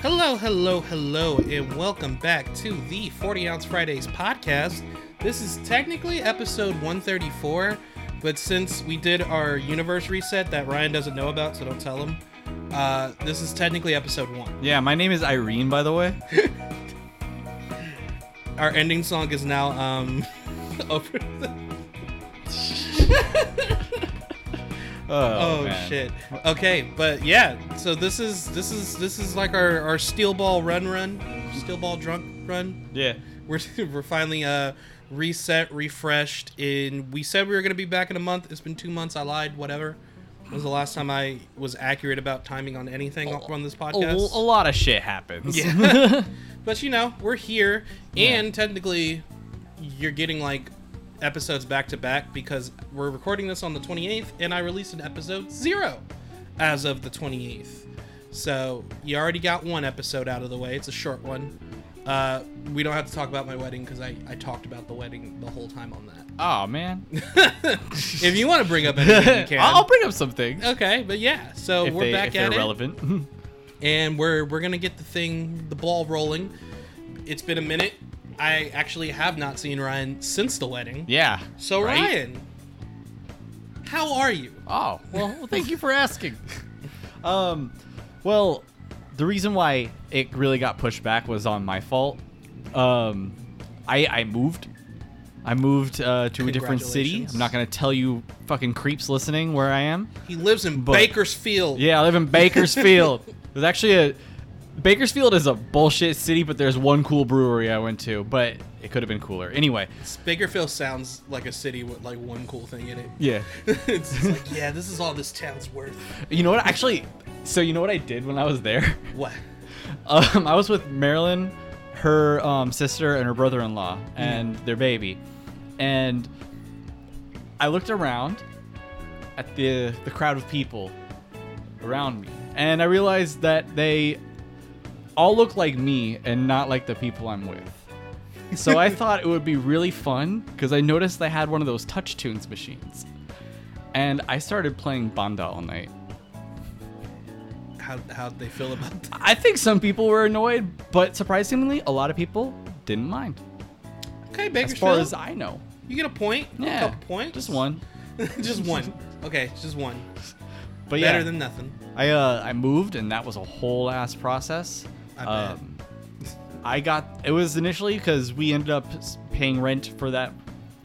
Hello, hello, hello, and welcome back to the 40 Ounce Fridays podcast. This is technically episode 134, but since we did our universe reset that Ryan doesn't know about, so don't tell him, uh, this is technically episode one. Yeah, my name is Irene, by the way. Our ending song is now um over. Oh, Oh shit. Okay, but yeah, so this is this is this is like our our steel ball run run, steel ball drunk run. Yeah. We're we're finally uh reset, refreshed. In we said we were gonna be back in a month. It's been two months. I lied. Whatever. Was the last time I was accurate about timing on anything on this podcast? a lot of shit happens. Yeah. but you know, we're here, and technically, you're getting like episodes back to back because we're recording this on the 28th, and I released an episode zero as of the 28th. So you already got one episode out of the way. It's a short one. Uh, we don't have to talk about my wedding because I, I talked about the wedding the whole time on that. Oh man. if you want to bring up anything, you can. I'll bring up some things. okay, but yeah, so if we're they, back if they're at it. relevant. and we're we're gonna get the thing the ball rolling it's been a minute i actually have not seen ryan since the wedding yeah. so right? ryan how are you Oh, well, well, thank you for asking. um, well, the reason why it really got pushed back was on my fault. Um, I I moved. I moved uh, to a different city. I'm not gonna tell you fucking creeps listening where I am. he lives in But- bakersfield Yeah, I live in Bakersfield. There's actually a Bakersfield is a bullshit city, but there's one cool brewery I went to, but it could have been cooler. Anyway, bakerfield sounds like a city with like one cool thing in it yeah. it's like yeah this is all this town's worth You know what? Actually, so you know what I did when I was there? what Um, I was with Marilyn, her um, sister, and her brother-in-law, and their baby, and I looked around at the the crowd of people around me, and I realized that they all look like me and not like the people I'm with. So I thought it would be really fun because I noticed they had one of those touch tunes machines, and I started playing Banda all night. how how'd they feel about that I think some people were annoyed, but surprisingly, a lot of people didn't mind. okay As far as I know, you get a point yeah, a couple points just one. just one okay just one But yeah, better than nothing I uh, I moved, and that was a whole ass process. I bet. Um, I got it was initially because we ended up paying rent for that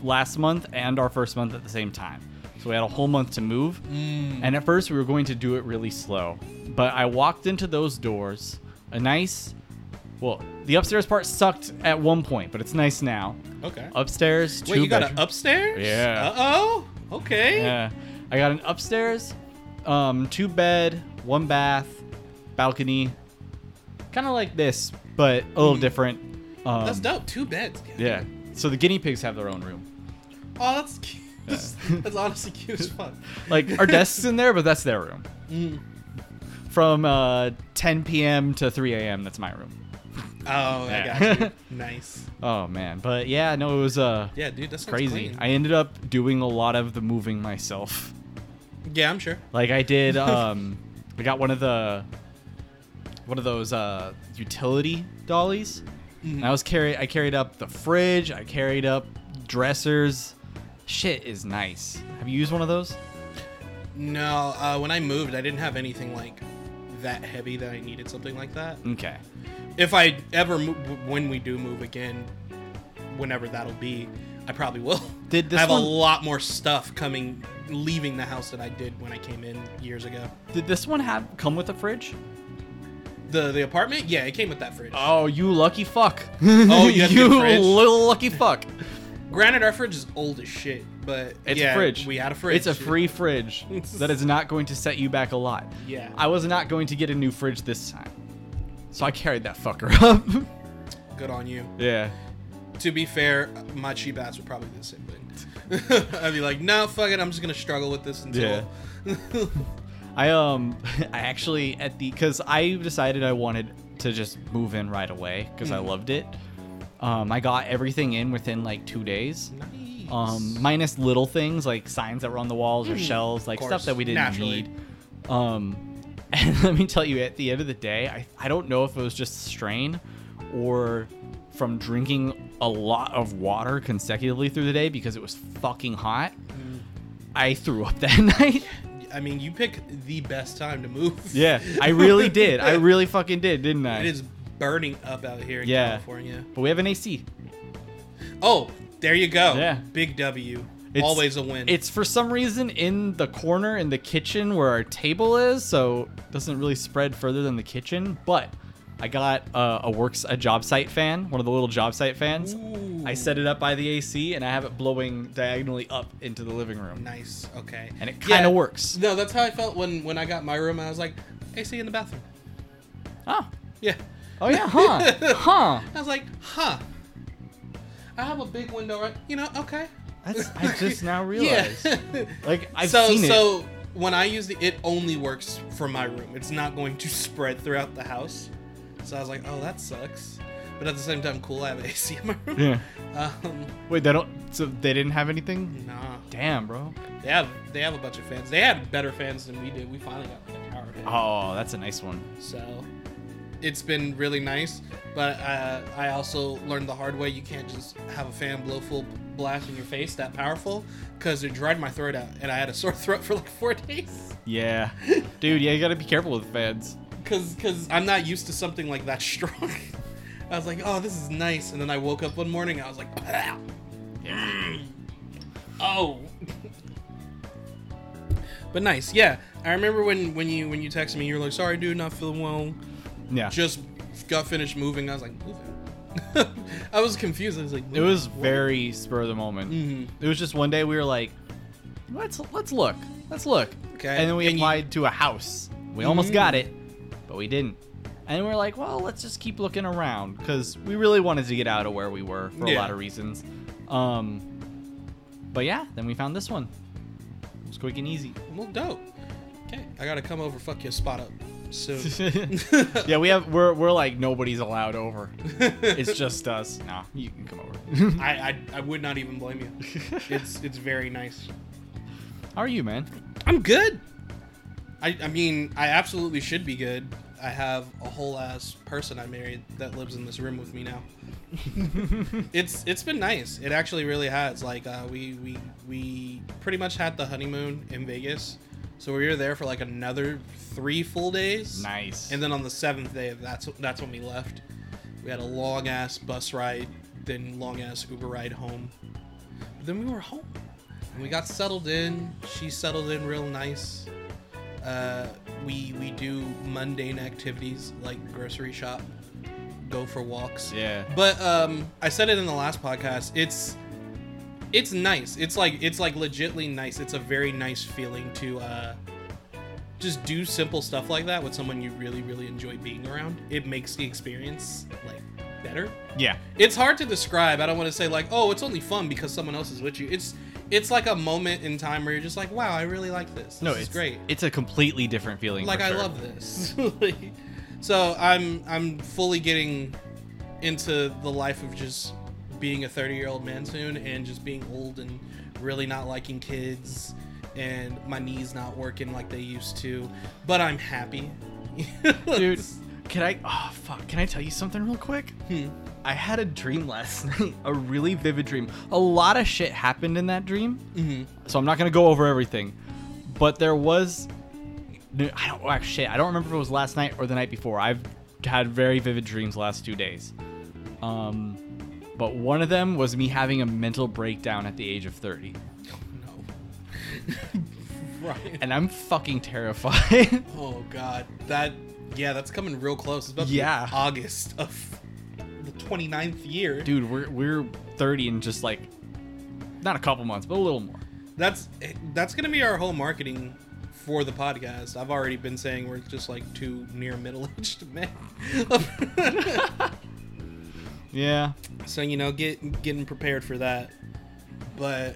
last month and our first month at the same time. So we had a whole month to move. Mm. And at first we were going to do it really slow. But I walked into those doors, a nice well, the upstairs part sucked at one point, but it's nice now. okay Upstairs, two Wait, you got bedroom- an upstairs? Yeah. Uh oh. Okay. Yeah. I got an upstairs, um, two bed, one bath, balcony. Kind of like this, but a little different. Um, That's dope. Two beds. Yeah. So the guinea pigs have their own room. Oh, that's cute. That's, that's honestly cute as fuck. Like our desks in there, but that's their room. Mm. From uh, 10 p.m. to 3 a.m. That's my room. Oh, Yeah. I got you. nice. Oh man, but yeah, no, it was uh Yeah, dude, that's crazy. I ended up doing a lot of the moving myself. yeah, I'm sure. Like I did um I got one of the one of those uh utility dollies. And I was carry I carried up the fridge, I carried up dressers. Shit is nice. Have you used one of those? No, uh, when I moved, I didn't have anything like that heavy that I needed something like that. Okay. If I ever, mo- when we do move again, whenever that'll be, I probably will. Did this I have one- a lot more stuff coming, leaving the house that I did when I came in years ago. Did this one have come with a fridge? The the apartment, yeah, it came with that fridge. Oh, you lucky fuck. Oh, you have to get a fridge? little lucky fuck. Granted, our fridge is old as shit, but It's yeah, a fridge. We had a fridge. It's a free fridge that is not going to set you back a lot. Yeah. I was not going to get a new fridge this time. So I carried that fucker up. Good on you. yeah. To be fair, my cheap ass would probably do the same thing. I'd be like, no, fuck it, I'm just gonna struggle with this until. I um I actually at the cuz I decided I wanted to just move in right away cuz I Mm. loved it. Um I got everything in within like 2 days. nice. um, minus little things like signs that were on the walls or shelves, like stuff that we didn't naturally. need. Um, and let me tell you, at the end of the day, I, I don't know if it was just strain or from drinking a lot of water consecutively through the day because it was fucking hot. Mm. I threw up that night. I mean, you pick the best time to move. yeah, I really did. I really fucking did, didn't I? It is burning up out here in Yeah. California. But we have an AC. Oh, there you go. Yeah. Big W. It's- Always a win. It's for some reason in the corner in the kitchen where our table is, so it doesn't really spread further than the kitchen. But I got uh, a works a job site fan, one of the little job site fans. Ooh. I set it up by the AC and I have it blowing diagonally up into the living room, nice. Okay. and it kind of Yeah. works. No, that's how I felt when when I got my room. I was like, AC in the bathroom. Oh, Yeah. oh yeah, huh, huh. I was like, huh. I have a big window, right? You know, okay. That's I just now realized. Yeah. Like I've so seen it. so when I use the, it only works for my room. It's not going to spread throughout the house. So I was like, oh, that sucks. But at the same time, cool. I have AC in my room. Yeah. Um, Wait, they don't. So they didn't have anything. nah. Damn, bro. They have they have a bunch of fans. They had better fans than we did. We finally got like a tower. Oh, that's a nice one. So it's been really nice. But uh, I also learned the hard way. You can't just have a fan blow full blast in your face that powerful because it dried my throat out, and I had a sore throat for like four days. Yeah, dude. Yeah, you gotta be careful with fans. Cause, cause I'm not used to something like that strong. I was like, oh, this is nice, and then I woke up one morning, I was like. Mm. oh. but nice, yeah. I remember when when you when you texted me, you were like, sorry, dude, not feeling well. Yeah. Just got finished moving. I was like, moving. I was confused. I was like, It was what? very spur of the moment. Mhm. It was just one day we were like, let's let's look, let's look. Okay, And then we and you- applied to a house. We almost got Mhm. it, but we didn't. And we are like, well, let's just keep looking around because we really wanted to get out of where we were for a lot of reasons. Um, but yeah, then we found this one. It was quick and easy. well, dope. Okay, I gotta come over. Fuck your spot up soon. yeah, we have we're we're like nobody's allowed over. It's just us. Nah, you can come over. I, I I would not even blame you. It's it's very nice. How are you, man? I'm good. I I mean I absolutely should be good. I have a whole ass person I married that lives in this room with me now. it's it's been nice. It actually really has. Like uh, we we we pretty much had the honeymoon in Vegas, so we were there for like another three full days. Nice. And then on the seventh day, that's that's when we left. We had a long ass bus ride, then long ass Uber ride home. But then we were home, and we got settled in. She settled in real nice. Uh, we we do mundane activities like grocery shop, go for walks. yeah. But um, I said it in the last podcast. It's it's nice. It's like it's like legitly nice. It's a very nice feeling to uh, just do simple stuff like that with someone you really really enjoy being around. It makes the experience like better. Yeah. It's hard to describe. I don't want to say like, oh, it's only fun because someone else is with you. It's it's like a moment in time where you're just like, wow, I really like this. This No, it's great It's a completely different feeling. like I sure. love this. So I'm I'm fully getting into the life of just being a 30 year old man soon and just being old and really not liking kids and my knees not working like they used to. But I'm happy. dude. Can I? Oh fuck! Can I tell you something real quick? Hmm. I had a dream last night, a really vivid dream. A lot of shit happened in that dream, Mhm. so I'm not gonna go over everything. But there was, I don't oh, shit. I don't remember if it was last night or the night before. I've had very vivid dreams the last two days. Um, but one of them was me having a mental breakdown at the age of 30, No. right. and I'm fucking terrified. Oh god. That yeah, that's coming real close. It's about to Yeah. be August of the 29th year. Dude, we're we're 30 in just like not a couple months, but a little more. That's that's gonna be our whole marketing for the podcast. I've already been saying we're just like two near middle aged men. Yeah. so you know, get getting prepared for that. But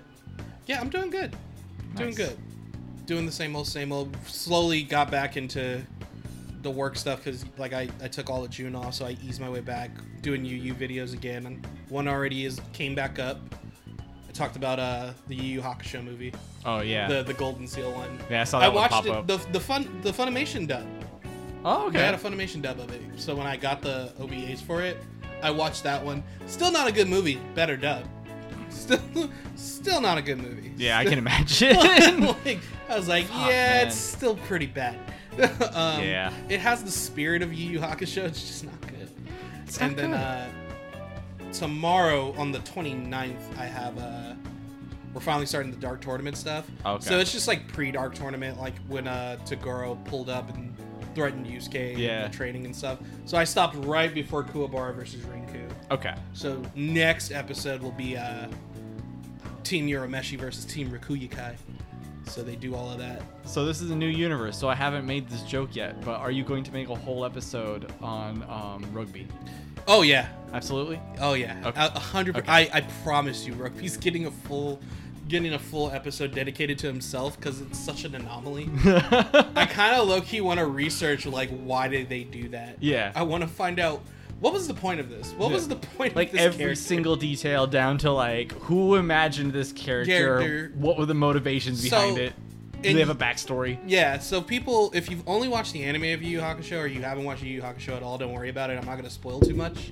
yeah, I'm doing good. Doing good. Doing the same old, same old. Slowly got back into the work stuff because like I, I took all of June off, so I eased my way back doing Yu Yu videos again. And one already is came back up. I talked about uh the Yu Yu Hakusho movie, Oh yeah. the the Golden Seal one. yeah, I saw I that one watched it, the the fun the Funimation dub. oh okay. They had a Funimation dub of it. So when I got the OVAs for it, I watched that one. Still not a good movie. Better dub. Still, still not a good movie. yeah, I can imagine. like, I was like, Fuck, yeah, man. it's still pretty bad. um, Yeah. It has the spirit of Yu Yu Hakusho. It's just not good. It's and not then good. uh, tomorrow on the 29th, I have uh, we're finally starting the Dark Tournament stuff. Okay. So it's just like pre-Dark Tournament, like when uh, Toguro pulled up and threatened Yusuke Yeah. in the training and stuff. So I stopped right before Kuwabara versus Rinku. okay. So next episode will be uh, Team Urameshi versus Team Rokuyukai. So they do all of that. So this is a new universe. So I haven't made this joke yet, but are you going to make a whole episode on um, rugby? Oh yeah, Absolutely. oh yeah, Okay. a hundred. Okay. I I promise you, Rugby's getting a full, getting a full episode dedicated to himself because it's such an anomaly. I kind of low key want to research like why did they do that? Yeah. I want to find out what was the point of this. What was the point? like of this every character? single detail down to like who imagined this character, Character. what were the motivations So, behind it do in- they have a backstory Yeah, so people, if you've only watched the anime of Yu Yu Hakusho or you haven't watched Yu Yu Hakusho at all, don't worry about it. I'm not going to spoil too much.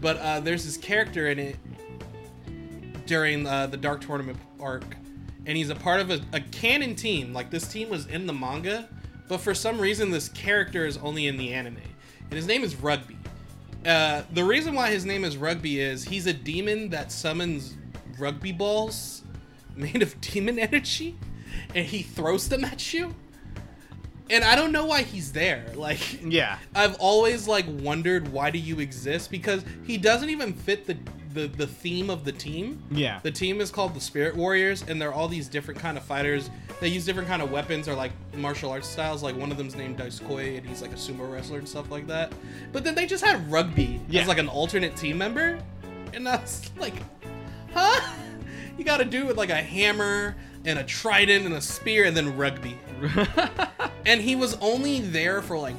But uh, there's this character in it during uh, the Dark Tournament arc, and he's a part of a, a canon team. Like this team was in the manga, but for some reason this character is only in the anime, and his name is Rugby. Uh, the reason why his name is Rugby is he's a demon that summons rugby balls made of demon energy, and he throws them at you. And I don't know why he's there. Like, yeah I've always like wondered why do you exist because he doesn't even fit the the, the theme of the team. yeah The team is called the Spirit Warriors, and they're all these different kind of fighters. They use different kind of weapons or like martial arts styles. Like one of them's named Daisuke, and he's like a sumo wrestler and stuff like that. But then they just had rugby Yeah. as like an alternate team member, and that's like, huh? You got to do it with like a hammer and a trident and a spear, and then rugby. And he was only there for like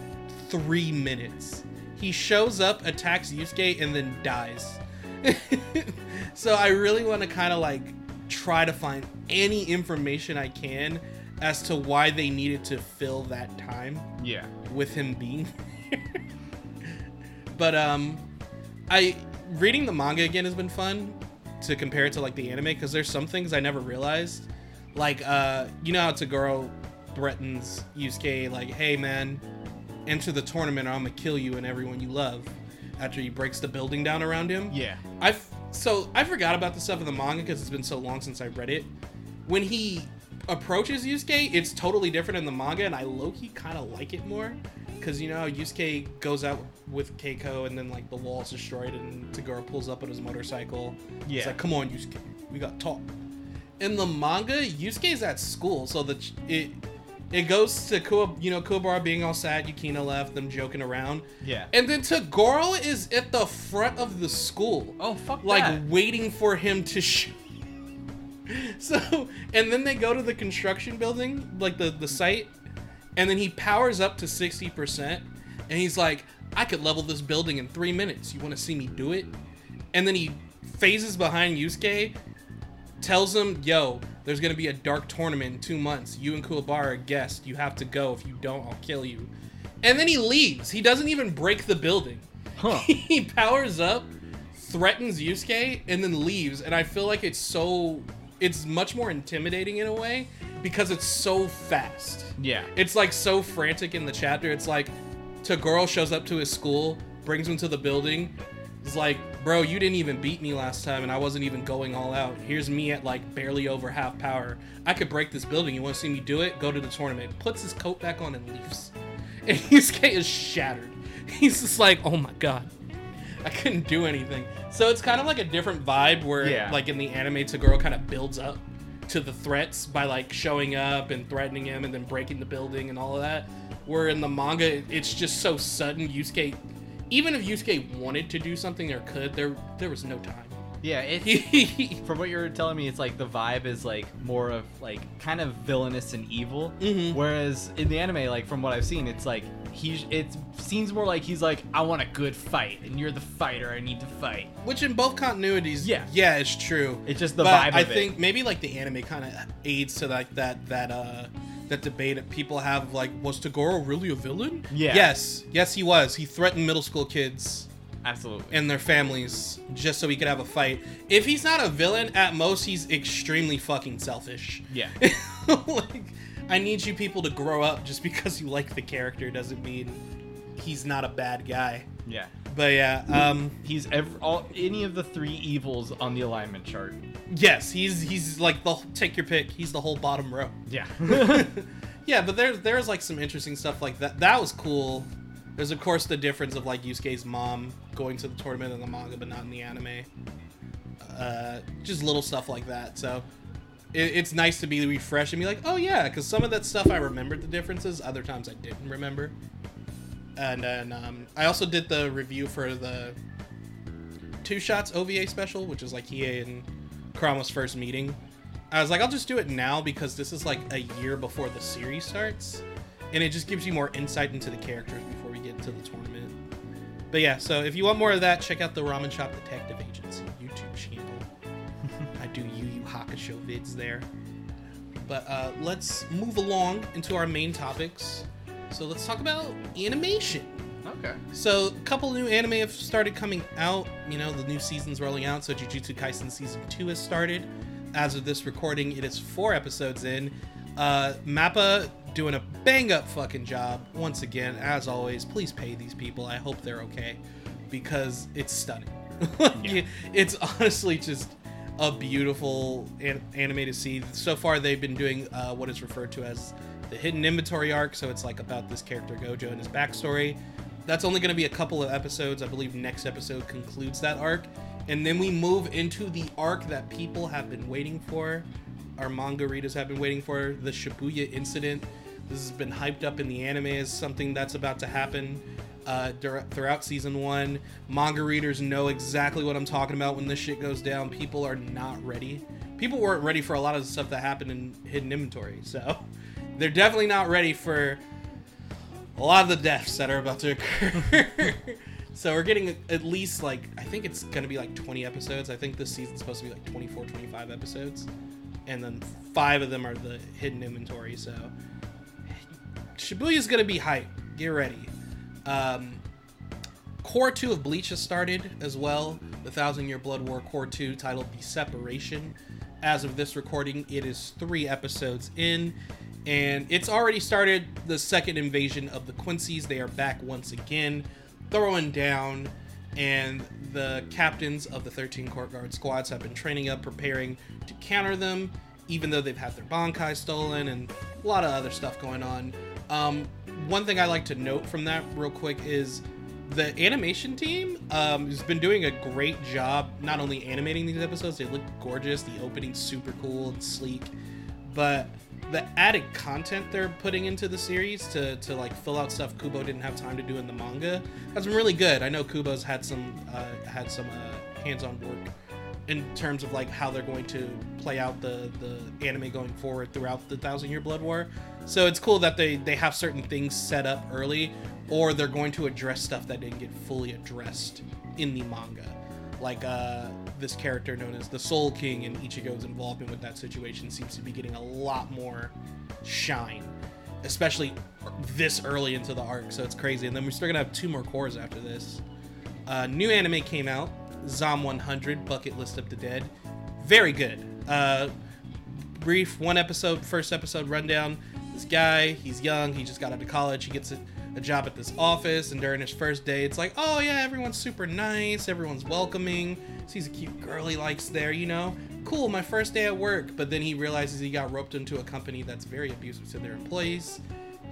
three minutes. He shows up, attacks Yusuke, and then dies. so I really want to kind of like try to find any information I can as to why they needed to fill that time yeah with him being but um I reading the manga again has been fun to compare it to like the anime because there's some things I never realized. Like uh you know how Toguro threatens Yusuke like, "Hey man, enter the tournament or I'm gonna kill you and everyone you love." After he breaks the building down around him. yeah I've so I forgot about the stuff in the manga because it's been so long since I read it. When he approaches Yusuke, it's totally different in the manga, and I low key kind of like it more because you know how Yusuke goes out with Keiko, and then like the wall's destroyed, and Toguro pulls up on his motorcycle. Yeah. it's like, come on, Yusuke, we got talk. In the manga, Yusuke's at school, so the ch- it it goes to Kuwa, you know Kuwabara being all sad, Yukina left, them joking around. yeah And then Toguro is at the front of the school. oh fuck Like that. waiting for him to shoot. So, and then they go to the construction building, like the, the site, and then he powers up to 60%, and he's like, I could level this building in three minutes. You want to see me do it? And then he phases behind Yusuke, tells him, Yo, there's to be a dark tournament in two months. You and Kuwabara are guests. You have to go. If you don't, I'll kill you. And then he leaves. He doesn't even break the building. Huh. he powers up, threatens Yusuke, and then leaves. And I feel like it's so. It's much more intimidating in a way because it's so fast. yeah It's like so frantic in the chapter. It's like Toguro shows up to his school, brings him to the building. It's like, bro, you didn't even beat me last time, and I wasn't even going all out. Here's me at like barely over half power. I could break this building. You want to see me do it? Go to the tournament. Puts his coat back on and leaves. And Yusuke is shattered. He's just like, oh my god. I couldn't do anything. So it's kind of like a different vibe where, Yeah. like in the anime, Toguro kind of builds up to the threats by like showing up and threatening him and then breaking the building and all of that. Where in the manga, it's just so sudden. Yusuke, even if Yusuke wanted to do something or could, there there was no time. yeah it from what you're telling me, it's like the vibe is like more of like kind of villainous and evil. Mhm. Whereas in the anime, like from what I've seen, it's like he's it seems more like he's like I want a good fight, and you're the fighter. I need to fight. Which in both continuities, Yeah. yeah, it's true. It's just the but vibe I of it. think maybe like the anime kind of aids to like that that uh that debate that people have like was Toguro really a villain? Yeah. Yes, yes he was. He threatened middle school kids Absolutely. and their families just so he could have a fight. If he's not a villain, at most he's extremely fucking selfish. Yeah. like I need you people to grow up. Just because you like the character doesn't mean he's not a bad guy. Yeah. But yeah, um, He's ev- all any of the three evils on the alignment chart. yes, he's he's like the take your pick. He's the whole bottom row. Yeah. Yeah, but there's there's like some interesting stuff like that. That was cool. There's of course the difference of like Yusuke's mom going to the tournament in the manga, but not in the anime. Uh, just little stuff like that. So it, it's nice to be refreshed and be like, oh yeah, because some of that stuff I remembered the differences. Other times I didn't remember. And then um, I also did the review for the Two Shots OVA special, which is like Hiei and Kurama's first meeting. I was like, I'll just do it now because this is like a year before the series starts, and it just gives you more insight into the characters before we get into the tournament. But yeah, so if you want more of that, check out the Ramen Shop Detective Agency YouTube channel. I do Yu Yu Hakusho vids there. But uh, let's move along into our main topics. So let's talk about animation. okay. So, a couple new anime have started coming out. You know, the new season's rolling out. So, Jujutsu Kaisen season two has started. As of this recording, it is four episodes in. Uh, Mappa doing a bang up fucking job once again. As always, please pay these people. I hope they're okay because it's stunning. Yeah. It's honestly just a beautiful an- anime to see. So far, they've been doing uh, what is referred to as the hidden inventory arc. So it's like about this character Gojo and his backstory. That's only going to be a couple of episodes. I believe next episode concludes that arc, and then we move into the arc that people have been waiting for. Our manga readers have been waiting for the Shibuya incident. This has been hyped up in the anime as something that's about to happen uh, throughout season one. Manga readers know exactly what I'm talking about when this shit goes down. People are not ready. People weren't ready for a lot of the stuff that happened in Hidden Inventory, so they're definitely not ready for a lot of the deaths that are about to occur. so we're getting at least like I think it's gonna be like 20 episodes. I think this season's supposed to be like 24, 25 episodes, and then five of them are the hidden inventory. So Shibuya's gonna be hype. Get ready. Um, Cour 2 of Bleach has started as well. The Thousand Year Blood War Cour 2, titled The Separation. As of this recording, it is three episodes in, and it's already started the second invasion of the Quincy's. They are back once again, throwing down, and the captains of the 13 Court Guard squads have been training up, preparing to counter them, even though they've had their Bankai stolen and a lot of other stuff going on. Um, one thing I like to note from that, real quick, is the animation team um, has been doing a great job not only animating these episodes they look gorgeous the opening's super cool and sleek but the added content they're putting into the series to, to like fill out stuff kubo didn't have time to do in the manga has been really good. I know kubo's had some uh, had some uh, hands-on work in terms of like how they're going to play out the the anime going forward throughout the thousand year blood war. So it's cool that they they have certain things set up early or they're going to address stuff that didn't get fully addressed in the manga. Like uh this character known as the soul king and ichigo's involvement with that situation seems to be getting a lot more shine especially this early into the arc so it's crazy. And then we're still gonna have two more cours after this. Uh, new anime came out zom 100 bucket list of the dead. Very good. Uh brief one episode first episode rundown. This guy he's young he just got out of college he gets a, a job at this office and during his first day it's like oh yeah everyone's super nice everyone's welcoming sees a cute girl he likes there you know cool my first day at work but then he realizes he got roped into a company that's very abusive to their employees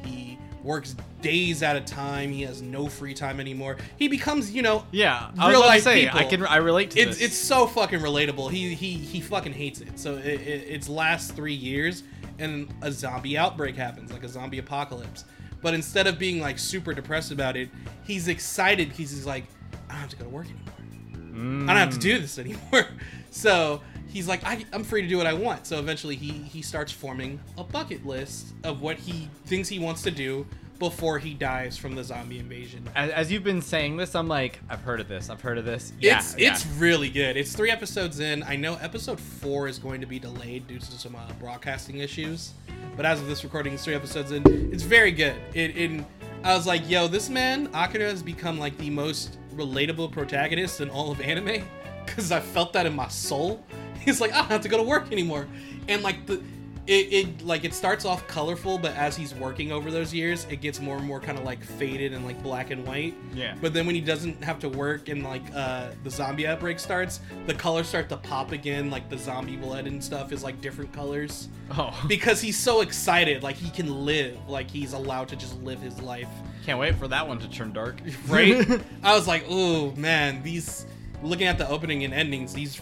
he works days at a time he has no free time anymore he becomes you know Yeah, I Real was about to say people. I can I relate to it's this. it's so fucking relatable. He he he fucking hates it. So it, it, it's last three years, and a zombie outbreak happens, like a zombie apocalypse. But instead of being like super depressed about it, he's excited because he's like, I don't have to go to work anymore. I don't have to do mm. this anymore. So he's like, I, I'm free to do what I want. So eventually he he starts forming a bucket list of what he thinks he wants to do before he dies from the zombie invasion. As, as you've been saying this, I'm like, I've heard of this. I've heard of this. Yeah, it's yeah. it's really good. It's three episodes in. I know episode four is going to be delayed due to some uh, broadcasting issues, but as of this recording, it's three episodes in. It's very good. It, it I was like, yo, this man Akira has become like the most relatable protagonist in all of anime because I felt that in my soul. He's like, I don't have to go to work anymore, and like the. It, it like it starts off colorful, but as he's working over those years, it gets more and more kind of like faded and like black and white. Yeah. But then when he doesn't have to work and like uh, the zombie outbreak starts, the colors start to pop again. Like the zombie blood and stuff is like different colors Oh, because he's so excited. Like he can live. Like he's allowed to just live his life. can't wait for that one to turn dark. Right? I was like, oh man, these. Looking at the opening and endings, these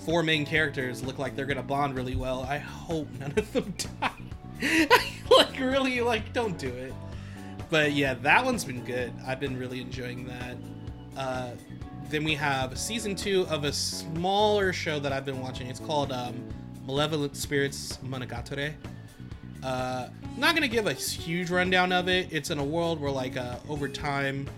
four main characters look like they're gonna bond really well. I hope none of them die. like really, like don't do it. But yeah, that one's been good. I've been really enjoying that. Uh, then we have season two of a smaller show that I've been watching. It's called um, Malevolent Spirits Mononogatari. Uh, not gonna give a huge rundown of it. It's in a world where like uh, over time,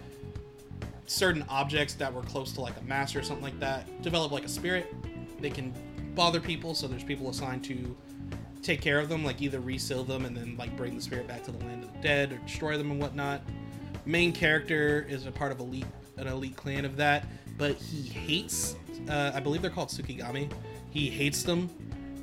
certain objects that were close to like a master or something like that develop like a spirit. They can bother people, so there's people assigned to take care of them, like either reseal them and then like bring the spirit back to the land of the dead or destroy them and whatnot. Main character is a part of elite an elite clan of that, but he hates. Uh, I believe they're called Tsukumogami. He hates them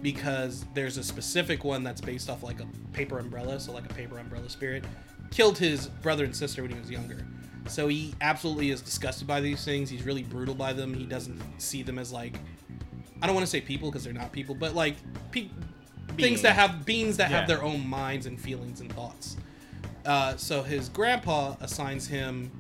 because there's a specific one that's based off like a paper umbrella, so like a paper umbrella spirit, killed his brother and sister when he was younger. So he absolutely is disgusted by these things. He's really brutal by them. He doesn't see them as like I don't want to say people because they're not people, but like pe- things that have beings that Yeah. have their own minds and feelings and thoughts. Uh, so his grandpa assigns him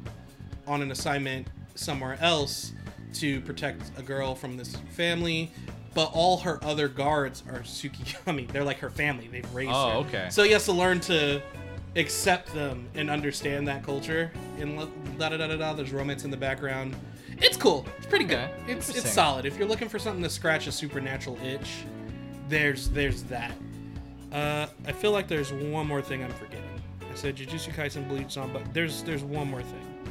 on an assignment somewhere else to protect a girl from this family, but all her other guards are Tsukumogami. They're like her family. They've raised Oh, her. okay. So he has to learn to accept them and understand that culture. And da da da da da. There's romance in the background. It's cool. It's pretty good. Okay. It's it's solid. If you're looking for something to scratch a supernatural itch, there's there's that. Uh, I feel like there's one more thing I'm forgetting. I said Jujutsu Kaisen Bleach on, but there's there's one more thing,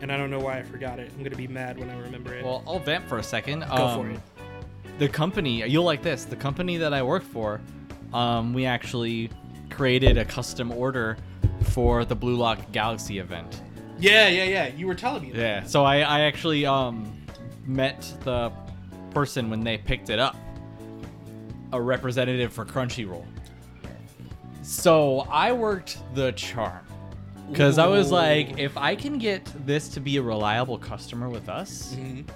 and I don't know why I forgot it. I'm gonna be mad when I remember it. Well, I'll vamp for a second. Go Um, for it. The company, you'll like this. The company that I work for, um, we actually created a custom order for the Blue Lock Galaxy event. Yeah, yeah, yeah. You were telling me. That. Yeah. So I, I actually um, met the person when they picked it up, a representative for Crunchyroll. So I worked the charm. Because I was like, if I can get this to be a reliable customer with us, Mhm.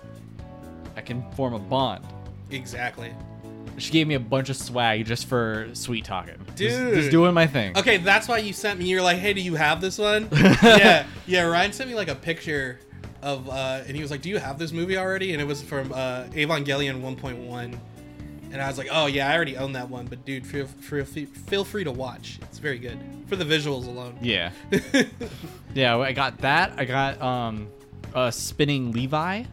I can form a bond. Exactly. She gave me a bunch of swag just for sweet talking. Just- Dude. just doing my thing. Okay, that's why you sent me. You're like, hey, do you have this one? yeah, yeah. Ryan sent me like a picture of, uh, and he was like, do you have this movie already? And it was from uh, Evangelion 1.1. And I was like, oh yeah, I already own that one. But dude, feel, feel, feel free to watch. It's very good for the visuals alone. Yeah. yeah, I got that. I got um a spinning Levi.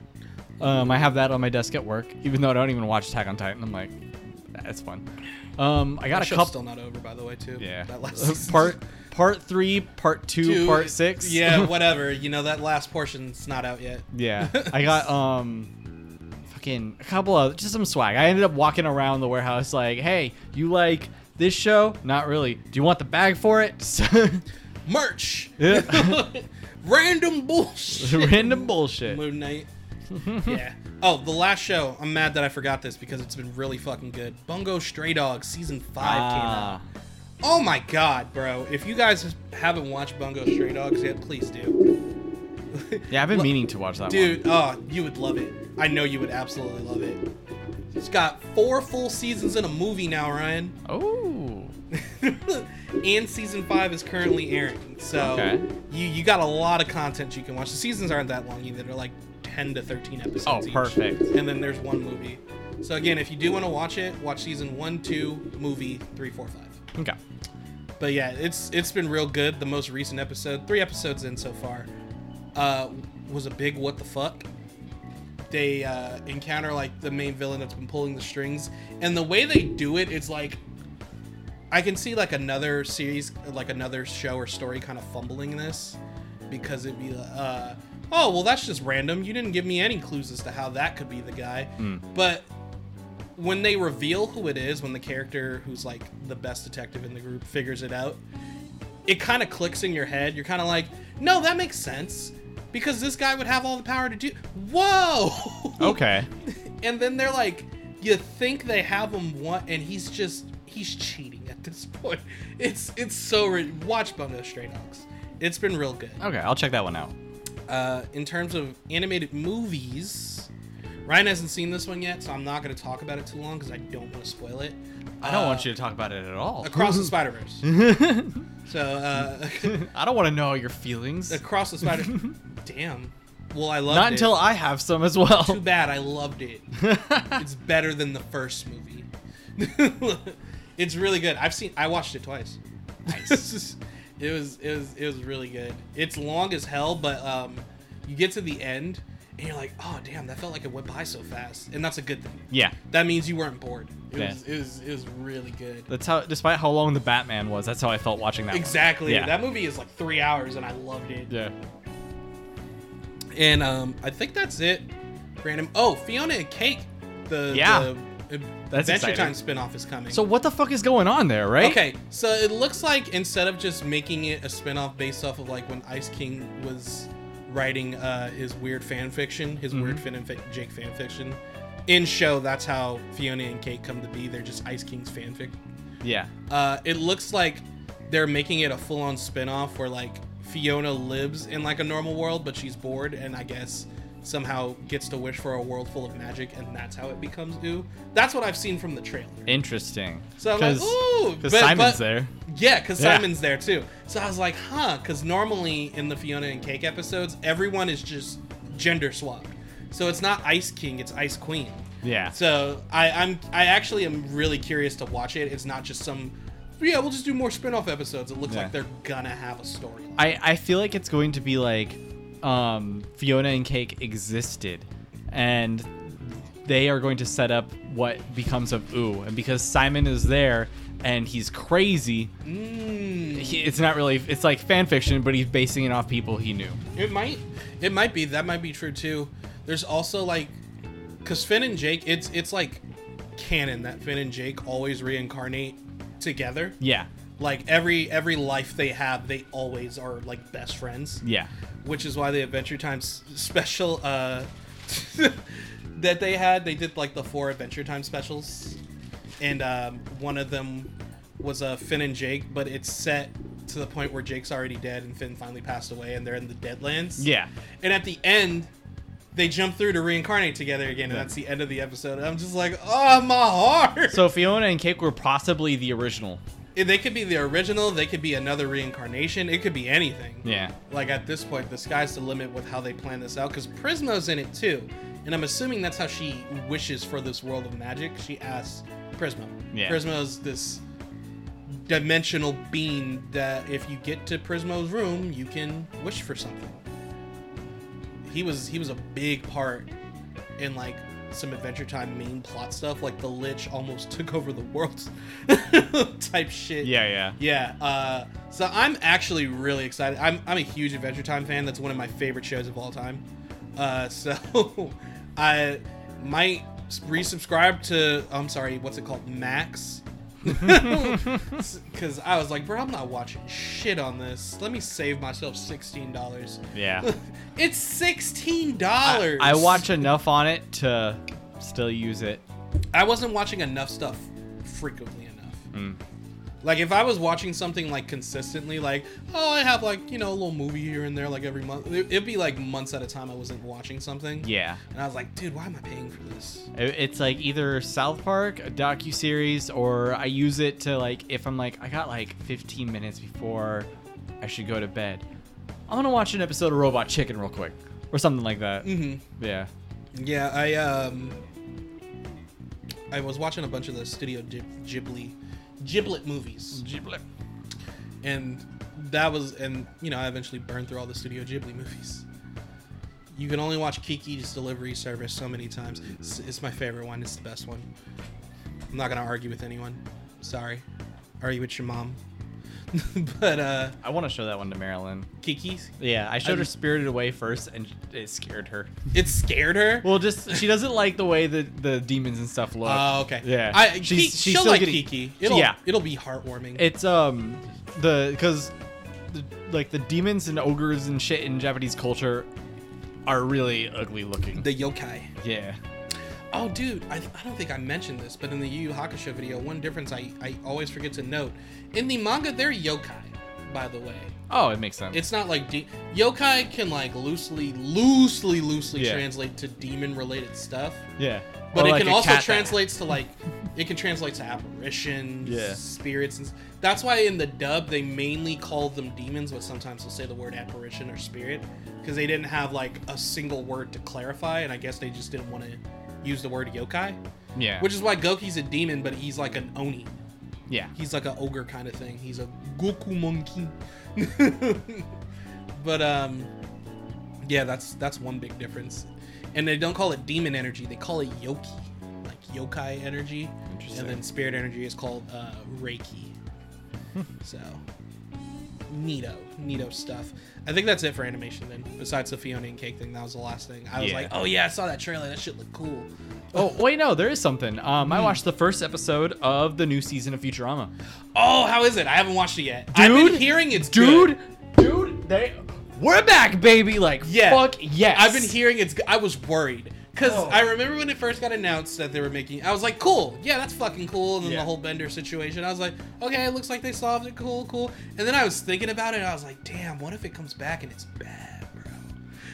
Um, I have that on my desk at work, even though I don't even watch Attack on Titan. I'm like, that's fun. Um, I got That a couple. still not over, by the way, too. yeah. That last part part three, part two, Two- part six. Yeah, whatever. You know that last portion's not out yet. yeah. I got um fucking a couple of just some swag. I ended up walking around the warehouse like, hey, you like this show? Not really. Do you want the bag for it? Merch. Yeah. Random bullshit. Random bullshit. Moon Knight. yeah. Oh, the last show. I'm mad that I forgot this because it's been really fucking good. Bungo Stray Dogs season five came out. Ah. Oh my god, bro! If you guys haven't watched Bungo Stray Dogs yet, please do. Yeah, I've been meaning to watch that one. Dude, oh, you would love it. I know you would absolutely love it. It's got four full seasons in a movie now, Ryan. Oh. and season five is currently airing. So Okay. you you got a lot of content you can watch. The seasons aren't that long either. They're like ten to thirteen episodes. Oh, each. perfect. And then there's one movie. So again, if you do want to watch it, watch season one, two, movie three, four, five. Okay. But yeah, it's it's been real good. The most recent episode, three episodes in so far, uh, was a big what the fuck. They uh, encounter like the main villain that's been pulling the strings, and the way they do it, it's like I can see like another series, like another show or story, kind of fumbling this because it'd be uh, oh well, that's just random. You didn't give me any clues as to how that could be the guy. Hmm. But when they reveal who it is, when the character who's like the best detective in the group figures it out, it kind of clicks in your head. You're kind of like, no, that makes sense because this guy would have all the power to do. Whoa. Okay. and then they're like, you think they have him one, and he's just he's cheating at this point. It's it's so re- watch Bungo Stray Dogs. It's been real good. Okay, I'll check that one out. Uh, in terms of animated movies, Ryan hasn't seen this one yet, so I'm not going to talk about it too long because I don't want to spoil it. I don't Uh, want you to talk about it at all. Across the Spider Verse. so uh, I don't want to know your feelings. across the Spider. Damn. Well, I loved it. Not it. until I have some as well. Too bad. I loved it. it's better than the first movie. it's really good. I've seen. I watched it twice. Nice. It was. It was. It was really good. It's long as hell, but um, you get to the end and you're like, oh damn, that felt like it went by so fast, and that's a good thing. yeah. That means you weren't bored. It Yeah. was. It was. It was really good. That's how, despite how long the Batman was, that's how I felt watching that. one. Exactly. Yeah. That movie is like three hours, and I loved it. Yeah. And um, I think that's it. Random. Oh, Fiona and Cake. The Yeah. the, That's Adventure exciting. Time spin-off is coming. So what the fuck is going on there, right? Okay, so it looks like instead of just making it a spin-off based off of like when Ice King was writing uh, his weird fan fiction, his Mm-hmm. weird Finn and Fa- Jake fan fiction, in show that's how Fiona and Cake come to be. They're just Ice King's fanfic. Yeah. Uh, it looks like they're making it a full-on spin-off where like Fiona lives in like a normal world, but she's bored and I guess somehow gets to wish for a world full of magic, and that's how it becomes Ooh. That's what I've seen from the trailer. Interesting. So I'm like, ooh, because Simon's but- there. Yeah, because Yeah. Simon's there too. So I was like, huh? Because normally in the Fiona and Cake episodes, everyone is just gender swapped. So it's not Ice King, it's Ice Queen. Yeah. So I, I'm I actually am really curious to watch it. It's not just some yeah, we'll just do more spin-off episodes. It looks Yeah. like they're gonna have a story. I, I feel like it's going to be like um, Fiona and Cake existed, and they are going to set up what becomes of Ooh. And because Simon is there and he's crazy, Mm, he, it's not really. It's like fan fiction, but he's basing it off people he knew. it might it might be that might be true too. There's also like because Finn and Jake, it's it's like canon that Finn and Jake always reincarnate together. Yeah. like every every life they have they always are like best friends Yeah. Which is why the adventure time special uh that they had they did like the four adventure time specials. And um, one of them was uh, finn and jake but it's set to the point where jake's already dead and finn finally passed away and they're in the deadlands. Yeah. and at the end they jump through to reincarnate together again and that's the end of the episode. I'm just like oh my heart! So Fiona and Cake were possibly the original. They could be the original they could be another reincarnation it could be anything. Yeah. like at this point the sky's the limit with how they plan this out because prismo's in it too. And i'm assuming that's how she wishes for this world of magic. She asks prismo Yeah. prismo's this dimensional being that if you get to prismo's room you can wish for something. He was he was a big part in like some adventure time main plot stuff like the lich almost took over the world type shit Yeah. Yeah. yeah, uh, so I'm actually really excited. I'm, I'm a huge Adventure Time fan. That's one of my favorite shows of all time. Uh, so I might resubscribe to. I'm sorry, what's it called? Max. Because I was like, bro, I'm not watching shit on this. Let me save myself sixteen dollars. Yeah. It's sixteen I, dollars. I watch enough on it to still use it. I wasn't watching enough stuff frequently enough. Mm. Like if I was watching something like consistently, like oh I have like you know a little movie here and there like every month, it- it'd be like months at a time I wasn't watching something. Yeah. And I was like, dude, why am I paying for this? It's like either South Park, a docu series, or I use it to like if I'm like I got like 15 minutes before I should go to bed. I'm gonna watch an episode of Robot Chicken real quick, or something like that. Mm-hmm. Yeah. Yeah, I um, I was watching a bunch of the Studio Ghib- Ghibli, Giblet movies, Giblet. and that was and you know I eventually burned through all the Studio Ghibli movies. You can only watch Kiki's Delivery Service so many times. Mm-hmm. It's, it's my favorite one. It's the best one. I'm not gonna argue with anyone. Sorry. Argue with your mom? but uh, I want to show that one to Marilyn. Kiki's, Yeah, I showed her I'm- Spirited Away first, and it scared her. it scared her. Well, just she doesn't like the way the the demons and stuff look. Oh, okay. Yeah. I, She's- she's she'll like getting- Kiki. It'll, yeah. it'll be heartwarming. It's um the because the, like the demons and ogres and shit in Japanese culture are really ugly looking. the yokai. yeah. Oh, dude, I, I don't think I mentioned this, but in the Yu Yu Hakusho video, one difference I, I always forget to note in the manga, they're yokai. By the way, Oh, it makes sense. it's not like de- yokai can like loosely, loosely, loosely Yeah. translate to demon-related stuff, yeah. but Or it like can also cat that- translate to like it can translate to apparitions, Yeah. spirits, and that's why in the dub they mainly call them demons, but sometimes they'll say the word apparition or spirit because they didn't have like a single word to clarify, and I guess they just didn't want to use the word yokai. Yeah. Which is why Goki's a demon, but he's like an oni. yeah. He's like an ogre kind of thing. He's a Goku monkey. but um, yeah, that's that's one big difference. And they don't call it demon energy; they call it yoki, like yokai energy. Interesting. And then spirit energy is called uh, reiki. so, neato, neato stuff. I think that's it for animation. Then, besides the Fiona and Cake thing, that was the last thing. I was Yeah. like, oh yeah, I saw that trailer. That shit looked cool. Oh wait, no, there is something. Um, Hmm. I watched the first episode of the new season of Futurama. Oh, how is it? I haven't watched it yet. I've been hearing it's Dude, good. dude, they we're back, baby. Like Yeah. fuck yes. I've been hearing it's. I was worried because Oh. I remember when it first got announced that they were making. I was like, cool, yeah, that's fucking cool. And then Yeah. the whole Bender situation, I was like, okay, it looks like they solved it. Cool, cool. And then I was thinking about it. and I was like, damn, what if it comes back and it's bad,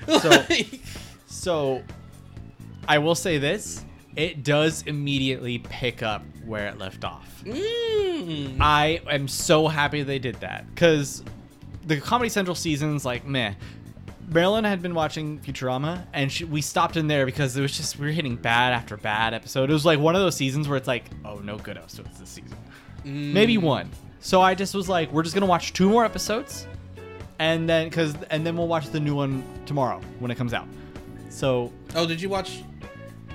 bro? So- Like- So, I will say this: it does immediately pick up where it left off. Mm. I am so happy they did that because the Comedy Central seasons, like meh. Marilyn had been watching Futurama, and she, we stopped in there because it was just we were hitting bad after bad episode. It was like one of those seasons where it's like, oh, no good episodes this season. Mm. Maybe one. So I just was like, we're just gonna watch two more episodes, and then because and then we'll watch the new one tomorrow when it comes out. So oh, did you watch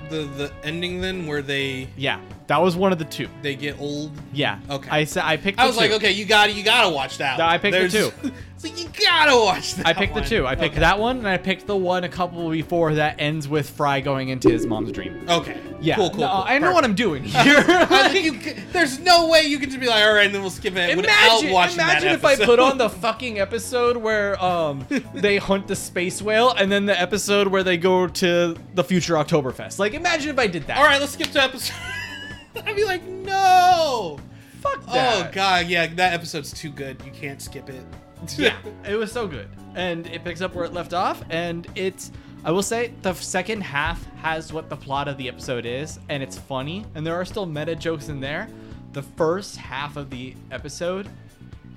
the the ending then, where they yeah, that was one of the two. they get old? Yeah. Okay. I said I picked. I the was like, okay, you got to you gotta watch that. I picked the There's- two. like you gotta watch that. I picked the two. I picked Okay. that one, and I picked the one a couple before that ends with Fry going into his mom's dream. Okay. Yeah, Cool. Cool. no, cool. I know what I'm doing here. You, there's no way you can just be like, all right, and then we'll skip it without imagine imagine if I put on the fucking episode where um they hunt the space whale, and then the episode where they go to the future Oktoberfest. Like, imagine if I did that. all right, let's skip to episode. I'd be like, no. fuck that. Oh god, yeah, that episode's too good. You can't skip it. Yeah, it was so good, and it picks up where it left off, and it's. I will say the second half has what the plot of the episode is, and it's funny, and there are still meta jokes in there. The first half of the episode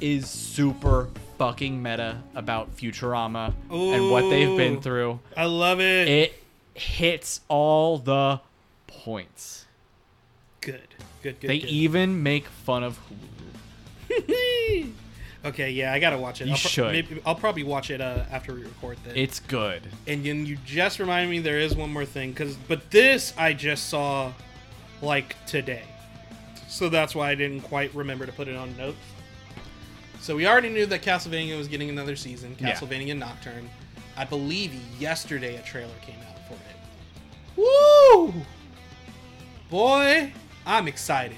is super fucking meta about Futurama and what they've been through. I love it. It hits all the points. good. Good. Good. They good. even make fun of Hulu. okay, yeah, I gotta watch it. You I'll pro- should. Maybe, I'll probably watch it uh, after we record this. It's good. and then you just reminded me there is one more thing because but this i just saw like today so that's why i didn't quite remember to put it on notes so we already knew that castlevania was getting another season Yeah. castlevania nocturne i believe yesterday a trailer came out for it woo boy i'm excited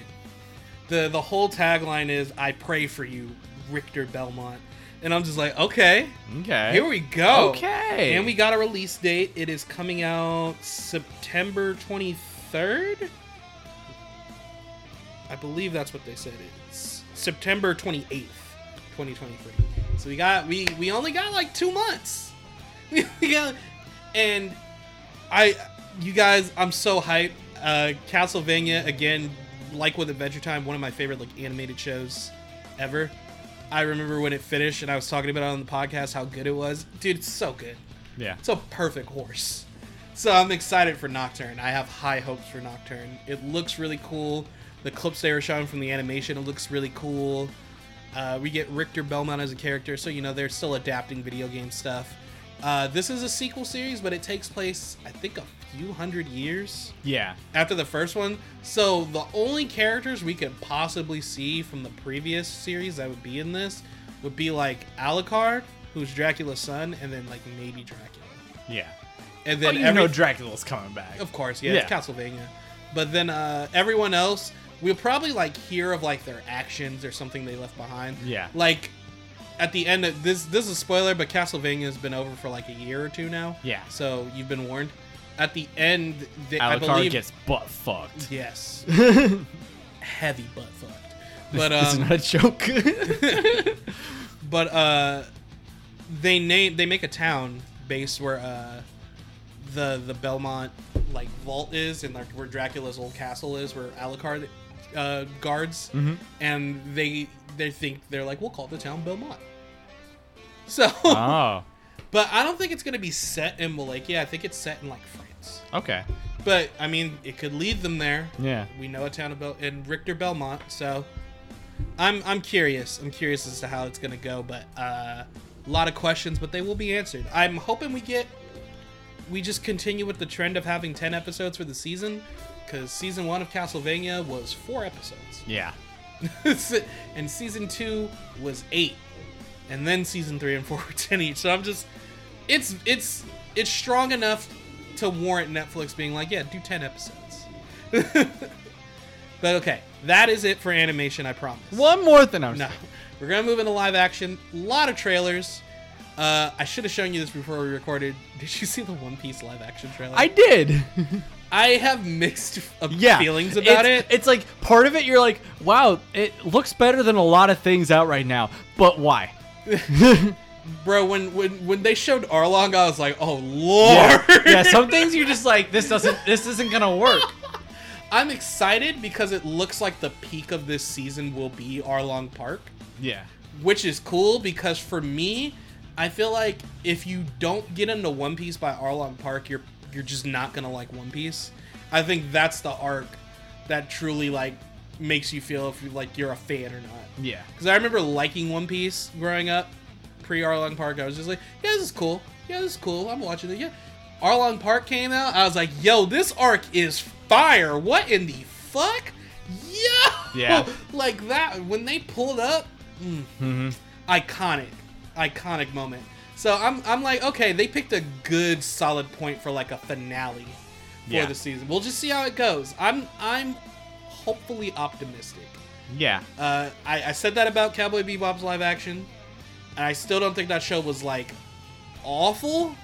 the the whole tagline is i pray for you richter belmont and i'm just like okay Okay. here we go. Okay. And we got a release date. It is coming out September 23rd. I believe that's what they said. It's September 28th, 2023. So we got we we only got like 2 months. we got and I you guys, I'm so hyped. Uh Castlevania again like with Adventure Time, one of my favorite like animated shows ever. I remember when it finished and I was talking about it on the podcast how good it was. Dude, it's so good. Yeah. It's a perfect horse. So I'm excited for Nocturne. I have high hopes for Nocturne. It looks really cool. The clips they were showing from the animation, it looks really cool. Uh, we get Richter Belmont as a character, so you know they're still adapting video game stuff. Uh, this is a sequel series, but it takes place, I think, a few hundred years Yeah. after the first one. So the only characters we could possibly see from the previous series that would be in this would be like Alucard, who's Dracula's son, and then like maybe Dracula. Yeah. And Then then you every, know Dracula's coming back. of course, yeah, it's Castlevania. But then uh, everyone else, we'll probably like hear of like their actions or something they left behind. Yeah. Like at the end of this, this is a spoiler, but Castlevania has been over for like a year or two now. Yeah. So you've been warned. At the end, they, I Alucard believe gets butt fucked. yes, heavy butt fucked. But this is um, not a joke. but uh, they name they make a town based where uh, the the Belmont like vault is and like where Dracula's old castle is, where Alucard uh, guards, Mhm. and they they think they're like we'll call the town Belmont. So, oh. but I don't think it's gonna be set in Wallachia. I think it's set in like Okay. But I mean, it could lead them there. Yeah. We know a town of Bel- in Richter Belmont, so I'm I'm curious. I'm curious as to how it's gonna go, but uh, a lot of questions, but they will be answered. I'm hoping we get we just continue with the trend of having ten episodes for the season, because season one of Castlevania was four episodes, Yeah. and season two was eight, and then season three and four were ten each. So I'm just it's it's it's strong enough to warrant Netflix being like, yeah, do ten episodes. but okay, that is it for animation. I promise. One more thing I was No, we're gonna move into live action. A lot of trailers. Uh, I should have shown you this before we recorded. Did you see the One Piece live action trailer? I did. I have mixed uh, yeah. feelings about it's, it. It's like part of it you're like, wow, it looks better than a lot of things out right now. But why? Bro, when when when they showed Arlong, I was like, oh lord. Yeah. yeah, some things you're just like, this doesn't this isn't gonna work. I'm excited because it looks like the peak of this season will be Arlong Park. Yeah. which is cool because for me, I feel like if you don't get into One Piece by Arlong Park, you're you're just not gonna like One Piece. I think that's the arc that truly like makes you feel if you like you're a fan or not. Yeah. Because I remember liking One Piece growing up, pre Arlong Park. I was just like, yeah, this is cool. Yeah, this is cool. I'm watching it. Yeah. Arlong Park came out. I was like, yo, this arc is fire. What in the fuck? Yo! Yeah. like that. When they pulled up, mm, Mm-hmm. iconic, iconic moment. So I'm, I'm like, okay, they picked a good solid point for like a finale for Yeah. the season. We'll just see how it goes. I'm, I'm hopefully optimistic. Yeah. Uh, I, I said that about Cowboy Bebop's live action, and I still don't think that show was like awful,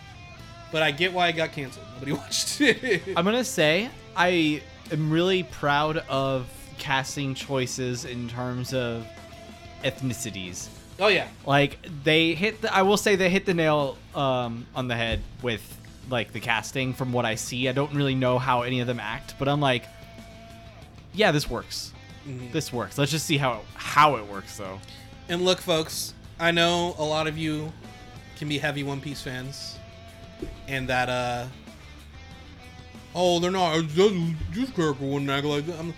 but I get why it got canceled. Nobody watched it. I'm gonna say I am really proud of casting choices in terms of ethnicities. oh yeah, Like they hit the I will say they hit the nail um, on the head with like the casting from what I see. I don't really know how any of them act, but I'm like yeah, this works. Mhm. This works. Let's just see how it, how it works though. and look, folks, I know a lot of you can be heavy One Piece fans, and that uh, oh, they're not. This this character wouldn't act like that. I'm,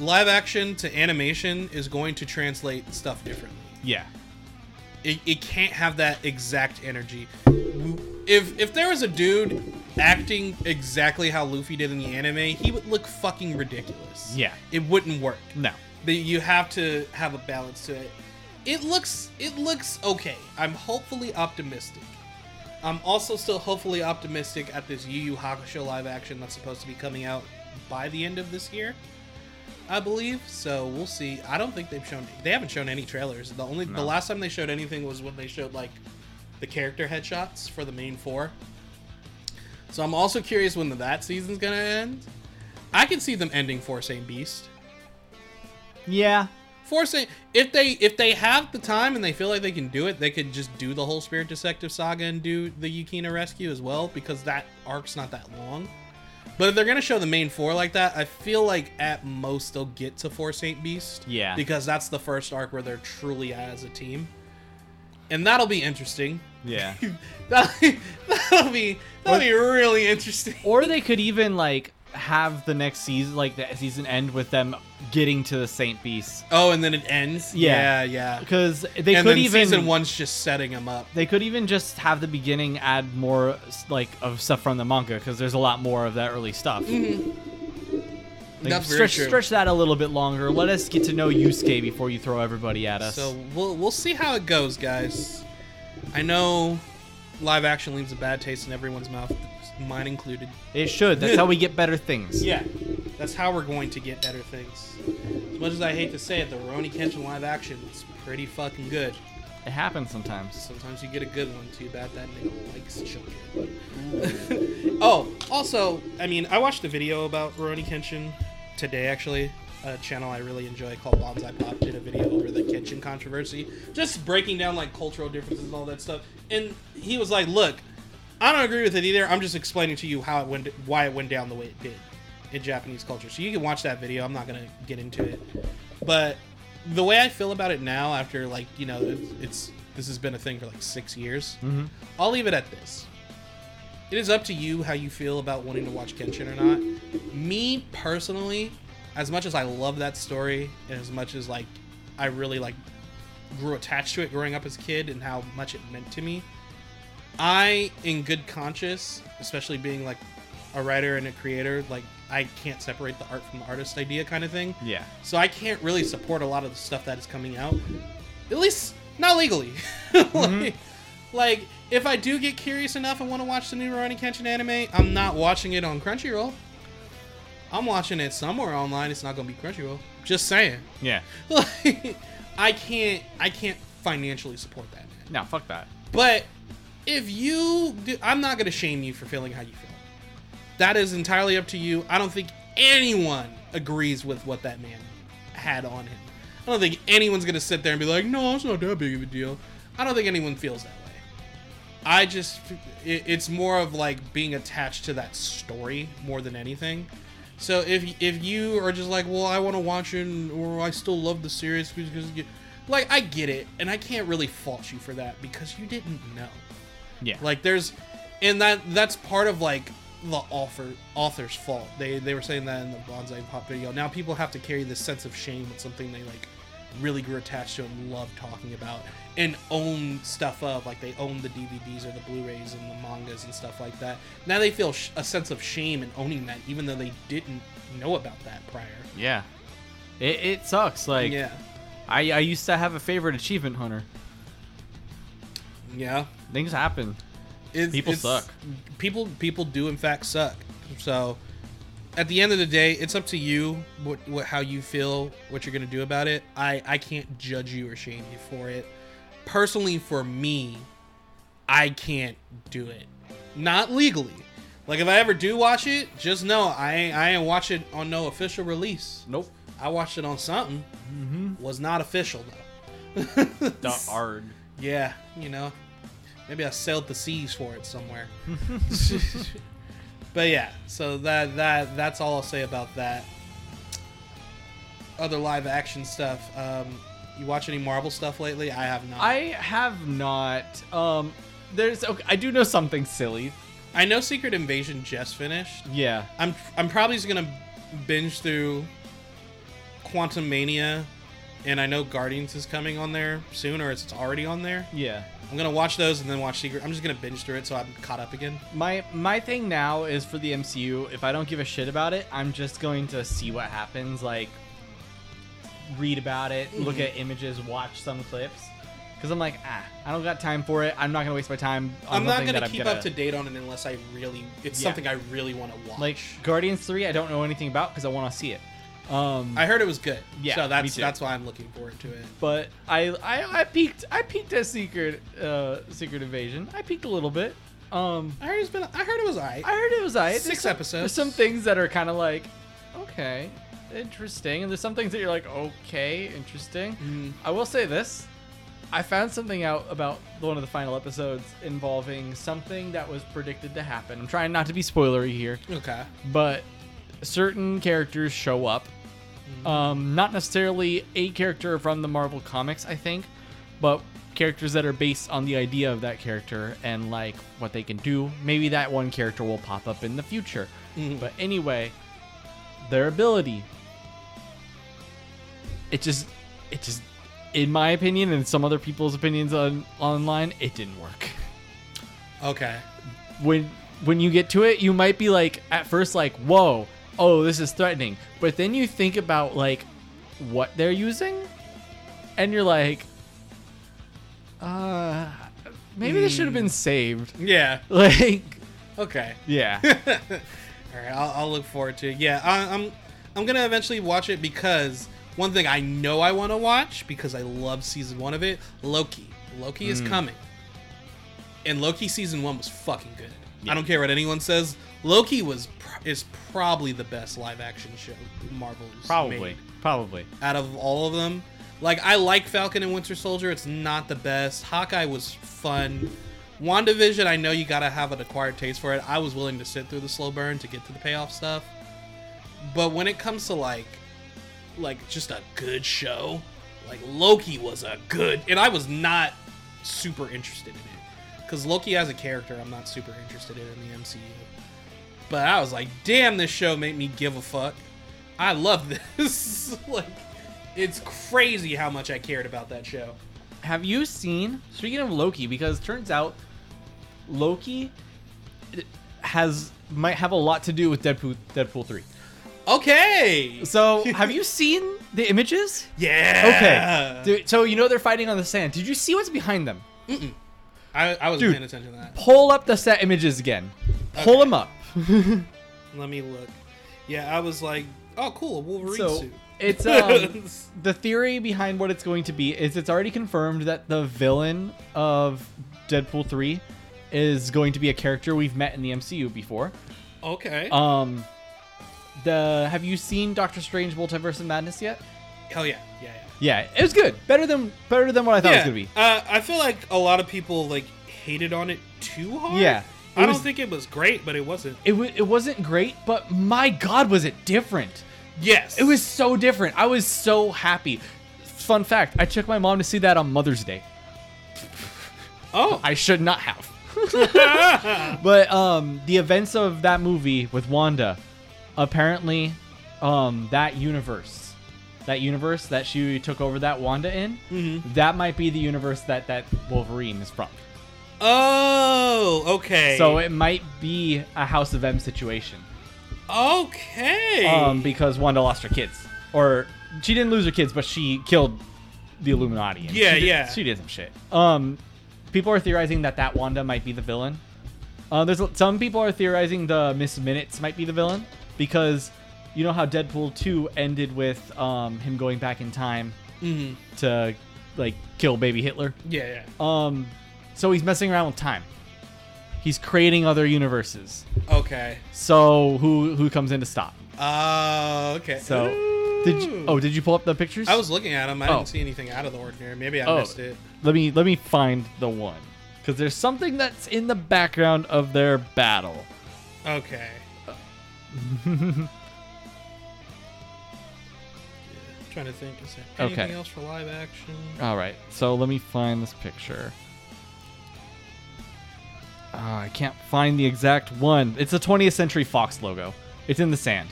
live action to animation is going to translate stuff differently. Yeah. it, it can't have that exact energy. If if there was a dude acting exactly how Luffy did in the anime, he would look fucking ridiculous. Yeah. It wouldn't work. No. But you have to have a balance to it. It looks it looks okay. I'm hopefully optimistic. I'm also still hopefully optimistic at this Yu Yu Hakusho live action that's supposed to be coming out by the end of this year. I believe. So we'll see. I don't think they've shown they haven't shown any trailers. The only the last time they showed anything was when they showed like the character headshots for the main four. So I'm also curious when that season's gonna end. I can see them ending Four Saint Beast. Yeah. Four Saint if they if they have the time and they feel like they can do it, they could just do the whole Spirit Detective saga and do the Yukina rescue as well because that arc's not that long. But if they're gonna show the main four like that, I feel like at most they'll get to Four Saint Beast. Yeah. Because that's the first arc where they're truly as a team. And that'll be interesting. Yeah. that'll, that'll be that'll be really interesting. or they could even like have the next season, like the season, end with them getting to the Saint Beast Oh, and then it ends. Yeah. yeah, yeah. because they and could even season one's just setting them up. they could even just have the beginning add more like of stuff from the manga because there's a lot more of that early stuff. Mm-hmm. Like, That's stretch true. stretch that a little bit longer. Let us get to know Yusuke before you throw everybody at us. So we'll we'll see how it goes, guys. I know live action leaves a bad taste in everyone's mouth, mine included. it should. That's how we get better things. Yeah, that's how we're going to get better things. As much as I hate to say it, the Rurouni Kenshin live action is pretty fucking good. It happens sometimes. Sometimes you get a good one. Too bad that nigga likes children. oh, also, I mean, I watched a video about Rurouni Kenshin today, actually. A channel I really enjoy called Bonsai Pop did a video over the Kenshin controversy, just breaking down like cultural differences and all that stuff. And he was like, "Look, I don't agree with it either. I'm just explaining to you how it went, why it went down the way it did in Japanese culture. So you can watch that video. I'm not gonna get into it, but the way I feel about it now, after like you know, it's, it's this has been a thing for like six years. Mhm. I'll leave it at this. It is up to you how you feel about wanting to watch Kenshin or not. Me personally, as much as I love that story, and as much as like I really like grew attached to it growing up as a kid and how much it meant to me, I, in good conscience, especially being like a writer and a creator, like I can't separate the art from the artist idea kind of thing. Yeah. So I can't really support a lot of the stuff that is coming out. At least not legally. like, mm-hmm. like, if I do get curious enough and want to watch the new Rurouni Kenshin anime, I'm not watching it on Crunchyroll. I'm watching it somewhere online. It's not gonna be Crunchyroll. Just saying. Yeah. Like, I can't. I can't financially support that. Man. No, fuck that. But if you, do, I'm not gonna shame you for feeling how you feel. That is entirely up to you. I don't think anyone agrees with what that man had on him. I don't think anyone's gonna sit there and be like, "No, it's not that big of a deal." I don't think anyone feels that way. I just, it, it's more of like being attached to that story more than anything. So if if you are just like, well, I want to watch it, or I still love the series because, like, I get it, and I can't really fault you for that because you didn't know. Yeah. Like there's, and that that's part of like the author author's fault. They they were saying that in the bonsai pop video. Now people have to carry this sense of shame with something they like really grew attached to and love talking about and own stuff of like they own the DVDs or the Blu-rays and the mangas and stuff like that. Now they feel sh- a sense of shame in owning that even though they didn't know about that prior. yeah. It, it sucks. Like, yeah. I, I used to have a favorite achievement hunter. Yeah. Things happen. It's, People it's- suck. People people do in fact suck. So at the end of the day, it's up to you what, what how you feel, what you're gonna do about it. I I can't judge you or shame you for it. Personally, for me, I can't do it. Not legally. Like if I ever do watch it, just know I ain't, I ain't watch it on no official release. Nope. I watched it on something. Mm-hmm. Was not official though. The ard. Yeah, you know, maybe I sailed the seas for it somewhere. but yeah, so that that that's all I'll say about that. Other live action stuff. Um, you watch any Marvel stuff lately? I have not. I have not. Um, there's. Okay, I do know something silly. I know Secret Invasion just finished. Yeah. I'm I'm probably just gonna binge through Quantumania, and I know Guardians is coming on there soon, or it's already on there. Yeah. I'm gonna watch those and then watch Secret. I'm just gonna binge through it so I'm caught up again. My my thing now is for the MCU. If I don't give a shit about it, I'm just going to see what happens. Like, read about it, look at images, watch some clips. Because I'm like, ah, I don't got time for it. I'm not gonna waste my time. On I'm not gonna keep gonna, up to date on it unless I really. It's Yeah. something I really want to watch. Like Guardians Three, I don't know anything about because I want to see it. Um, I heard it was good. Yeah, so that's that's why I'm looking forward to it. but I I I peeked I peeked at Secret uh Secret Invasion. I peeked a little bit. Um, I heard it's been. I heard it was I. I heard it was I. Six some- episodes. There's some things that are kind of like, okay, interesting, and there's some things that you're like, okay, interesting. Mm. I will say this: I found something out about one of the final episodes involving something that was predicted to happen. I'm trying not to be spoilery here, Okay. but certain characters show up. Um, not necessarily a character from the Marvel comics, I think, but characters that are based on the idea of that character and like what they can do. Maybe that one character will pop up in the future. Mhm. But anyway, their ability. It just, it just, in my opinion and some other people's opinions on online, it didn't work. Okay. When when you get to it, you might be like at first like, whoa, oh, this is threatening. But then you think about like what they're using, and you're like, uh, maybe this should have been saved. Yeah. Like, Okay. yeah. All right. I'll, I'll look forward to it. Yeah. I, I'm I'm gonna eventually watch it because one thing I know I want to watch because I love season one of it. Loki. Loki Mm. is coming. And Loki season one was fucking good. I don't care what anyone says. Loki was is probably the best live action show Marvel's probably, made. probably. out of all of them. Like I like Falcon and Winter Soldier. It's not the best. Hawkeye was fun. WandaVision, I know you gotta have an acquired taste for it. I was willing to sit through the slow burn to get to the payoff stuff. But when it comes to like like just a good show, like Loki was a good and I was not super interested in it. Cause Loki as a character I'm not super interested in in the MCU. But I was like, damn, this show made me give a fuck. I love this. like, it's crazy how much I cared about that show. Have you seen? Speaking of Loki, because turns out Loki has might have a lot to do with Deadpool Deadpool three. Okay. So, have you seen the images? Yeah. Okay. Dude, so you know they're fighting on the sand. Did you see what's behind them? I, I was paying attention to that. Pull up the set images again. Pull Okay. them up. Let me look. Yeah, I was like, oh, cool, a Wolverine So suit. it's um the theory behind what it's going to be is it's already confirmed that the villain of Deadpool 3 is going to be a character we've met in the MCU before. okay. Um the have you seen Doctor Strange Multiverse of Madness yet? Hell yeah. Yeah, yeah. Yeah, it was good. Better than better than what I thought it was going to be. Uh, I feel like a lot of people like hated on it too hard. Yeah. I don't think it was great, but it wasn't. It, w- it wasn't great, but my god was it different. Yes. It was so different. I was so happy. Fun fact, I took my mom to see that on Mother's Day. Oh. I should not have. but um the events of that movie with Wanda, apparently um that universe, that universe that she took over that Wanda in, Mhm. that might be the universe that that Wolverine is from. Oh, okay. So it might be a House of M situation. okay. Um because Wanda lost her kids. Or she didn't lose her kids, but she killed the Illuminati. and Yeah, she did, yeah. She did some shit. Um people are theorizing that that Wanda might be the villain. Uh, there's some people are theorizing the Miss Minutes might be the villain because you know how Deadpool 2 ended with um, him going back in time Mhm. to like kill baby Hitler. Yeah, yeah. Um, so he's messing around with time. He's creating other universes. Okay. So who who comes in to stop? Uh, okay. So did you, oh did you pull up the pictures? I was looking at them. I Oh. didn't see anything out of the ordinary. Maybe I Oh. missed it. let me let me find the one because there's something that's in the background of their battle. Okay. trying to think. Is there anything Okay. else for live action? All right, so let me find this picture. Uh, I can't find the exact one. It's a 20th Century Fox logo. It's in the sand,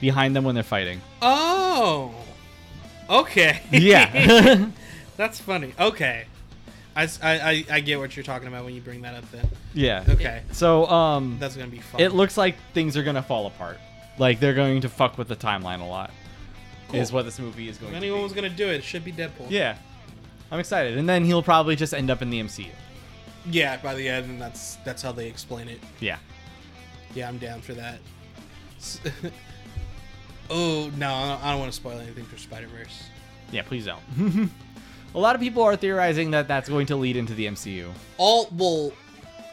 behind them when they're fighting. Oh. Okay. Yeah, That's funny. Okay. I, I, I get what you're talking about when you bring that up then. yeah. Okay. So um, That's going to be fun. it looks like things are gonna fall apart. Like they're going to fuck with the timeline a lot. Cool. Is what this movie is going if to anyone be. was going to do it, it should be Deadpool. Yeah, I'm excited. And then he'll probably just end up in the MCU. Yeah, by the end, and that's that's how they explain it. Yeah. Yeah, I'm down for that. Oh, no, I don't- want to spoil anything for Spider Verse. Yeah, please don't. a lot of people are theorizing that that's going to lead into the MCU. All well,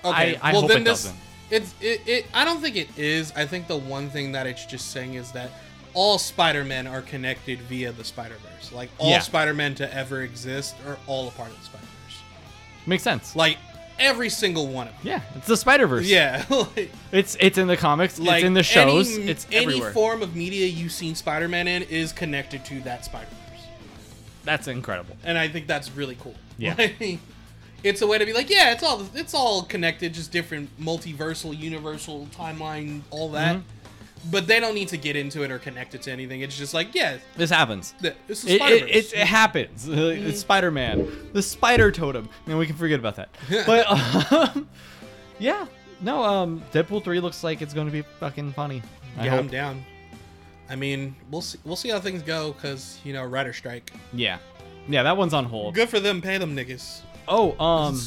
okay. I- I well, hope then it this, doesn't. It's it, it. I don't think it is. I think the one thing that it's just saying is that all Spider-Men are connected via the Spider-Verse. Like all Yeah. Spider-Men to ever exist are all a part of the Spider-Verse. Makes sense. Like every single one of them. Yeah, it's the Spider Verse. Yeah, like, it's it's in the comics. like it's in the shows. Any, it's any everywhere. form of media you've seen Spider-Man in is connected to that Spider-Verse. That's incredible. and I think that's really cool. Yeah. Like, it's a way to be like, yeah, it's all it's all connected, just different multiversal, universal timeline, all that. Mhm. But they don't need to get into it or connect it to anything. It's just like, yeah, This happens. th- it's the It, it, it, it happens. It's Spider Man, the Spider Totem. Man, we can forget about that. But um, yeah, no. Um, Deadpool three looks like it's going to be fucking funny. I yeah, hope. I'm down. I mean, we'll see. We'll see how things go because you know, writer strike. Yeah, yeah. That one's on hold. Good for them. Pay them niggas. Oh, um,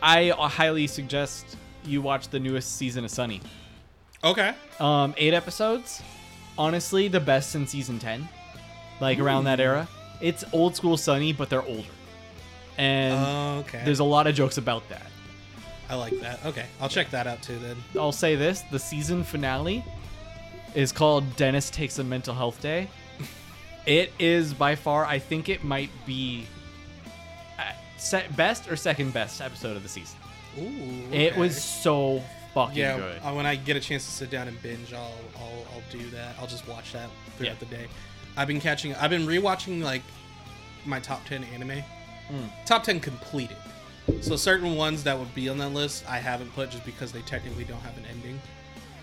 I uh, highly suggest you watch the newest season of Sunny. Okay. Um, eight episodes. Honestly, the best since season ten. Like around that era. It's old school Sunny, but they're older. And okay. there's a lot of jokes about that. I like that. Okay, I'll check that out too then. I'll say this: the season finale is called "Dennis Takes a Mental Health Day." it is by far, I think, it might be uh, best or second best episode of the season. Ooh. It was so fucking Yeah, good. uh, when I get a chance to sit down and binge, I'll I'll, I'll do that. I'll just watch that throughout Yeah. the day. I've been catching. I've been rewatching like my top ten anime. Mm. Top ten completed. So certain ones that would be on that list, I haven't put just because they technically don't have an ending.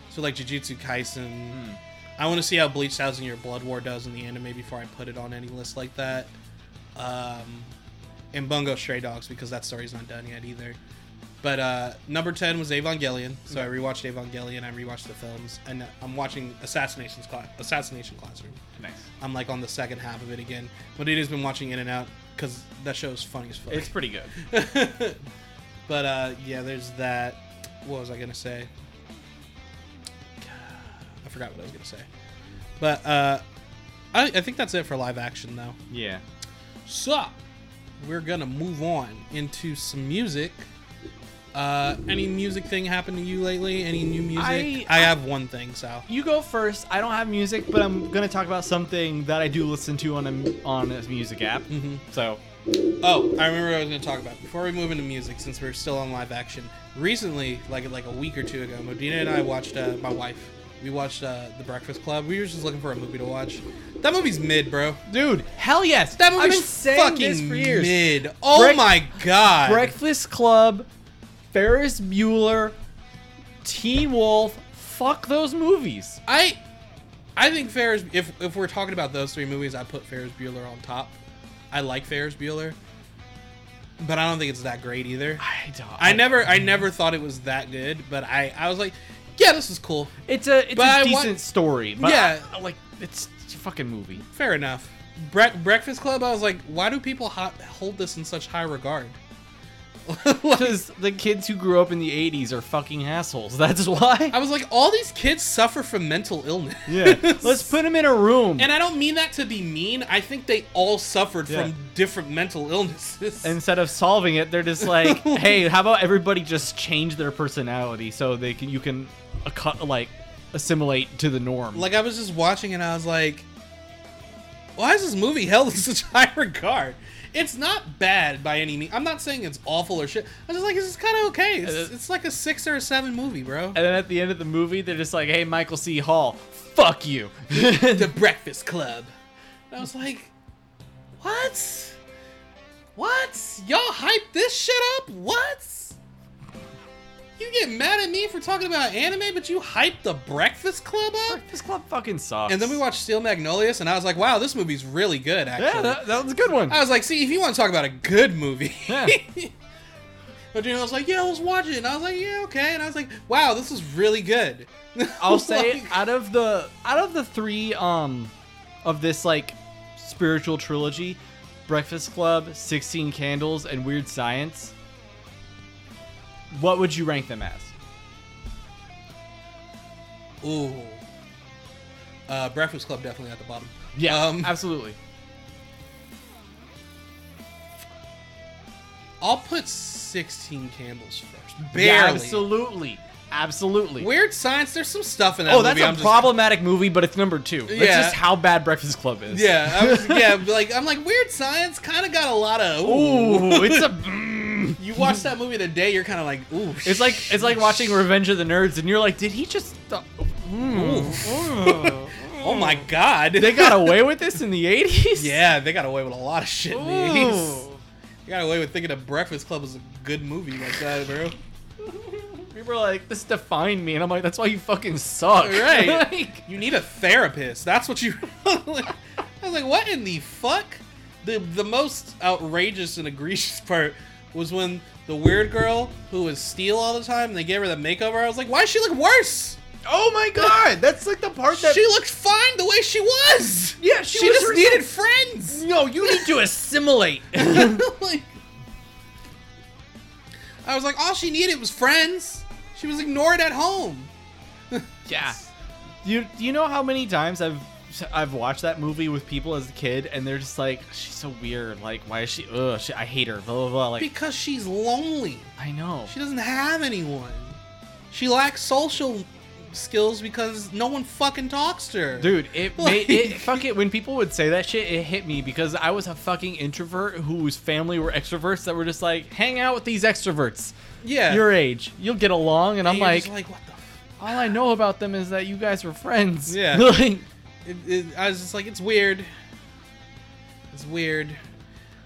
So like Jujutsu Kaisen. Hmm. I want to see how Bleach Thousand Year Blood War does in the anime before I put it on any list like that. Um, and Bungo Stray Dogs because that story's not done yet either. But uh, number ten was Evangelion, so I rewatched Evangelion. I rewatched the films, and I'm watching Assassinations Cla- Assassination Classroom. nice. I'm like on the second half of it again. But it has been watching In and Out because that show is funny as fuck. It's pretty good. but uh, yeah, there's that. What was I gonna say? I forgot what I was gonna say. But uh, I, I think that's it for live action though. Yeah. So we're gonna move on into some music. Uh, any music thing happened to you lately? Any new music? I- I have one thing, Sal. You go first. I don't have music, but I'm gonna talk about something that I do listen to on a on a music app. Mhm. So Oh, I remember what I was going to talk about. Before we move into music, since we're still on live action, recently, like like a week or two ago, Modena and I watched. Uh, my wife, we watched uh, The Breakfast Club. We were just looking for a movie to watch. That movie's mid, bro. dude, hell yes. That movie's fucking this for years. mid. Oh Break- my god. Breakfast Club, Ferris Bueller, Teen Wolf. Fuck those movies. I, I think Ferris. If if we're talking about those three movies, I put Ferris Bueller on top. I like Ferris Bueller, but I don't think it's that great either. I don't. I never, I never thought it was that good, but I, I was like, yeah, this is cool. It's a it's But a decent want- story. But Yeah. I- like it's, it's a fucking movie. Fair enough. Bre- Breakfast Club. I was like, why do people ho- hold this in such high regard? Because the kids who grew up in the '80s are fucking assholes. That's why. I was like, all these kids suffer from mental illness. Yeah. Let's put them in a room. And I don't mean that to be mean. I think they all suffered Yeah. from different mental illnesses. instead of solving it, they're just like, "Hey, how about everybody just change their personality so they can you can uh, accu- like assimilate to the norm?" like I was just watching and I was like, why is this movie held in such high regard? It's not bad by any means. I'm not saying it's awful or shit. I'm just like, this is kind of okay. It's, it's like a six or a seven movie, bro. and then at the end of the movie, they're just like, "Hey, Michael C. Hall, fuck you." the Breakfast Club. And I was like, what? What? Y'all hype this shit up? What? You get mad at me for talking about anime, but you hyped the Breakfast Club up? Breakfast Club fucking sucks. And then we watched Steel Magnolias, and I was like, wow, this movie's really good, actually. Yeah, that, that was a good one. I was like, see, if you want to talk about a good movie. Yeah. but you know, I was like, yeah, let's watch it. And I was like, yeah, okay. And I was like, wow, this is really good. I'll say Like- out of the out of the three um of this like spiritual trilogy, Breakfast Club, Sixteen Candles, and Weird Science. What would you rank them as? Ooh. Uh, Breakfast Club definitely at the bottom. Yeah, Um, absolutely. I'll put 16 candles first. Barely. Yeah, absolutely, absolutely. Weird Science, there's some stuff in that oh, movie. that's a I'm just- problematic movie, but it's number two. That's Yeah. just how bad Breakfast Club is. Yeah, I was, yeah, like I'm like Weird Science kind of got a lot of ooh. Ooh, it's a. You watch that movie today, you're kind of like ooh. It's like it's like watching Revenge of the Nerds, and you're like, did he just? oh my god. they got away with this in the '80s. yeah, they got away with a lot of shit in the 80s. Ooh. They got away with thinking a Breakfast Club was a good movie like that, bro. People are like, "This defined me," and I'm like, "That's why you fucking suck." Right. Like, you need a therapist. That's what you. I was like, what in the fuck? The the most outrageous and egregious part was when the weird girl who was Steel all the time, and they gave her the makeover. I was like, why does she look worse? Oh my god, that's like the part that she looked fine the way she was. Yeah, she she, was just herself. needed friends. No, you need to assimilate. like, I was like, all she needed was friends. She was ignored at home. yeah. You do you know how many times I've I've watched that movie with people as a kid, and they're just like, "She's so weird. Like, why is she? Ugh, she, I hate her." Blah blah blah. Like, Because she's lonely. I know. She doesn't have anyone. She lacks social skills because no one fucking talks to her. Dude, it Like- made it fuck it when people would say that shit, it hit me because I was a fucking introvert whose family were extroverts that were just like, hang out with these extroverts. Yeah. Your age. You'll get along and I'm you're like, like, what the f-? all I know about them is that you guys were friends. Yeah. Like, It, it, I was just like, it's weird. It's weird.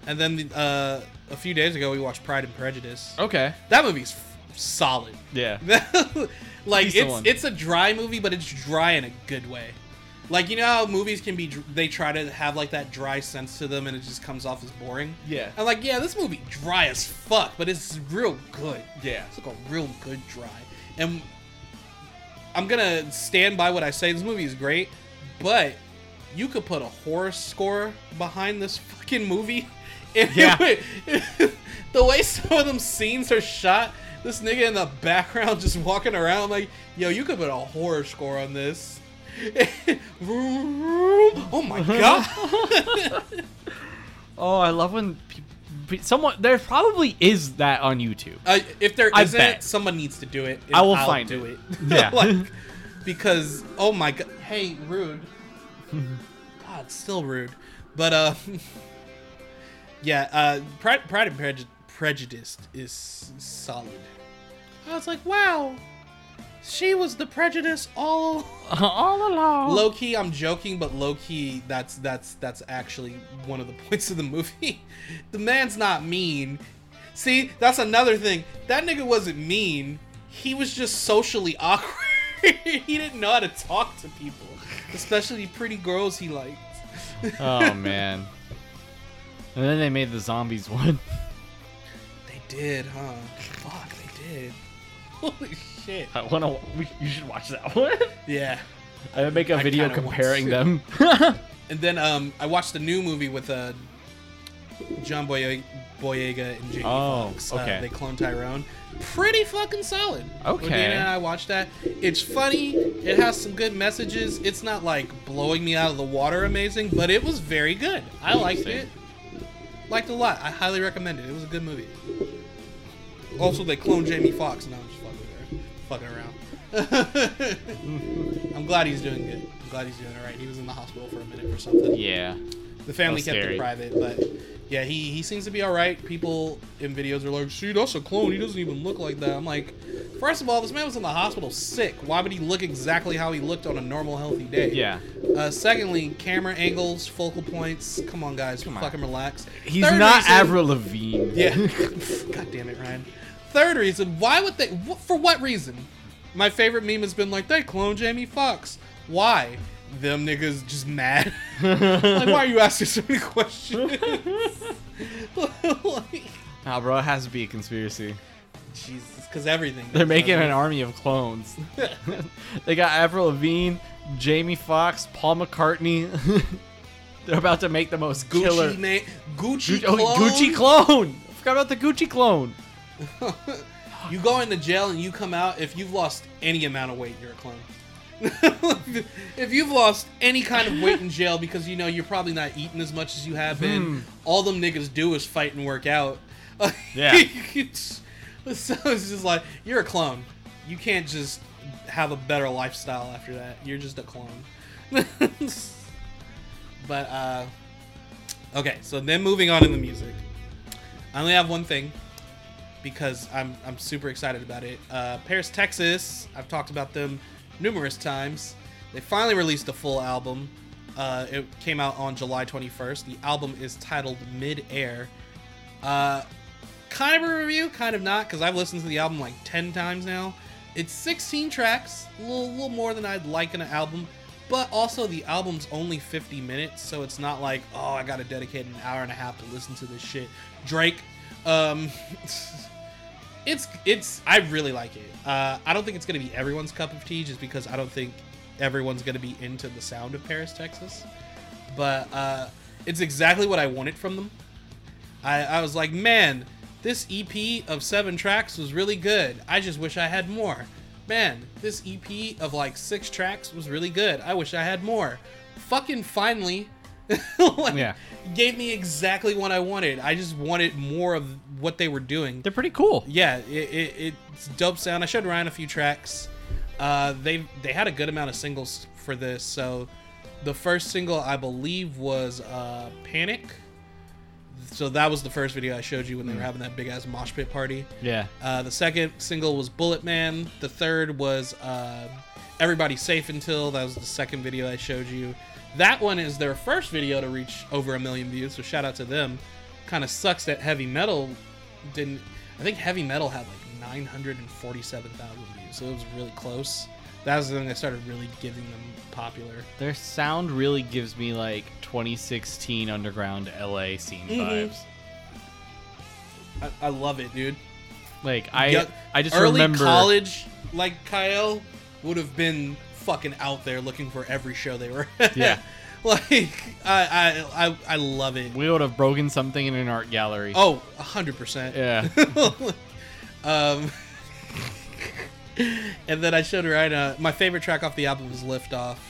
And then uh, a few days ago, we watched Pride and Prejudice. okay. That movie's f- solid. Yeah. like He's it's it's a dry movie, but it's dry in a good way. Like you know how movies can be, they try to have like that dry sense to them, and it just comes off as boring. Yeah. I'm like, yeah, this movie dry as fuck, but it's real good. Yeah. It's like a real good dry. And I'm gonna stand by what I say. This movie is great, but you could put a horror score behind this fucking movie. Yeah. the way some of them scenes are shot, this nigga in the background just walking around like, yo, you could put a horror score on this. oh my god. Oh, I love when someone there probably is that on YouTube. Uh, if there I isn't, bet. someone needs to do it. I will I'll find do it. it. Yeah. like, because oh my god, hey, rude. God, still rude. But uh, yeah, uh, Pride, Pride and Preju- Prejudice is solid. I was like, wow, she was the prejudice all. All along. Low key, I'm joking, but low key, that's that's that's actually one of the points of the movie. the man's not mean. See, that's another thing. That nigga wasn't mean. He was just socially awkward. he didn't know how to talk to people, especially pretty girls he liked. oh man. And then they made the zombies one. They did, huh? Fuck, they did. Holy shit. I wanna. We, you should watch that one. Yeah. I would make a I video comparing them. And then um, I watched the new movie with uh, John Boye- Boyega and Jamie Oh, Foxx. okay. Uh, they clone Tyrone. Pretty fucking solid. Okay. Dana and I watched that. It's funny. It has some good messages. It's not like blowing me out of the water amazing, but it was very good. I liked it. Liked a lot. I highly recommend it. It was a good movie. Also, they cloned Jamie Foxx. No, I'm just fucking, her. fucking around. I'm glad he's doing good. I'm glad he's doing all right. He was in the hospital for a minute or something. yeah. The family kept scary. it private, but yeah, he, he seems to be all right. People in videos are like, "See, that's a clone. He doesn't even look like that." I'm like, first of all, this man was in the hospital sick. Why would he look exactly how he looked on a normal, healthy day? Yeah. Uh, secondly, camera angles, focal points. Come on, guys, Come on. fucking relax. He's Third not reason- Avril Lavigne. Yeah. God damn it, Ryan. Third reason, why would they? For what reason? My favorite meme has been like, they clone Jamie Foxx. Why? Them niggas just mad. like, why are you asking so many questions? like, Nah, bro, it has to be a conspiracy. Jesus, because everything. They're making an army of clones. they got Avril Lavigne, Jamie Foxx, Paul McCartney. They're about to make the most Gucci killer man, Gucci Gucci, oh, clone. Gucci clone. I forgot about the Gucci clone. You go into jail and you come out. If you've lost any amount of weight, you're a clone. if you've lost any kind of weight in jail because you know you're probably not eating as much as you have been, all them niggas do is fight and work out. Yeah. It's- so it's just like you're a clone. You can't just have a better lifestyle after that. You're just a clone. but uh okay, so then moving on in the music. I only have one thing because I'm I'm super excited about it. Uh, Paris, Texas. I've talked about them numerous times. They finally released a full album. Uh, it came out on July 21st. The album is titled Mid Air. Uh, kind of a review, kind of not, because I've listened to the album like 10 times now. It's 16 tracks, a little, little more than I'd like in an album, but also the album's only 50 minutes, so it's not like, oh, I gotta dedicate an hour and a half to listen to this shit. Drake, um, it's, it's, I really like it. Uh, I don't think it's gonna be everyone's cup of tea, just because I don't think everyone's gonna be into the sound of Paris, Texas. But, uh, it's exactly what I wanted from them. I, I was like, man, this EP of seven tracks was really good. I just wish I had more. Man, this EP of like six tracks was really good. I wish I had more. Fucking finally, like, Yeah. gave me exactly what I wanted. I just wanted more of what they were doing. They're pretty cool. Yeah, it, it, it's dope sound. I showed Ryan a few tracks. Uh, they they had a good amount of singles for this. So the first single I believe was uh, Panic. So that was the first video I showed you when they were having that big ass mosh pit party. Yeah. Uh, the second single was Bullet Man. The third was uh, Everybody Safe Until. That was the second video I showed you. That one is their first video to reach over a million views, so shout out to them. Kind of sucks that Heavy Metal didn't. I think Heavy Metal had like 947,000 views, so it was really close. That was the thing that started really giving them popular. Their sound really gives me like 2016 underground LA scene Mhm. vibes. I, I love it, dude. Like I I just early remember college like Kyle would have been fucking out there looking for every show they were. Yeah. like I, I I I love it. we would have broken something in an art gallery. Oh, hundred percent. Yeah. um and then I showed Ryan uh, my favorite track off the album is Lift Off.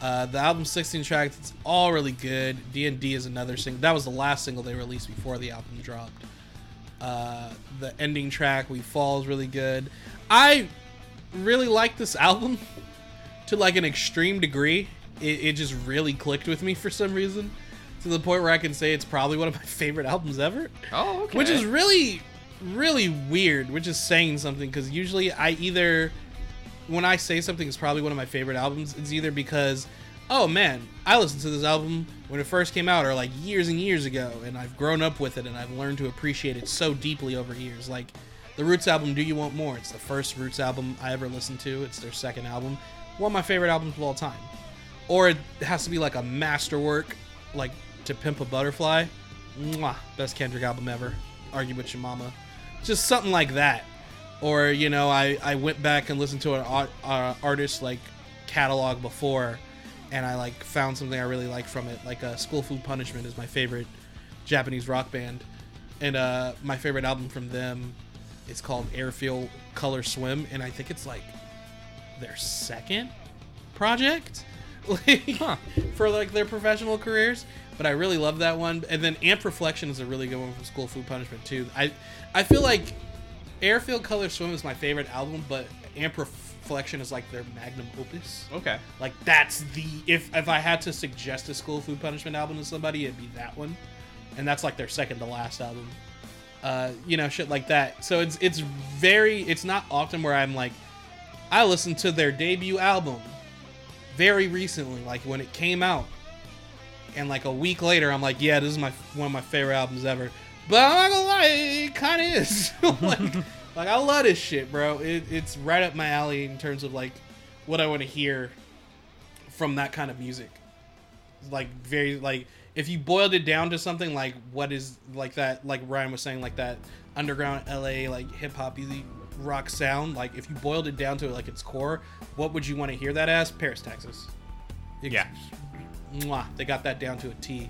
Uh, the album's 16 tracks. It's all really good. D and D is another single. That was the last single they released before the album dropped. Uh, the ending track, "We Fall," is really good. I really like this album to like an extreme degree. It, it just really clicked with me for some reason, to the point where I can say it's probably one of my favorite albums ever. Oh, okay. Which is really, really weird. Which is saying something because usually I either, when I say something is probably one of my favorite albums, it's either because, oh man, I listened to this album when it first came out or like years and years ago, and I've grown up with it and I've learned to appreciate it so deeply over years. Like the Roots album, Do You Want More? It's the first Roots album I ever listened to. It's their second album. One of my favorite albums of all time. Or it has to be like a masterwork, like To Pimp a Butterfly. Mwah, best Kendrick album ever. Argue with your mama. Just something like that. Or, you know, I, I went back and listened to an uh, artist like catalog before and I like found something I really like from it. Like uh, School Food Punishment is my favorite Japanese rock band. And uh, my favorite album from them is called Airfield Color Swim. And I think it's like their second project like, for like their professional careers. But I really love that one. And then Amp Reflection is a really good one from School Food Punishment too. I I feel like Airfield Color Swim is my favorite album, but Amp Reflection is like their magnum opus. okay. Like that's the if if I had to suggest a School Food Punishment album to somebody, it'd be that one, and that's like their second to last album. Uh, you know, shit like that. So it's it's very it's not often where I'm like, I listened to their debut album very recently, like when it came out, and like a week later, I'm like, yeah, this is my one of my favorite albums ever. But I'm not gonna lie, it kind of is. like, like I love this shit, bro. It, it's right up my alley in terms of like what I want to hear from that kind of music. Like very like if you boiled it down to something like what is like that like Ryan was saying like that underground LA like hip hop rock sound like if you boiled it down to like its core what would you want to hear that as Paris Texas Ex- Yeah. Mwah, they got that down to a T.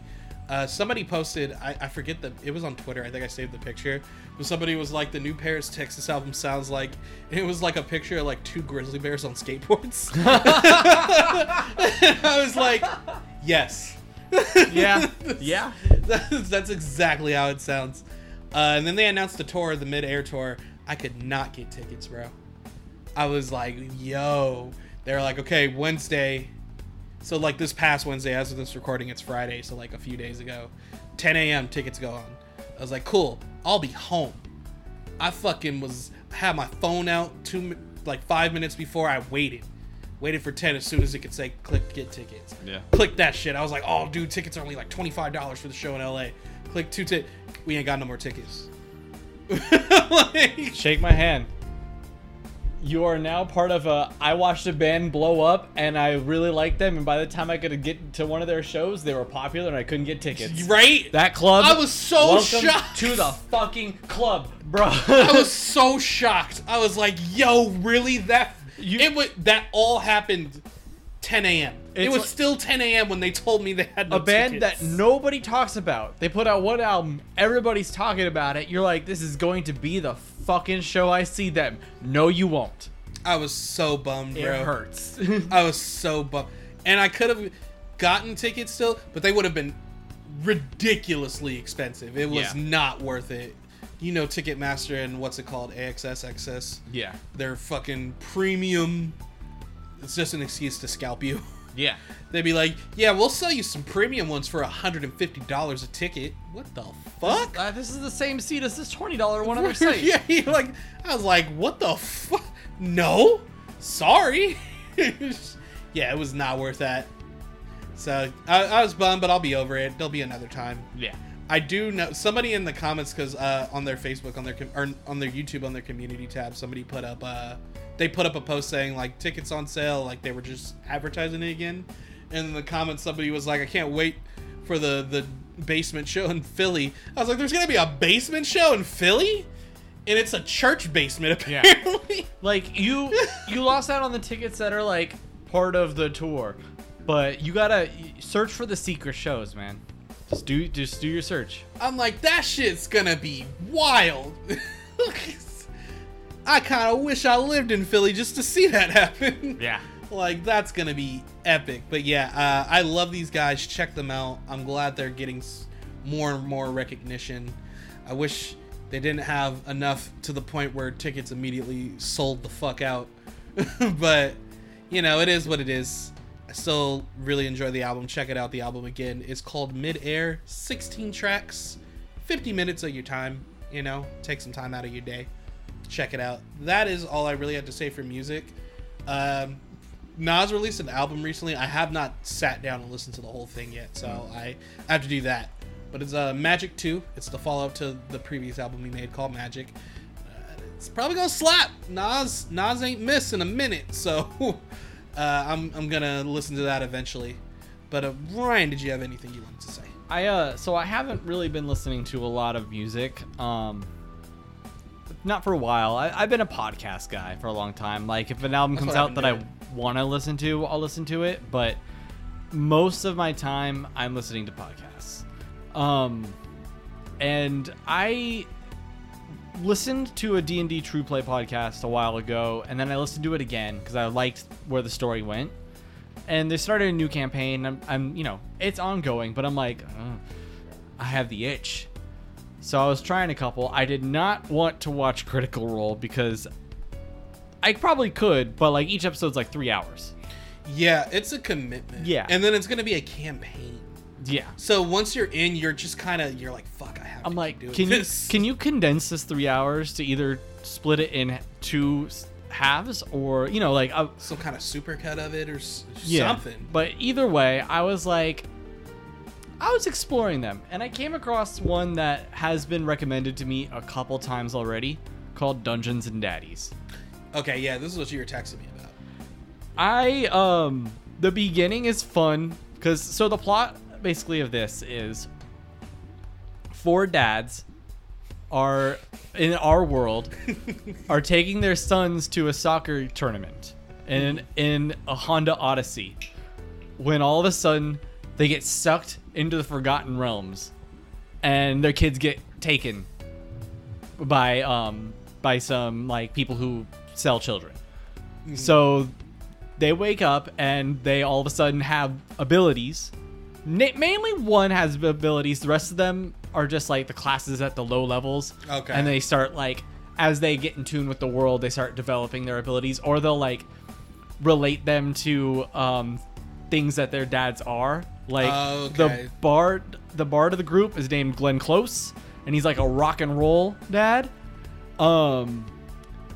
Uh, somebody posted, I, I forget the, it was on Twitter. I think I saved the picture. But somebody was like, the new Paris, Texas album sounds like, it was like a picture of like two grizzly bears on skateboards. I was like, yes. Yeah. yeah. that's, that's exactly how it sounds. Uh, and then they announced the tour, the mid-air tour. I could not get tickets, bro. I was like, yo. They're like, okay, Wednesday. So like this past Wednesday, as of this recording, it's Friday. So like a few days ago, 10 a.m. tickets go on. I was like, cool. I'll be home. I fucking was had my phone out two like five minutes before I waited. Waited for 10 as soon as it could say click get tickets. Yeah. Click that shit. I was like, oh dude, tickets are only like $25 for the show in LA. Click two tit. We ain't got no more tickets. like, Shake my hand. You are now part of a. I watched a band blow up, and I really liked them. And by the time I could get to one of their shows, they were popular, and I couldn't get tickets. right? That club. I was so welcome shocked. to the fucking club, bro. I was so shocked. I was like, "Yo, really? That You- it was that all happened 10 a.m. It It's was like- still 10 a.m. when they told me they had no a band tickets. that nobody talks about. They put out one album, everybody's talking about it. You're like, this is going to be the fucking show I see them. No, you won't. I was so bummed, It bro. hurts. I was so bummed, and I could have gotten tickets still, but they would have been ridiculously expensive. It was Yeah. not worth it. You know, Ticketmaster and what's it called, AXS XS. yeah. They're fucking premium. It's just an excuse to scalp you. Yeah. They'd be like, "Yeah, we'll sell you some premium ones for hundred and fifty dollars a ticket." What the fuck? Uh, this is the same seat as this $20 one on their site. yeah, like I was like, "What the fuck?" No, sorry. yeah, it was not worth that. So I, I was bummed, but I'll be over it. There'll be another time. Yeah. I do know somebody in the comments because uh, on their Facebook, on their com- or on their YouTube, on their community tab, somebody put up uh, they put up a post saying like tickets on sale, like they were just advertising it again. And in the comments, somebody was like, "I can't wait for the the basement show in Philly." I was like, "There's gonna be a basement show in Philly." And it's a church basement, Yeah. apparently. Like you you lost out on the tickets that are like part of the tour. But you got to search for the secret shows, man. Just do just do your search. I'm like, that shit's gonna be wild. I kind of wish I lived in Philly just to see that happen. Yeah. like that's gonna be epic. But yeah, uh, I love these guys. Check them out. I'm glad they're getting more and more recognition. I wish they didn't have enough to the point where tickets immediately sold the fuck out. but you know, it is what it is. I still really enjoy the album. Check it out. The album again It's called Mid Air. 16 tracks, 50 minutes of your time. You know, take some time out of your day. Check it out. That is all I really had to say for music. Um, Nas released an album recently. I have not sat down and listened to the whole thing yet, so I have to do that. But it's uh, Magic 2. It's the follow up to the previous album he made called Magic. Uh, it's probably gonna slap. Nas Nas ain't miss in a minute, so uh, I'm I'm gonna listen to that eventually. But uh, Ryan, did you have anything you wanted to say? I uh so I haven't really been listening to a lot of music. Um not for a while. I, I've been a podcast guy for a long time. Like if an album That's comes out that I want to listen to, I'll listen to it. But most of my time, I'm listening to podcasts. Um, and I listened to a D&D True Play podcast a while ago, and then I listened to it again because I liked where the story went. And they started a new campaign. I'm, I'm you know, it's ongoing, but I'm like, "Ugh, I have the itch. So I was trying a couple. I did not want to watch Critical Role because I probably could, but like each episode's like three hours. Yeah, it's a commitment. Yeah. and then it's gonna be a campaign. Yeah. So once you're in, you're just kind of you're like, fuck, I have. To. I'm like, can you can you condense this three hours to either split it in two halves or you know like uh, some kind of supercut of it or s- yeah. something? But either way, I was like, I was exploring them, and I came across one that has been recommended to me a couple times already, called Dungeons and Daddies. Okay, yeah, this is what you were texting me about. I um the beginning is fun because so the plot basically of this is four dads are in our world are taking their sons to a soccer tournament in in a Honda Odyssey when all of a sudden they get sucked into the forgotten realms and their kids get taken by um by some like people who sell children. So they wake up and they all of a sudden have abilities. Na- mainly one has abilities. The rest of them are just like the classes at the low levels. Okay. And they start like as they get in tune with the world, they start developing their abilities, or they'll like relate them to um, things that their dads are. Like Okay. the bard, the bard of the group is named Glenn Close, and he's like a rock and roll dad. Um,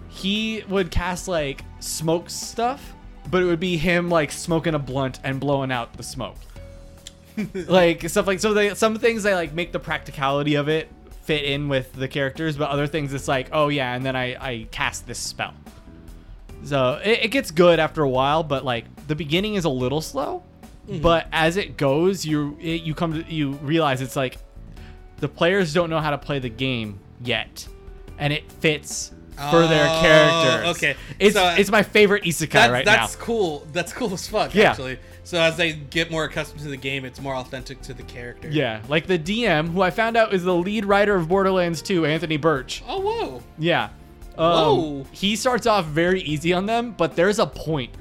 he would cast like smoke stuff, but it would be him like smoking a blunt and blowing out the smoke. like stuff like so they some things they like make the practicality of it fit in with the characters, but other things it's like, oh yeah, and then I I cast this spell. So it, it gets good after a while, but like the beginning is a little slow. But as it goes, you it, you come to you realize it's like the players don't know how to play the game yet, and it fits for their Oh, characters. okay. it's So, uh, it's my favorite isekai That's, right that's now. cool. That's cool as fuck. Yeah. Actually, so as they get more accustomed to the game, it's more authentic to the character. Yeah, like the DM, who I found out is the lead writer of Borderlands 2, Anthony Burch. Oh whoa. Yeah. Um, Whoa. He starts off very easy on them, but there's a point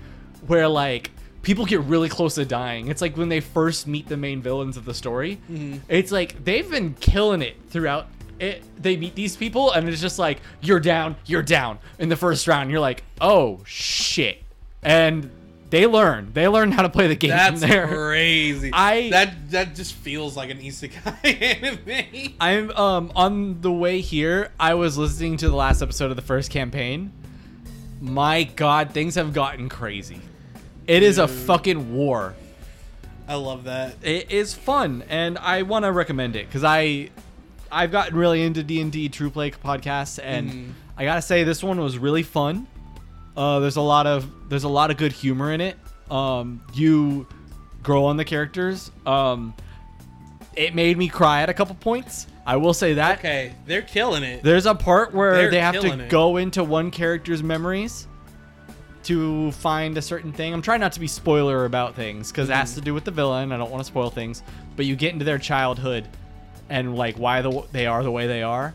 where like people get really close to dying. It's like when they first meet the main villains of the story. Mm-hmm. It's like they've been killing it throughout. It, they meet these people and it's just like you're down, you're down in the first round. You're like, oh shit, and they learn. They learn how to play the game That's from there. crazy. I- that that just feels like an isekai anime. I'm um on the way here. I was listening to the last episode of the first campaign. My God, things have gotten crazy. It is a fucking war. I love that. It is fun, and I want to recommend it because I, I've gotten really into D and D True Play podcasts, and I gotta say this one was really fun. Uh, there's a lot of there's a lot of good humor in it. Um, you grow on the characters. Um, it made me cry at a couple points. I will say that. Okay, they're killing it. There's a part where They're they have to it. go into one character's memories to find a certain thing. I'm trying not to be spoiler about things because it Mm-hmm. has to do with the villain. I don't want to spoil things, but you get into their childhood and like why the, they are the way they are.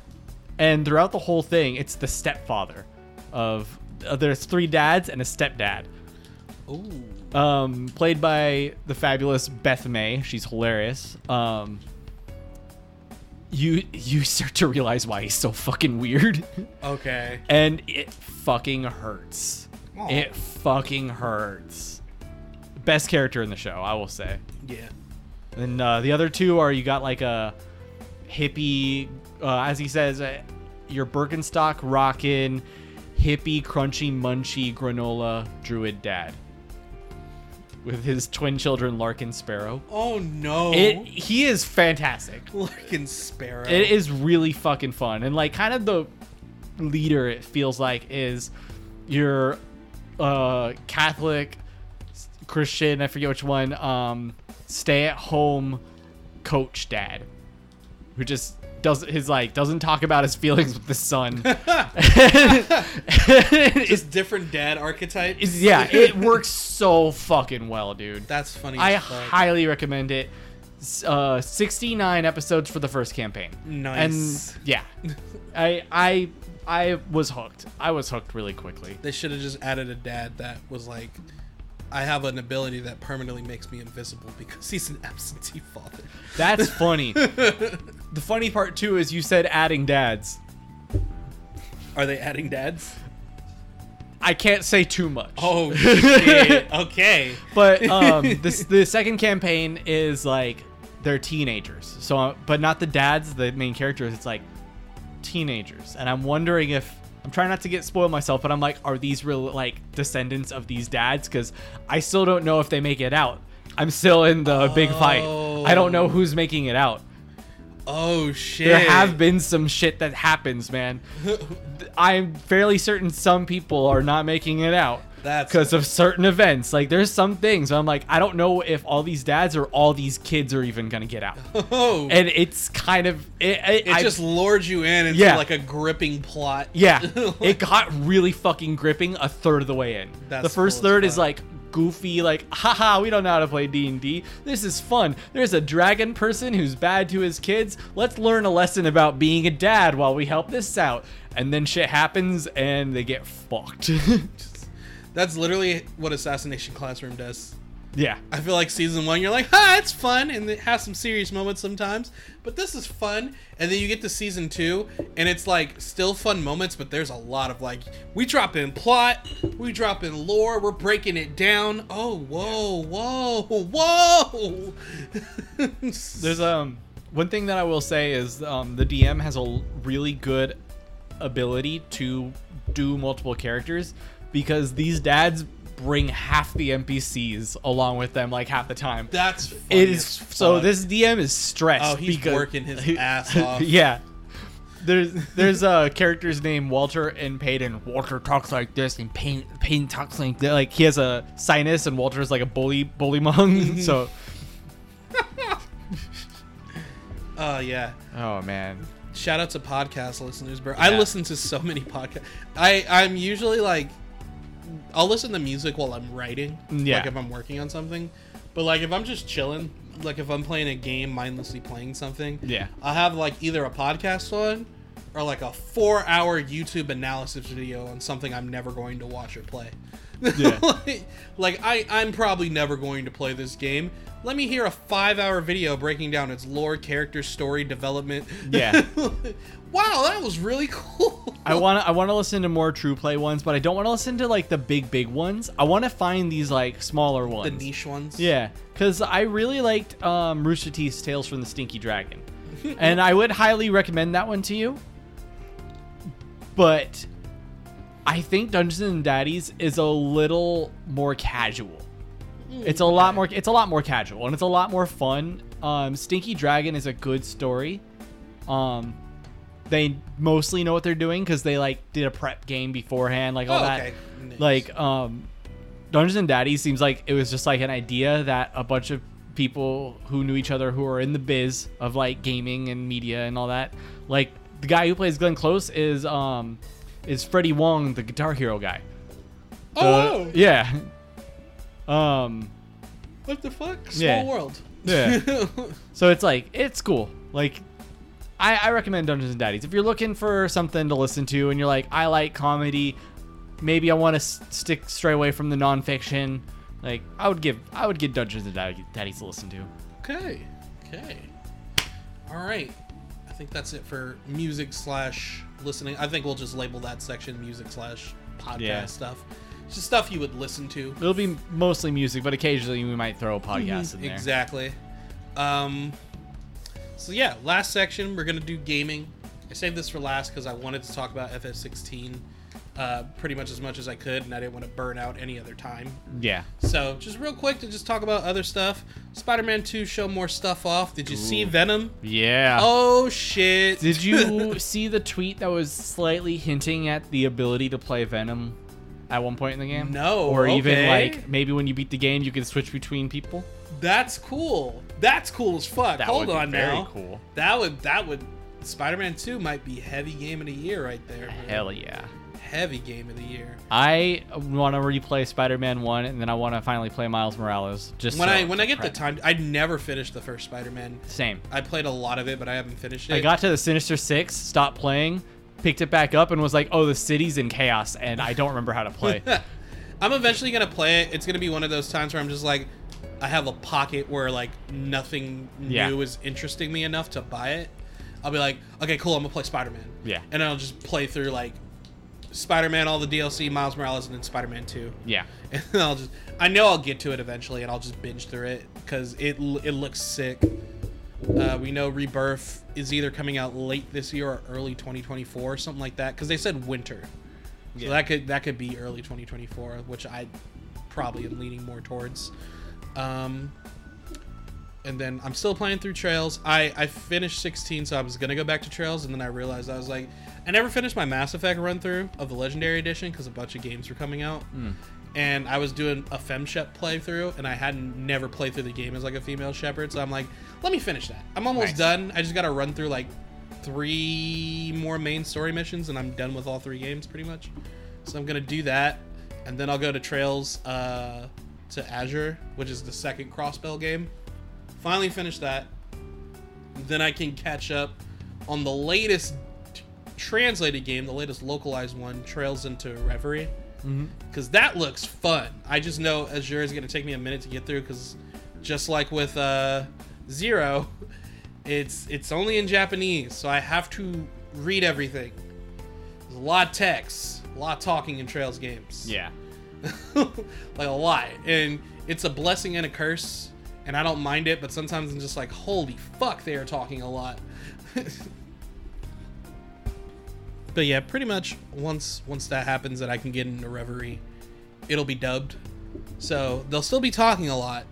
And throughout the whole thing, it's the stepfather of uh, there's three dads and a stepdad. Ooh. Um, played by the fabulous Beth May. She's hilarious. Um, you you start to realize why he's so fucking weird. Okay. and it fucking hurts. Aw. It fucking hurts. Best character in the show, I will say. Yeah. And uh, the other two are you got like a hippie, uh, as he says, uh, your Birkenstock rockin', hippie, crunchy, munchy granola druid dad with his twin children, Larkin Sparrow. Oh no. It he is fantastic. Larkin Sparrow. It is really fucking fun. And like kind of the leader it feels like is your uh Catholic Christian, I forget which one, um stay at home coach dad who just does his like doesn't talk about his feelings with the son. it's, different dad archetype. yeah, it works so fucking well, dude. That's funny. I fuck. highly recommend it. Uh, 69 episodes for the first campaign. Nice. And yeah, I I I was hooked. I was hooked really quickly. They should have just added a dad that was like, I have an ability that permanently makes me invisible because he's an absentee father. That's funny. the funny part too is you said adding dads. Are they adding dads? I can't say too much. Oh shit. okay. But um, this the second campaign is like they're teenagers. So, uh, but not the dads, the main characters. It's like teenagers, and I'm wondering if I'm trying not to get spoiled myself, but I'm like, are these real like descendants of these dads? Because I still don't know if they make it out. I'm still in the big fight. I don't know who's making it out. Oh shit. There have been some shit that happens, man. I'm fairly certain some people are not making it out That's because of certain events. Like there's some things I'm like, I don't know if all these dads or all these kids are even gonna get out. Oh. And it's kind of it. it, it I- just lures you in into Yeah. like a gripping plot. yeah, it got really fucking gripping a third of the way in. The first cool third is like goofy, like haha, we don't know how to play D and D. This is fun. There's a dragon person who's bad to his kids. Let's learn a lesson about being a dad while we help this out. And then shit happens and they get fucked. That's literally what Assassination Classroom does. yeah. I feel like season one, you're like, ha, it's fun, and it has some serious moments sometimes, but this is fun. And then you get to season two, and it's like still fun moments, but there's a lot of like, we drop in plot, we drop in lore, we're breaking it down. Oh, whoa, whoa, whoa. There's um one thing that I will say is um, the DM has a really good ability to do multiple characters because these dads bring half the NPCs along with them like half the time. That's It is so this DM is stressed Oh, he's because working his ass off. yeah. there's there's uh characters named Walter and Peyton. Walter talks like this, and Peyton talks like that. Like he has a sinus, and Walter's like a bully bully mong. so, Oh yeah. oh man, Shout out to podcast listeners, bro. I listen to so many podcasts. I I'm usually like, I'll listen to music while I'm writing. Yeah. Like if I'm working on something, but like if I'm just chilling, like if I'm playing a game, mindlessly playing something. Yeah. I'll have like either a podcast on, or like a four-hour YouTube analysis video on something I'm never going to watch or play. Yeah. like, like I I'm probably never going to play this game. Let me hear a five-hour video breaking down its lore, character, story, development. Yeah. wow, that was really cool. I want to I want to listen to more true play ones, but I don't want to listen to like the big big ones. I want to find these like smaller ones, the niche ones. Yeah, because I really liked um, Rooster Teeth's Tales from the Stinky Dragon, and I would highly recommend that one to you. But I think Dungeons and Daddies is a little more casual. It's a lot more. It's a lot more casual, and it's a lot more fun. Um, Stinky Dragon is a good story. Um, they mostly know what they're doing because they like did a prep game beforehand, like all Oh, that. okay. Nice. Like um, Dungeons and Daddies seems like it was just like an idea that a bunch of people who knew each other who are in the biz of like gaming and media and all that. Like the guy who plays Glenn Close is um is Freddie Wong, the Guitar Hero guy. oh, yeah. Um. what the fuck? Small Yeah. world. Yeah. So it's like it's cool. Like I, I recommend Dungeons and Daddies if you're looking for something to listen to and you're like I like comedy. Maybe I want to s- stick stray away from the nonfiction. Like I would give I would give Dungeons and Daddies, to listen to. okay. Okay. All right. I think that's it for music slash listening. I think we'll just label that section music slash podcast Yeah. stuff. It's just stuff you would listen to. It'll be mostly music, but occasionally we might throw a podcast in there. Exactly. Um, so yeah, last section we're gonna do gaming. I saved this for last because I wanted to talk about FF16 uh, pretty much as much as I could, and I didn't want to burn out any other time. Yeah. So just real quick to just talk about other stuff. Spider-Man 2 show more stuff off. Did you see Venom? Yeah. Oh shit! Did you see the tweet that was slightly hinting at the ability to play Venom at one point in the game? No, Or even like maybe when you beat the game, you can switch between people. That's cool. That's cool as fuck. That Hold on very now. cool. That would that would Spider-Man 2 might be heavy game of the year right there. man. Hell yeah. Heavy game of the year. I want to replay Spider-Man One, and then I want to finally play Miles Morales. Just When so I when I get the time, I'd never finished the first Spider-Man. same. I played a lot of it, but I haven't finished it. I got to the Sinister Six, stopped playing, picked it back up, and was like, "Oh, the city's in chaos, and I don't remember how to play." I'm eventually gonna play it. It's gonna be one of those times where I'm just like, I have a pocket where like nothing Yeah. new is interesting me enough to buy it. I'll be like, okay, cool, I'm gonna play Spider Man. Yeah. And I'll just play through like Spider Man, all the DLC, Miles Morales, and then Spider Man Two. yeah, And I'll just, I know I'll get to it eventually, and I'll just binge through it because it it looks sick. Uh, we know Rebirth is either coming out late this year or early 2024, or something like that, because they said winter. So Yeah. that could that could be early 2024, which I probably am leaning more towards. Um, and then I'm still playing through Trails. I I finished 16, so I was gonna go back to Trails, and then I realized I was like, I never finished my Mass Effect run through of the Legendary Edition because a bunch of games were coming out, and I was doing a FemShep playthrough, and I hadn't never played through the game as like a female Shepard, so I'm like, let me finish that. I'm almost Nice. done. I just gotta run through like three more main story missions, and I'm done with all three games pretty much. So I'm gonna do that, and then I'll go to Trails uh, to Azure, which is the second Crossbell game. Finally finish that. Then I can catch up on the latest t- translated game, the latest localized one, Trails into Reverie. Because that looks fun. I just know Azure is going to take me a minute to get through because just like with uh, Zero, it's it's only in Japanese, so I have to read everything. There's a lot of text, a lot of talking in Trails games yeah. like a lot. And it's a blessing and a curse and i don't mind it but sometimes i'm just like holy fuck they are talking a lot. But yeah pretty much once once that happens that i can get into reverie it'll be dubbed. So they'll still be talking a lot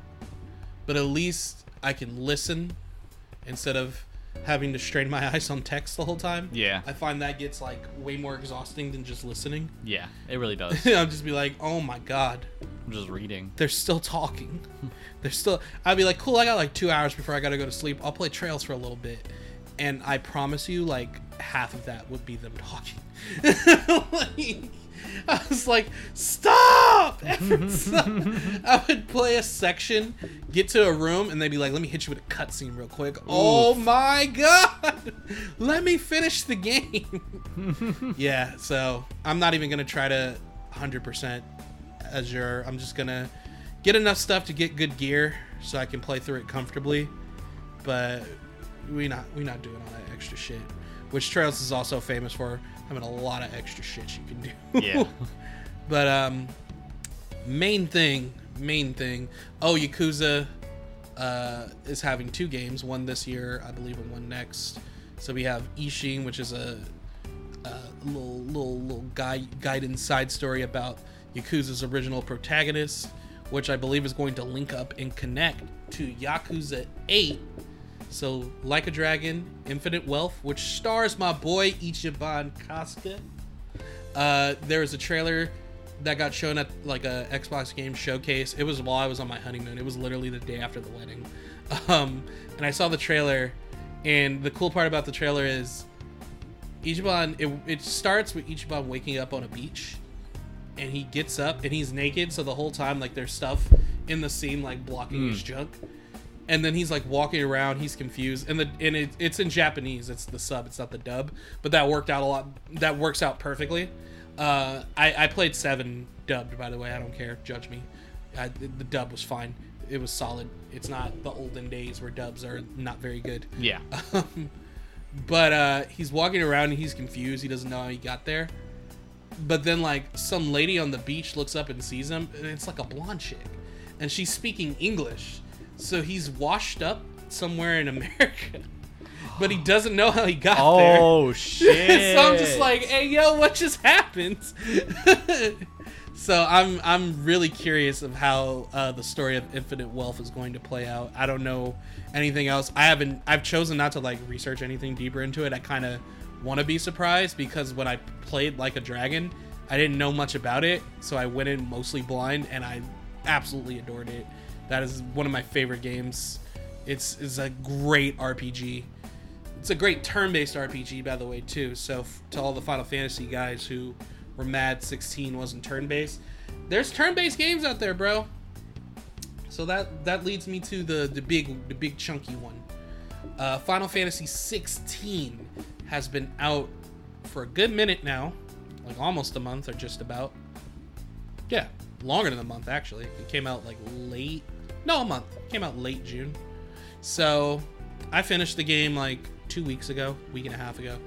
but at least i can listen instead of having to strain my eyes on text the whole time. Yeah. I find that gets like way more exhausting than just listening. Yeah, it really does. I'll just be like, oh my god, I'm just reading. they're still talking. they're still. I'd be like, cool. I got like two hours before I gotta go to sleep. I'll play Trails for a little bit, and I promise you, like half of that would be them talking. like, I was like, stop! I would play a section, get to a room, and they'd be like, let me hit you with a cutscene real quick. Oh my god! Let me finish the game. yeah, so I'm not even gonna try to 100% Azure. I'm just gonna get enough stuff to get good gear so I can play through it comfortably. But we not we not doing all that extra shit. Which Trails is also famous for having a lot of extra shit you can do. Yeah. but um main thing, main thing. Oh, Yakuza uh, is having two games, one this year, I believe, and one next. So we have Ishin, which is a, a little little little guide guidance side story about Yakuza's original protagonist, which I believe is going to link up and connect to Yakuza 8. So, like a dragon, infinite wealth, which stars my boy Ichiban Kasuga. Uh, there was a trailer that got shown at like a Xbox game showcase. It was while I was on my honeymoon. It was literally the day after the wedding. Um, and I saw the trailer, and the cool part about the trailer is Ichiban. It, it starts with Ichiban waking up on a beach, and he gets up and he's naked. So the whole time, like there's stuff in the scene like blocking his junk. And then he's like walking around. He's confused, and the and it, it's in Japanese. It's the sub. It's not the dub. But that worked out a lot. That works out perfectly. Uh, I I played seven dubbed. By the way, I don't care. Judge me. I, the dub was fine. It was solid. It's not the olden days where dubs are not very good. Yeah. Um, but uh, he's walking around and he's confused. He doesn't know how he got there. But then, like, some lady on the beach looks up and sees him, and it's like a blonde chick, and she's speaking English. So he's washed up somewhere in America, but he doesn't know how he got there. Oh shit. so I'm just like, hey, yo, what just happened? so I'm I'm really curious of how uh, the story of Infinite Wealth is going to play out. I don't know anything else. I haven't. I've chosen not to like research anything deeper into it. I kind of want to be surprised because when I played Like a Dragon, I didn't know much about it, so I went in mostly blind, and I absolutely adored it. That is one of my favorite games. It's it's a great RPG. It's a great turn-based RPG, by the way, too. So f- to all the Final Fantasy guys who were mad 16 wasn't turn-based, there's turn-based games out there, bro. So that that leads me to the the big the big chunky one. Uh, Final Fantasy 16 has been out for a good minute now, like almost a month or just about. Yeah, longer than a month actually. It came out like late, no, a month. Came out late June. So I finished the game like two weeks ago, week and a half ago.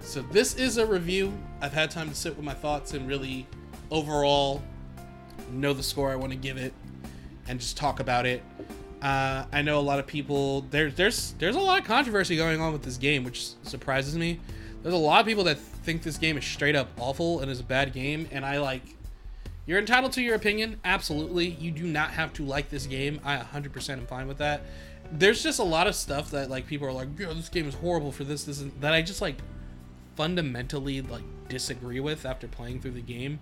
So this is a review. I've had time to sit with my thoughts and really overall know the score I want to give it and just talk about it. Uh, I know a lot of people there's there's there's a lot of controversy going on with this game, which surprises me. There's a lot of people that think this game is straight up awful and is a bad game, and I like. You're entitled to your opinion, absolutely. You do not have to like this game. I 100% am fine with that. There's just a lot of stuff that like people are like, "Yeah, this game is horrible for this, this, and that." I just like fundamentally like disagree with after playing through the game,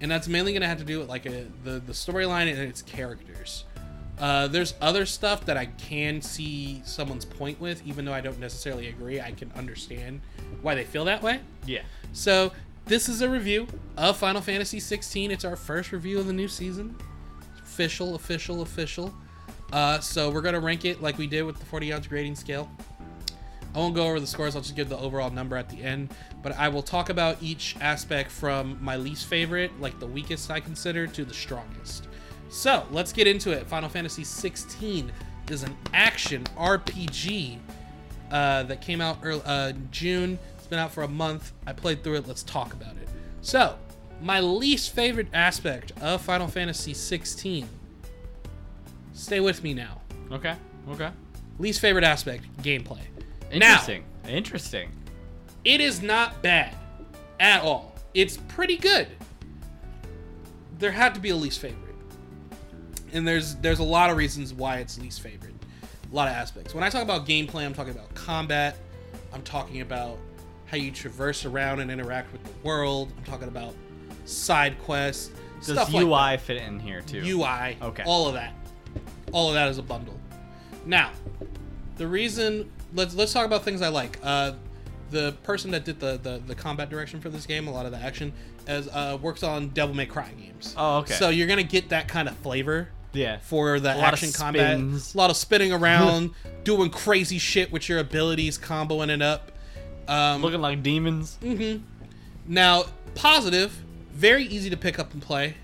and that's mainly gonna have to do with like a, the the storyline and its characters. Uh, there's other stuff that I can see someone's point with, even though I don't necessarily agree. I can understand why they feel that way. Yeah. So this is a review of Final Fantasy 16. It's our first review of the new season. Official, official, official. Uh, so we're gonna rank it like we did with the 40 ounce grading scale. I won't go over the scores. I'll just give the overall number at the end. But I will talk about each aspect from my least favorite, like the weakest I consider, to the strongest. So let's get into it. Final Fantasy 16 is an action RPG uh, that came out early, uh, June. Been out for a month. I played through it. Let's talk about it. So, my least favorite aspect of Final Fantasy 16. Stay with me now. Okay. Okay. Least favorite aspect gameplay. Interesting. Interesting. It is not bad at all. It's pretty good. There had to be a least favorite. And there's there's a lot of reasons why it's least favorite. a lot of aspects. When I talk about gameplay, I'm talking about combat. I'm talking about how you traverse around and interact with the world. I'm talking about side quests. Does UI like fit in here too? UI. Okay. All of that. All of that is a bundle. Now, the reason let's let's talk about things I like. Uh, the person that did the, the the combat direction for this game, a lot of the action, as uh, works on Devil May Cry games. Oh, okay. So you're gonna get that kind of flavor yeah. for the A lot of action combat. A lot of spinning around, doing crazy shit with your abilities, comboing it up. Um, Looking like demons. now, positive, very easy to pick up and play.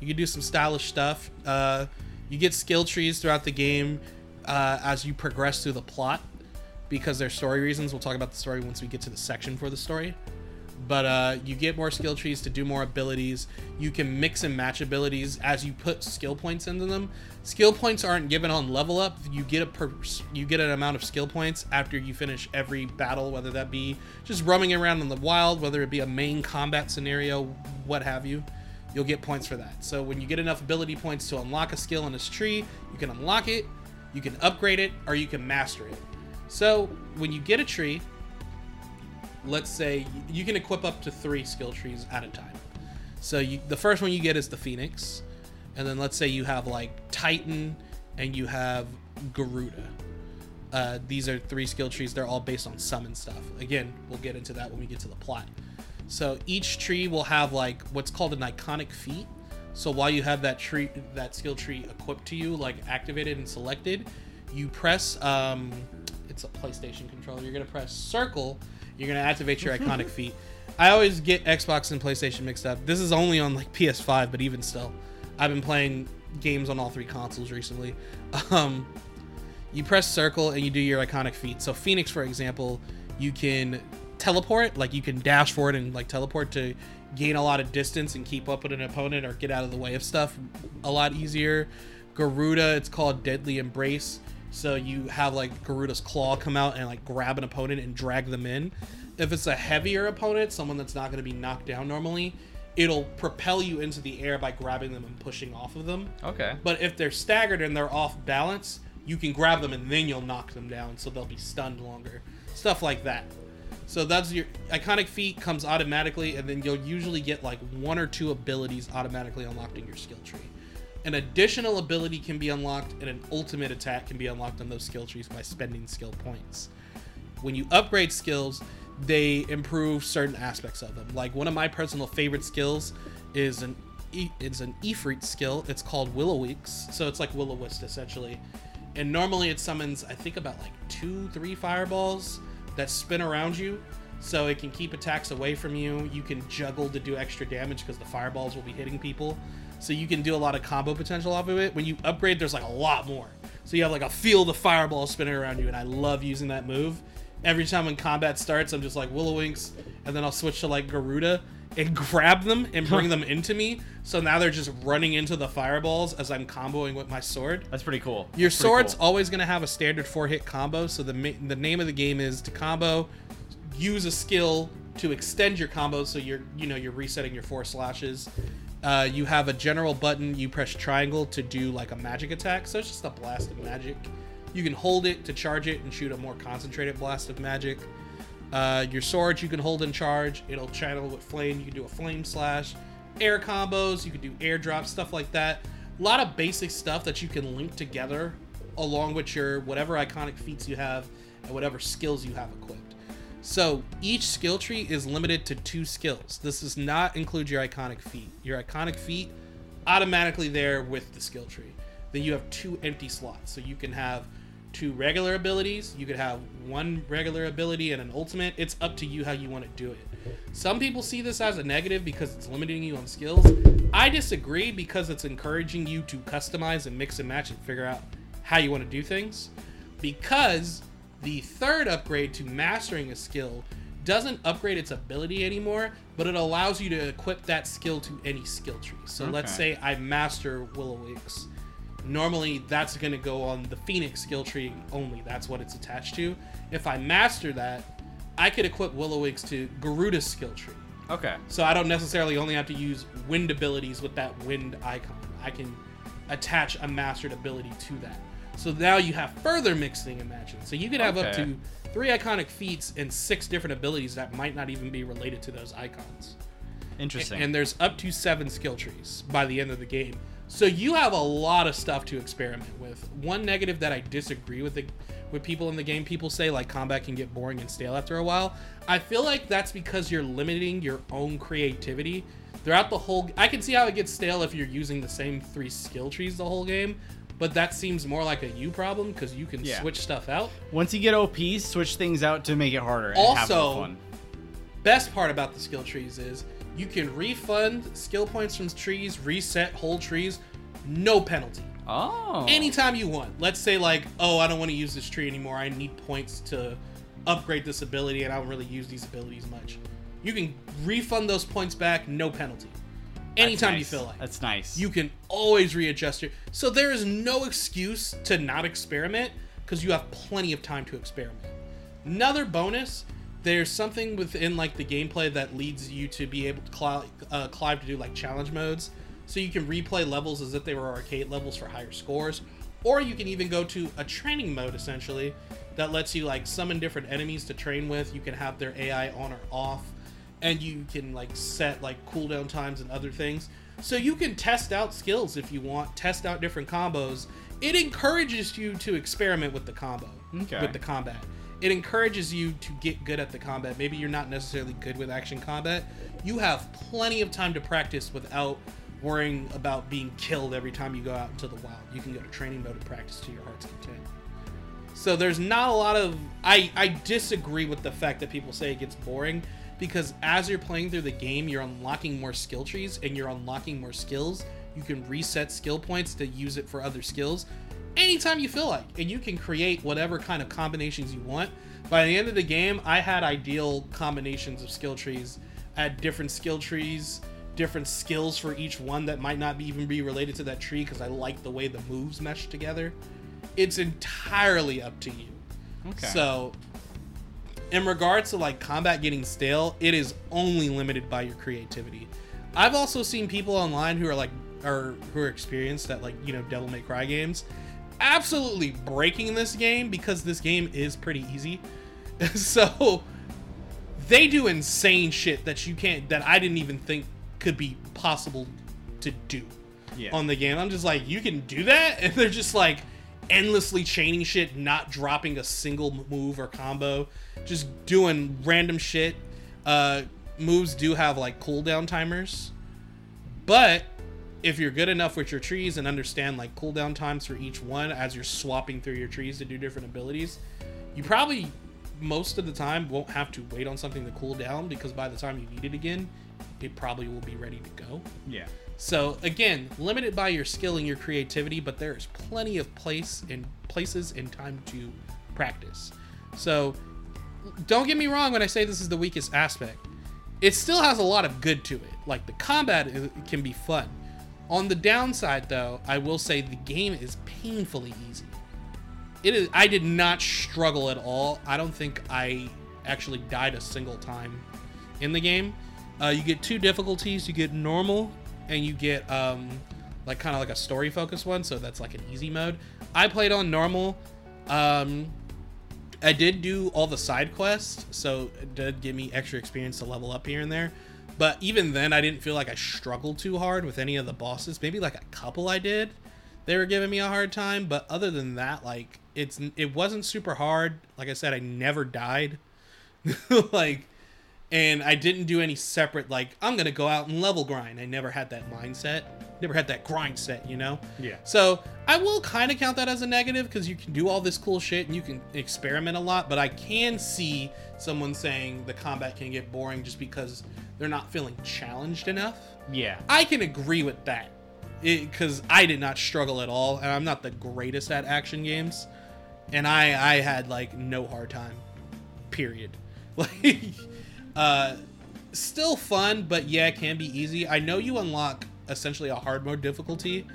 You can do some stylish stuff. Uh, you get skill trees throughout the game uh, as you progress through the plot because there's story reasons. We'll talk about the story once we get to the section for the story. But uh, you get more skill trees to do more abilities. You can mix and match abilities as you put skill points into them. Skill points aren't given on level up. You get a per, you get an amount of skill points after you finish every battle, whether that be just roaming around in the wild, whether it be a main combat scenario, what have you. You'll get points for that. So when you get enough ability points to unlock a skill in this tree, you can unlock it, you can upgrade it, or you can master it. So when you get a tree, let's say you can equip up to three skill trees at a time. So you, the first one you get is the Phoenix, and then let's say you have like Titan and you have Garuda. Uh, these are three skill trees. They're all based on summon stuff. Again, we'll get into that when we get to the plot. So each tree will have like what's called an iconic feat. So while you have that tree, that skill tree equipped to you, like activated and selected, you press. Um, it's a PlayStation controller. You're gonna press circle. You're gonna activate your iconic feat. I always get Xbox and PlayStation mixed up. This is only on like PS5, but even still, I've been playing games on all three consoles recently. Um, you press circle and you do your iconic feat. So Phoenix, for example, you can teleport, like you can dash forward and like teleport to gain a lot of distance and keep up with an opponent or get out of the way of stuff a lot easier. Garuda, it's called Deadly Embrace. So you have like Garuda's claw come out and like grab an opponent and drag them in. If it's a heavier opponent, someone that's not going to be knocked down normally, it'll propel you into the air by grabbing them and pushing off of them. Okay. But if they're staggered and they're off balance, you can grab them and then you'll knock them down so they'll be stunned longer. Stuff like that. So that's your iconic feat comes automatically, and then you'll usually get like one or two abilities automatically unlocked in your skill tree. An additional ability can be unlocked, and an ultimate attack can be unlocked on those skill trees by spending skill points. When you upgrade skills, they improve certain aspects of them. Like one of my personal favorite skills is an it's an Ifrit skill. It's called Will-O-Wisp, so it's like Will-O-Wisp essentially. And normally it summons, I think about like two, three fireballs that spin around you, so it can keep attacks away from you. You can juggle to do extra damage because the fireballs will be hitting people. So you can do a lot of combo potential off of it. When you upgrade, there's like a lot more. So you have like a field of fireballs spinning around you, and I love using that move. Every time when combat starts, I'm just like Will-O-Wisp, and then I'll switch to like Garuda and grab them and bring them into me. So now they're just running into the fireballs as I'm comboing with my sword. That's pretty cool. Your pretty sword's cool. always going to have a standard four hit combo. So the ma- the name of the game is to combo, use a skill to extend your combo. So you're you know you're resetting your four slashes. Uh, you have a general button. You press triangle to do like a magic attack. So it's just a blast of magic. You can hold it to charge it and shoot a more concentrated blast of magic. Uh, your sword you can hold and charge. It'll channel with flame. You can do a flame slash, air combos. You can do airdrops, stuff like that. A lot of basic stuff that you can link together along with your whatever iconic feats you have and whatever skills you have equipped. So each skill tree is limited to two skills. This does not include your iconic feat. Your iconic feat automatically there with the skill tree. Then you have two empty slots, so you can have two regular abilities. You could have one regular ability and an ultimate. It's up to you how you want to do it. Some people see this as a negative because it's limiting you on skills. I disagree because it's encouraging you to customize and mix and match and figure out how you want to do things. Because the third upgrade to mastering a skill doesn't upgrade its ability anymore, but it allows you to equip that skill to any skill tree. So let's say I master Will-O-Wisp normally that's going to go on the phoenix skill tree only. That's what it's attached to. If i master that i could equip Will-O-Wisp to garuda's skill tree. Okay. so i don't necessarily only have to use wind abilities with that wind icon. I can attach a mastered ability to that So now you have further mixing and matching. So you could have up to three iconic feats and six different abilities that might not even be related to those icons. Interesting. And there's up to seven skill trees by the end of the game. So you have a lot of stuff to experiment with. One negative that I disagree with the, with people in the game, people say like combat can get boring and stale after a while. I feel like that's because you're limiting your own creativity throughout the whole. I can see how it gets stale if you're using the same three skill trees the whole game, but that seems more like a you problem because you can Yeah. switch stuff out. Once you get OP, switch things out to make it harder. And have more Also, fun. best part about the skill trees is you can refund skill points from trees, reset whole trees, no penalty. Oh. Anytime you want. Let's say like, oh, I don't want to use this tree anymore. I need points to upgrade this ability, and I don't really use these abilities much. You can refund those points back, no penalty. Anytime you feel like. That's nice. You can always readjust your. So there is no excuse to not experiment because you have plenty of time to experiment. Another bonus, there's something within like the gameplay that leads you to be able to cli- uh, Clive to do like challenge modes, so you can replay levels as if they were arcade levels for higher scores, or you can even go to a training mode essentially that lets you like summon different enemies to train with. You can have their AI on or off and you can like set like cooldown times and other things. So you can test out skills if you want test out different combos. It encourages you to experiment with the combo Okay. with the combat. It encourages you to get good at the combat. Maybe you're not necessarily good with action combat. You have plenty of time to practice without worrying about being killed every time you go out into the wild. You can go to training mode and practice to your heart's content. So there's not a lot of I I disagree with the fact that people say it gets boring because as you're playing through the game, you're unlocking more skill trees and you're unlocking more skills. You can reset skill points to use it for other skills anytime you feel like, and you can create whatever kind of combinations you want. By the end of the game, I had ideal combinations of skill trees. I had different skill trees, different skills for each one that might not be, even be related to that tree because I like the way the moves mesh together. It's entirely up to you. Okay. So, in regards to like combat getting stale, it is only limited by your creativity. I've also seen people online who are like, or who are experienced at like you know Devil May Cry games, absolutely breaking this game because this game is pretty easy. so they do insane shit that you can't, that I didn't even think could be possible to do Yeah. on the game. I'm just like, you can do that, and they're just like endlessly chaining shit, not dropping a single move or combo, just doing random shit. Uh, moves do have like cooldown timers, but if you're good enough with your trees and understand like cooldown times for each one as you're swapping through your trees to do different abilities, you probably most of the time won't have to wait on something to cool down because by the time you need it again, it probably will be ready to go. yeah. So again, limited by your skill and your creativity, but there is plenty of place and places and time to practice. So don't get me wrong when I say this is the weakest aspect. It still has a lot of good to it. Like the combat can be fun. On the downside though, I will say the game is painfully easy. It is I did not struggle at all. I don't think I actually died a single time in the game. Uh, you get two difficulties. You get normal, and you get um, like kind of like a story focused one. So that's like an easy mode. I played on normal. Um, I did do all the side quests, so it did give me extra experience to level up here and there. But even then, I didn't feel like I struggled too hard with any of the bosses. Maybe like a couple I did. They were giving me a hard time, but other than that, like it's it wasn't super hard. Like I said, I never died. like and I didn't do any separate like I'm gonna go out and level grind. I never had that mindset, never had that grind set, you know. Yeah. So I will kind of count that as a negative because you can do all this cool shit and you can experiment a lot. But I can see someone saying the combat can get boring just because they're not feeling challenged enough. Yeah. I can agree with that because I did not struggle at all, and I'm not the greatest at action games, and I I had like no hard time, period. Like, uh, still fun, but yeah, it can be easy. I know you unlock essentially a hard mode difficulty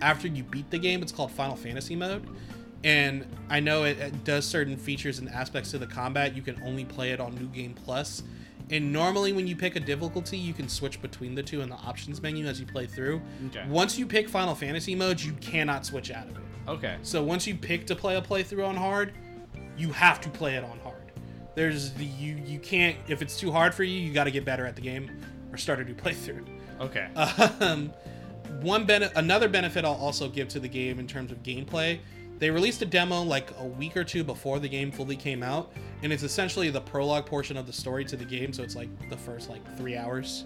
after you beat the game. It's called Final Fantasy mode. And I know it, it does certain features and aspects to the combat. You can only play it on New Game Plus. And normally, when you pick a difficulty, you can switch between the two in the options menu as you play through. Okay. Once you pick Final Fantasy mode, you cannot switch out of it. Okay. So once you pick to play a playthrough on hard, you have to play it on hard. There's the you you can't if it's too hard for you, you got to get better at the game or start a new playthrough. Okay. Um, one bene- another benefit I'll also give to the game in terms of gameplay. They released a demo like a week or two before the game fully came out, and it's essentially the prologue portion of the story to the game. So it's like the first like three hours.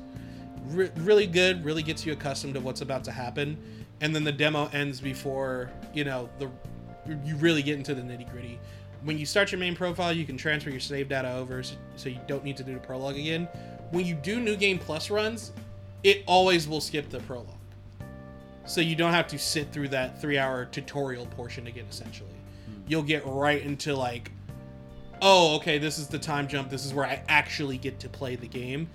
Re- really good, really gets you accustomed to what's about to happen, and then the demo ends before you know the you really get into the nitty gritty. When you start your main profile, you can transfer your save data over, so, you don't need to do the prologue again. When you do new game plus runs, it always will skip the prologue. So you don't have to sit through that three hour tutorial portion again, essentially. Hmm. You'll get right into like, oh, okay, this is the time jump. This is where I actually get to play the game.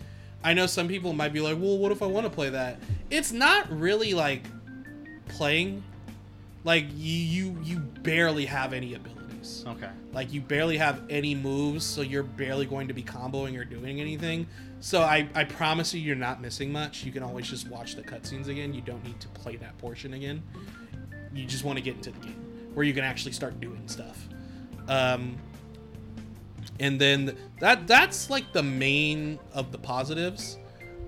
I know some people might be like, well, what if I want to play that? It's not really like playing. Like you, you, you barely have any abilities. Okay. Like you barely have any moves, so you're barely going to be comboing or doing anything. So I, I promise you, you're not missing much. You can always just watch the cutscenes again. You don't need to play that portion again. You just want to get into the game where you can actually start doing stuff. Um, and then that that's like the main of the positives.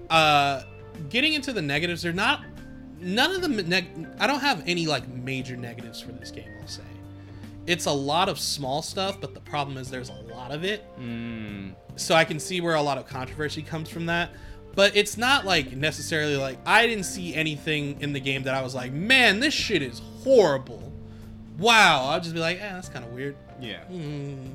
Uh, getting into the negatives, they're not. None of the neg- I don't have any like major negatives for this game. I'll say it's a lot of small stuff, but the problem is there's a lot of it. Mm, So I can see where a lot of controversy comes from that. But it's not like necessarily like I didn't see anything in the game that I was like, man, this shit is horrible. Wow. I'll just be like, eh, that's kind of weird. yeah. Hmm.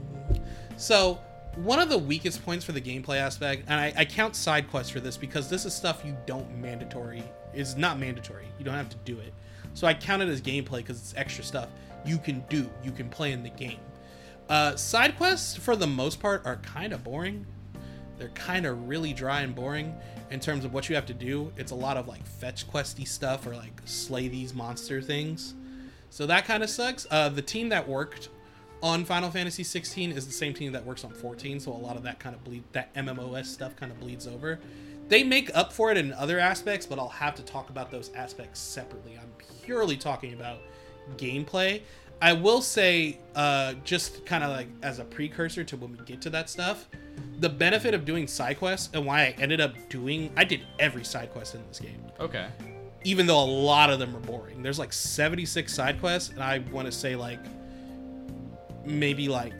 So, one of the weakest points for the gameplay aspect, and I, I count side quests for this because this is stuff you don't mandatory is not mandatory. You don't have to do it. So I count it as gameplay because it's extra stuff you can do, you can play in the game. Uh, side quests, for the most part, are kind of boring. They're kind of really dry and boring in terms of what you have to do. It's a lot of like fetch questy stuff or like slay these monster things. So that kind of sucks. Uh, the team that worked on Final Fantasy 16 is the same team that works on 14, so a lot of that kind of bleed that MMOS stuff kind of bleeds over. They make up for it in other aspects, but I'll have to talk about those aspects separately. I'm purely talking about gameplay. I will say, uh, just kind of like as a precursor to when we get to that stuff, the benefit of doing side quests and why I ended up doing, I did every side quest in this game Okay. even though a lot of them are boring. There's like 76 side quests, and I want to say like maybe like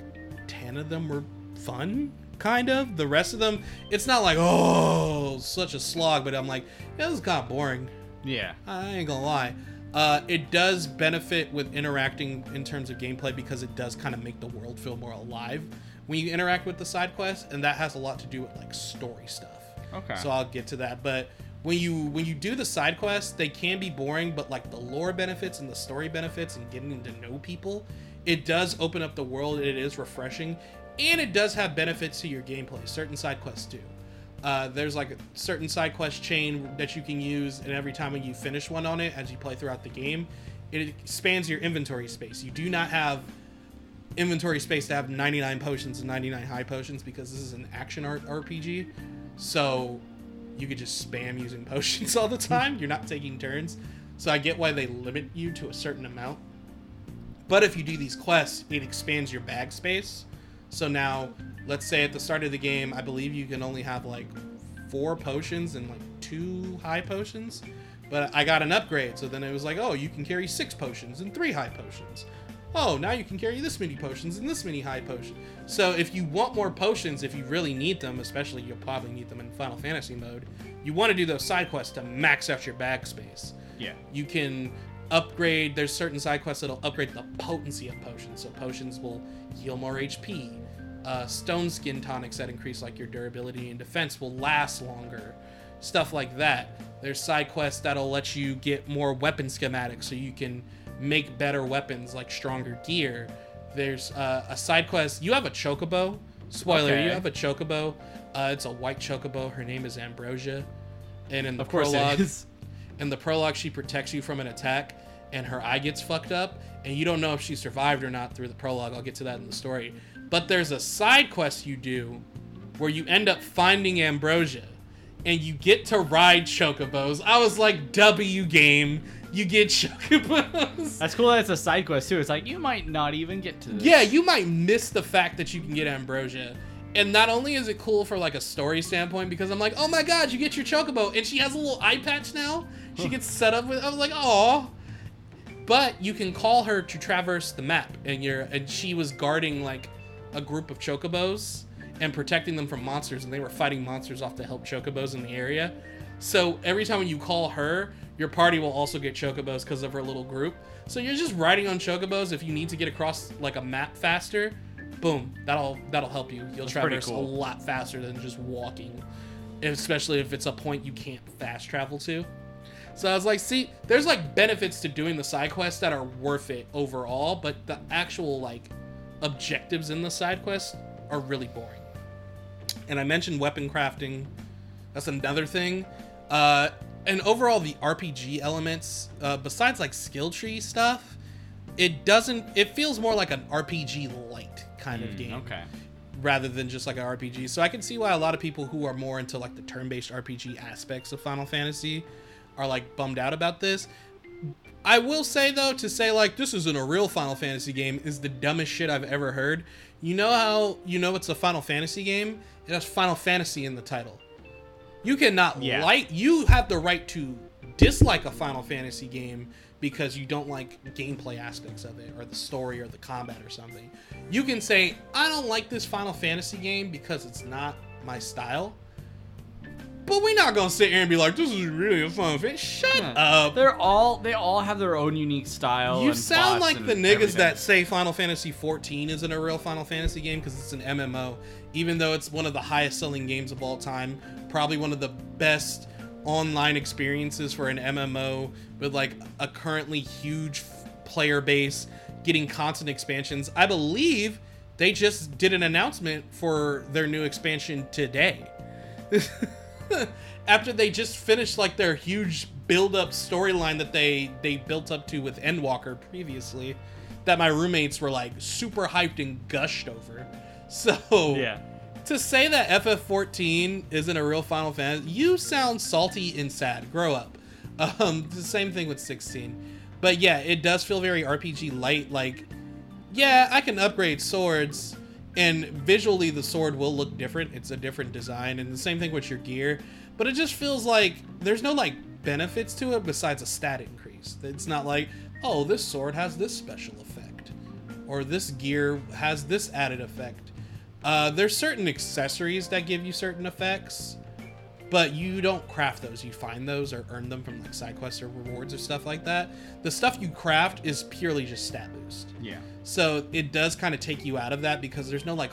10 of them were fun, kind of. The rest of them, it's not like oh such a slog, but I'm like yeah, this is kind of boring. Yeah. I ain't gonna lie. Uh, it does benefit with interacting in terms of gameplay because it does kind of make the world feel more alive when you interact with the side quests, and that has a lot to do with like story stuff. Okay. So I'll get to that, but when you when you do the side quests, they can be boring, but like the lore benefits and the story benefits and getting to know people, it does open up the world. It is refreshing, and it does have benefits to your gameplay. Certain side quests do. Uh, there's like a certain side quest chain that you can use, and every time you finish one on it, as you play throughout the game, it expands your inventory space. You do not have inventory space to have 99 potions and 99 high potions because this is an action art RPG. So you could just spam using potions all the time. You're not taking turns. So I get why they limit you to a certain amount. But if you do these quests, it expands your bag space. So now, let's say at the start of the game, I believe you can only have like four potions and like two high potions. But I got an upgrade, so then it was like, oh, you can carry six potions and three high potions. Oh, now you can carry this many potions and this many high potions. So if you want more potions, if you really need them, especially you'll probably need them in Final Fantasy mode, you want to do those side quests to max out your bag space Yeah. you can upgrade there's certain side quests that'll upgrade the potency of potions so potions will heal more hp uh, stone skin tonics that increase like your durability and defense will last longer. Stuff like that. There's side quests that'll let you get more weapon schematics so you can make better weapons like stronger gear. There's uh, a side quest. You have a chocobo. Spoiler you have a chocobo. Uh, it's a white chocobo. Her name is ambrosia. And in the Of course prologue in the prologue she protects you from an attack and her eye gets fucked up and you don't know if she survived or not through the prologue. I'll get to that in the story but there's a side quest you do where you end up finding ambrosia and you get to ride chocobos. I was like, W game, you get chocobos. That's cool that it's a side quest too. It's like you might not even get to this. Yeah, you might miss the fact that you can get ambrosia. And not only is it cool for like a story standpoint, because I'm like, oh my god, you get your chocobo, and she has a little eye patch now. She gets set up with. I was like, oh. But you can call her to traverse the map, and you're and she was guarding like a group of chocobos and protecting them from monsters, and they were fighting monsters off to help chocobos in the area. So every time you call her, your party will also get chocobos because of her little group. So you're just riding on chocobos. If you need to get across like a map faster, boom, that'll that'll help you. You'll That's traverse cool. a lot faster than just walking, especially if it's a point you can't fast travel to. So I was like, see, there's like benefits to doing the side quests that are worth it overall, but the actual like objectives in the side quests are really boring. And I mentioned weapon crafting. That's another thing. Uh, and overall, the RPG elements, uh, besides like skill tree stuff, it doesn't. It feels more like an RPG light kind of game Mm, Okay. rather than just like an RPG. So I can see why a lot of people who are more into like the turn-based RPG aspects of Final Fantasy are like bummed out about this. I will say though, to say like this isn't a real Final Fantasy game is the dumbest shit I've ever heard. You know how you know it's a Final Fantasy game? It has Final Fantasy in the title. You cannot Yeah. like you have the right to dislike a Final Fantasy game because you don't like gameplay aspects of it or the story or the combat or something. You can say I don't like this Final Fantasy game because it's not my style. But we're not gonna sit here and be like, "This is really a fun fit." Shut Yeah. up. They're all they all have their own unique style. You sound like the niggas everything. that say Final Fantasy 14 isn't a real Final Fantasy game because it's an MMO, even though it's one of the highest selling games of all time. Probably one of the best online experiences for an MMO with like a currently huge player base, getting constant expansions. I believe they just did an announcement for their new expansion today. after they just finished like their huge build up storyline that they they built up to with Endwalker previously that my roommates were like super hyped and gushed over. So Yeah. to say that FF14 isn't a real Final Fantasy, you sound salty and sad. Grow up. Um, the same thing with 16. But yeah, it does feel very RPG light. Like, yeah, I can upgrade swords, and visually the sword will look different. It's a different design, and the same thing with your gear. But it just feels like there's no like benefits to it besides a stat increase. It's not like, oh, this sword has this special effect, or this gear has this added effect. Uh, there's certain accessories that give you certain effects, but you don't craft those. You find those or earn them from like side quests or rewards or stuff like that. The stuff you craft is purely just stat boost. Yeah. So it does kind of take you out of that because there's no like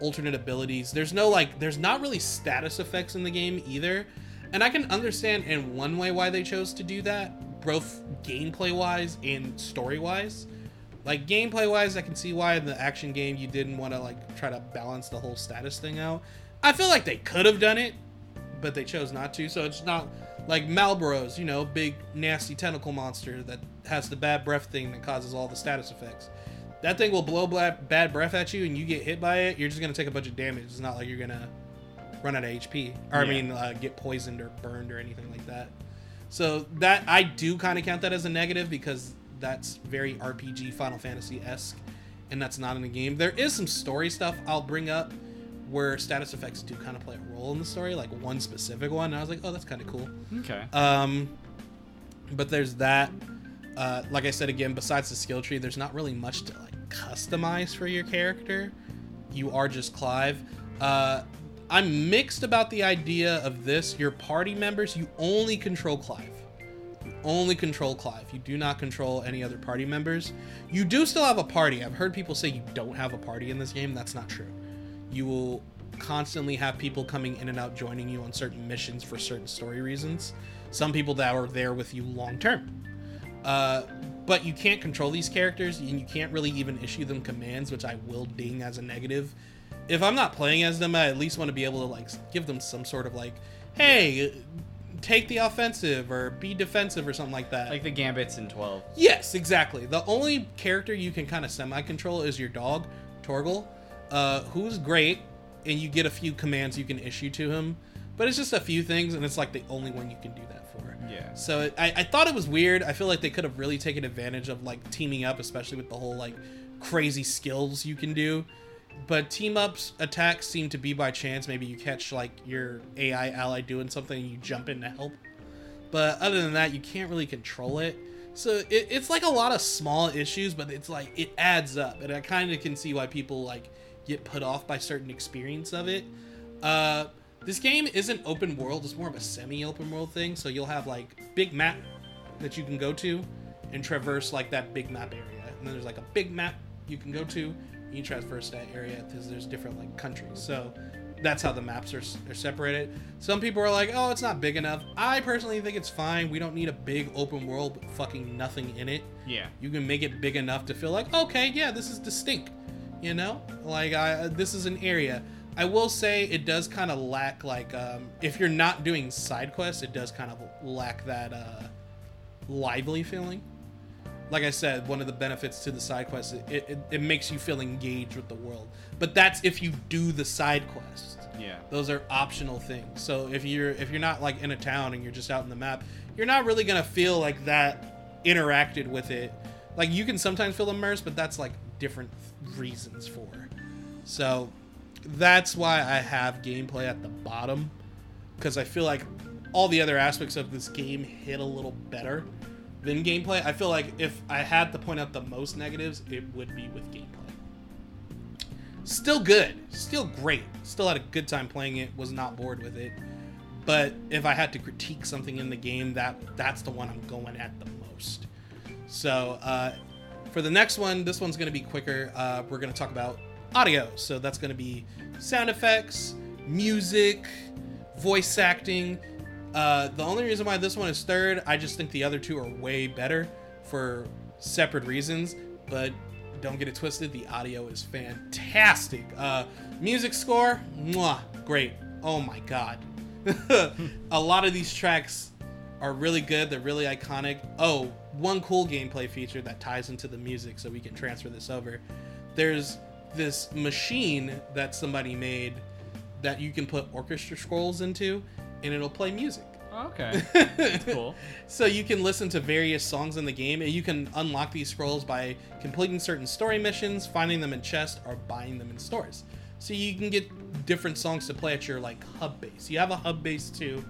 alternate abilities. There's no like there's not really status effects in the game either. And I can understand in one way why they chose to do that, both gameplay wise and story wise. Like gameplay wise, I can see why in the action game you didn't want to like try to balance the whole status thing out. I feel like they could have done it, but they chose not to. So it's not like Malboros, you know, big nasty tentacle monster that has the bad breath thing that causes all the status effects. That thing will blow bla- bad breath at you, and you get hit by it. You're just gonna take a bunch of damage. It's not like you're gonna run out of HP, or I mean, uh, get poisoned or burned or anything like that. So that I do kind of count that as a negative because that's very RPG Final Fantasy esque, and that's not in the game. There is some story stuff I'll bring up where status effects do kind of play a role in the story, like one specific one. And I was like, oh, that's kind of cool. Okay. Um, but there's that. Uh, like I said again, besides the skill tree, there's not really much to like customize for your character. You are just Clive. Uh, I'm mixed about the idea of this. Your party members, you only control Clive. You only control Clive. You do not control any other party members. You do still have a party. I've heard people say you don't have a party in this game. That's not true. You will constantly have people coming in and out joining you on certain missions for certain story reasons. Some people that are there with you long term. Uh, but you can't control these characters and you can't really even issue them commands, which I will ding as a negative. If I'm not playing as them, I at least want to be able to like give them some sort of like, hey, take the offensive or be defensive or something like that. Like the gambits in 12. Yes, exactly. The only character you can kind of semi control is your dog, Torgal, uh, who's great, and you get a few commands you can issue to him. but it's just a few things, and it's like the only one you can do that for. Yeah. So it, I, I thought it was weird. I feel like they could have really taken advantage of like teaming up, especially with the whole like crazy skills you can do. But team ups attacks seem to be by chance. Maybe you catch like your AI ally doing something and you jump in to help. But other than that, you can't really control it. So it, it's like a lot of small issues, but it's like it adds up, and I kind of can see why people like get put off by certain experience of it. Uh, this game isn't open world; it's more of a semi-open world thing. So you'll have like big map that you can go to and traverse like that big map area, and then there's like a big map you can go to. And you traverse that area because there's different like countries. So that's how the maps are, are separated. Some people are like, oh, it's not big enough. I personally think it's fine. We don't need a big open world with fucking nothing in it. Yeah. You can make it big enough to feel like, okay, yeah, this is distinct. You know, like I, this is an area. I will say it does kind of lack like um, if you're not doing side quests, it does kind of lack that uh, lively feeling. Like I said, one of the benefits to the side quests, it, it, it makes you feel engaged with the world. But that's if you do the side quests Yeah. those are optional things so if you're if you're not like in a town and you're just out in the map you're not really gonna feel like that interacted with it like you can sometimes feel immersed but that's like different reasons for so that's why i have gameplay at the bottom because i feel like all the other aspects of this game hit a little better than gameplay i feel like if i had to point out the most negatives it would be with gameplay still good, still great, still had a good time playing it. Was not bored with it. But if I had to critique something in the game, that that's the one I'm going at the most. So uh, for the next one, this one's going to be quicker. Uh, we're going to talk about audio. So that's going to be sound effects, music, voice acting. Uh, the only reason why this one is third, I just think the other two are way better for separate reasons. But don't get it twisted, the audio is fantastic. Uh, music score, mwah, great. Oh my god. a lot of these tracks are really good. They're really iconic. Oh, one cool gameplay feature that ties into the music, so we can transfer this over. There's this machine that somebody made that you can put orchestra scrolls into, and it'll play music. Okay. That's cool. So you can listen to various songs in the game, and you can unlock these scrolls by completing certain story missions, finding them in chests, or buying them in stores. So you can get different songs to play at your like hub base. You have a hub base too.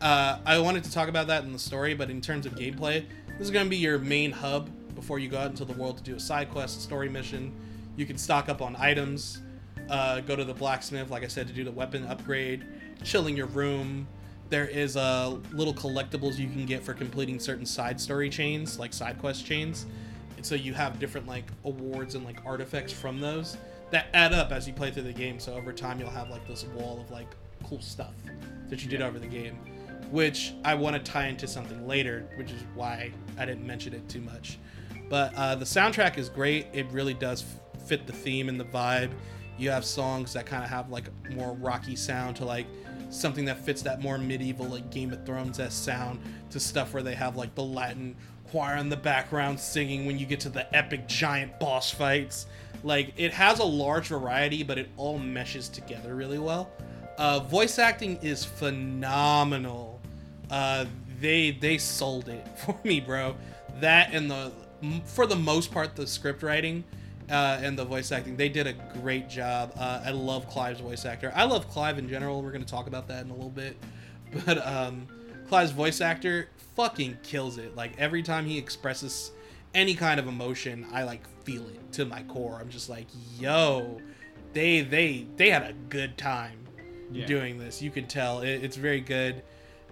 Uh, I wanted to talk about that in the story, but in terms of gameplay, this is going to be your main hub before you go out into the world to do a side quest, story mission. You can stock up on items, uh, go to the blacksmith, like I said, to do the weapon upgrade, chilling your room. There is uh, little collectibles you can get for completing certain side story chains, like side quest chains. And so you have different like awards and like artifacts from those that add up as you play through the game. So over time, you'll have like this wall of like cool stuff that you did over the game, which I want to tie into something later, which is why I didn't mention it too much. But uh, the soundtrack is great. It really does fit the theme and the vibe. You have songs that kind of have like more rocky sound to like something that fits that more medieval like Game of Thrones s sound to stuff where they have like the Latin choir in the background singing when you get to the epic giant boss fights. Like it has a large variety, but it all meshes together really well. Uh, voice acting is phenomenal. Uh, they they sold it for me, bro. That and the for the most part the script writing uh, and the voice acting they did a great job. Uh, I love Clive's voice actor. I love Clive in general. We're gonna talk about that in a little bit, but um, Clive's voice actor fucking kills it. Like every time he expresses any kind of emotion, I like feel it to my core. I'm just like, yo, they they they had a good time Yeah. doing this. You can tell it, it's very good,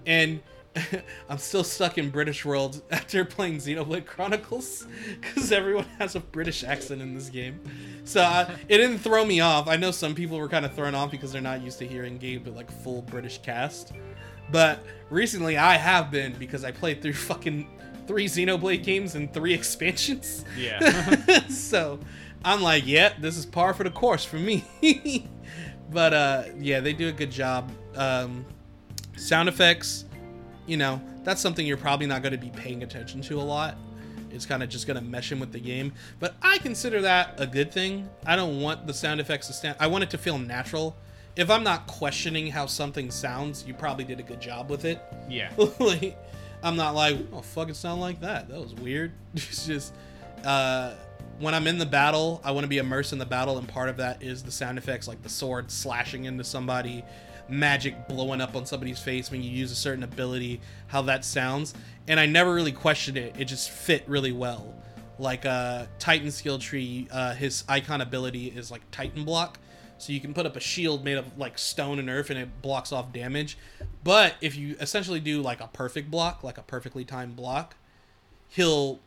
and I'm still stuck in British world after playing Xenoblade Chronicles because everyone has a British accent in this game. So I, it didn't throw me off. I know some people were kind of thrown off because they're not used to hearing games with like full British cast. But recently I have been because I played through fucking three Xenoblade games and three expansions. Yeah. so I'm like, yeah, this is par for the course for me. but uh, yeah, they do a good job. Um, sound effects, you know, that's something you're probably not going to be paying attention to a lot. It's kind of just going to mesh in with the game. But I consider that a good thing. I don't want the sound effects to stand. I want it to feel natural. if I'm not questioning how something sounds, you probably did a good job with it. Yeah. like, I'm not like, oh fuck, it sound like that. That was weird. It's just uh, when I'm in the battle, I want to be immersed in the battle, and part of that is the sound effects, like the sword slashing into somebody, magic blowing up on somebody's face when you use a certain ability, how that sounds. And I never really questioned it. It just fit really well. Like uh, Titan skill tree, uh, his icon ability is like Titan block. So you can put up a shield made of like stone and earth and it blocks off damage. But if you essentially do like a perfect block, like a perfectly timed block, he'll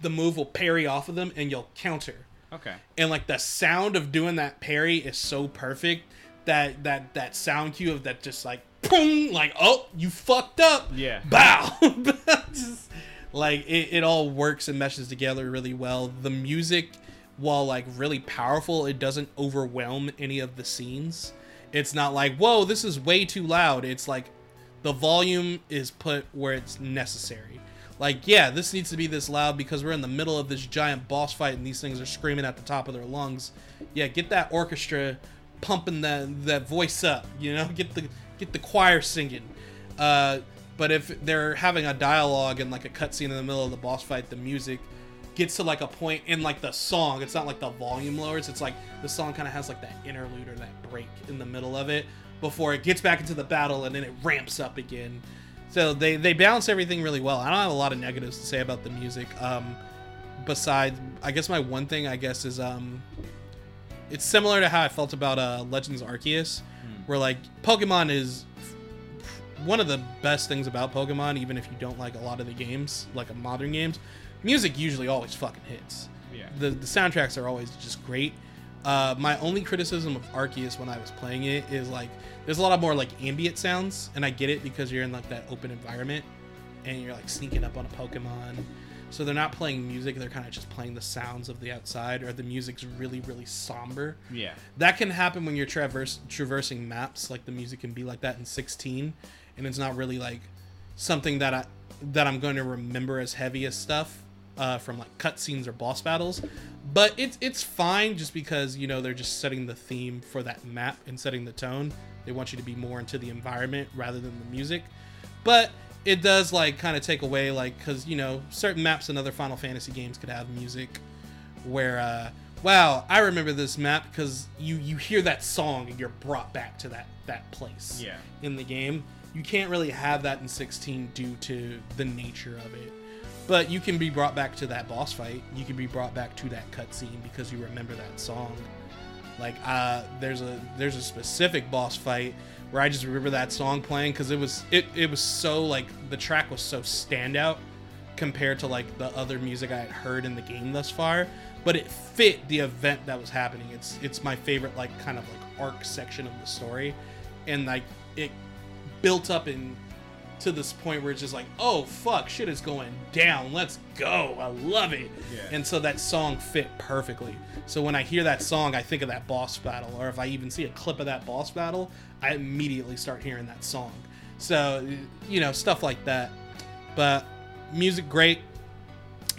the move will parry off of them and you'll counter. Okay. And like the sound of doing that parry is so perfect that that that sound cue of that just like boom, like oh you fucked up. Yeah. Bow. Just, like it, it all works and meshes together really well. The music, while like really powerful, it doesn't overwhelm any of the scenes. It's not like whoa this is way too loud. It's like the volume is put where it's necessary. Like, yeah, this needs to be this loud because we're in the middle of this giant boss fight and these things are screaming at the top of their lungs. Yeah, get that orchestra pumping that that voice up, you know, get the get the choir singing. Uh, but if they're having a dialogue and like a cutscene in the middle of the boss fight, the music gets to like a point in like the song. It's not like the volume lowers. It's like the song kind of has like that interlude or that break in the middle of it before it gets back into the battle and then it ramps up again. So they they balance everything really well. I don't have a lot of negatives to say about the music. Um, besides, I guess my one thing I guess is um, it's similar to how I felt about uh, Legends Arceus, where like Pokemon is one of the best things about Pokemon, even if you don't like a lot of the games, like modern games, music usually always fucking hits. Yeah. The the soundtracks are always just great. Uh, my only criticism of Arceus when I was playing it is like there's a lot of more like ambient sounds, and I get it because you're in like that open environment, and you're like sneaking up on a Pokemon. So they're not playing music; they're kind of just playing the sounds of the outside, or the music's really really somber. Yeah. That can happen when you're traverse traversing maps. Like the music can be like that in 16, and it's not really like something that I that I'm going to remember as heavy as stuff uh, from like cutscenes or boss battles. But it's it's fine just because you know they're just setting the theme for that map and setting the tone. They want you to be more into the environment rather than the music. But it does like kind of take away like because you know certain maps in other Final Fantasy games could have music where uh wow i remember this map because you you hear that song and you're brought back to that that place Yeah. in the game. You can't really have that in 16 due to the nature of it. But you can be brought back to that boss fight. You can be brought back to that cutscene because you remember that song. Like uh there's a there's a specific boss fight where i just remember that song playing because it was it, it was so like the track was so standout compared to like the other music I had heard in the game thus far, but it fit the event that was happening. It's it's my favorite like kind of like arc section of the story, and like it built up in to this point where it's just like, oh fuck, shit is going down. Let's go. I love it. Yeah. And so that song fit perfectly. So when I hear that song, I think of that boss battle, or if I even see a clip of that boss battle, I immediately start hearing that song. So you know stuff like that. But music great,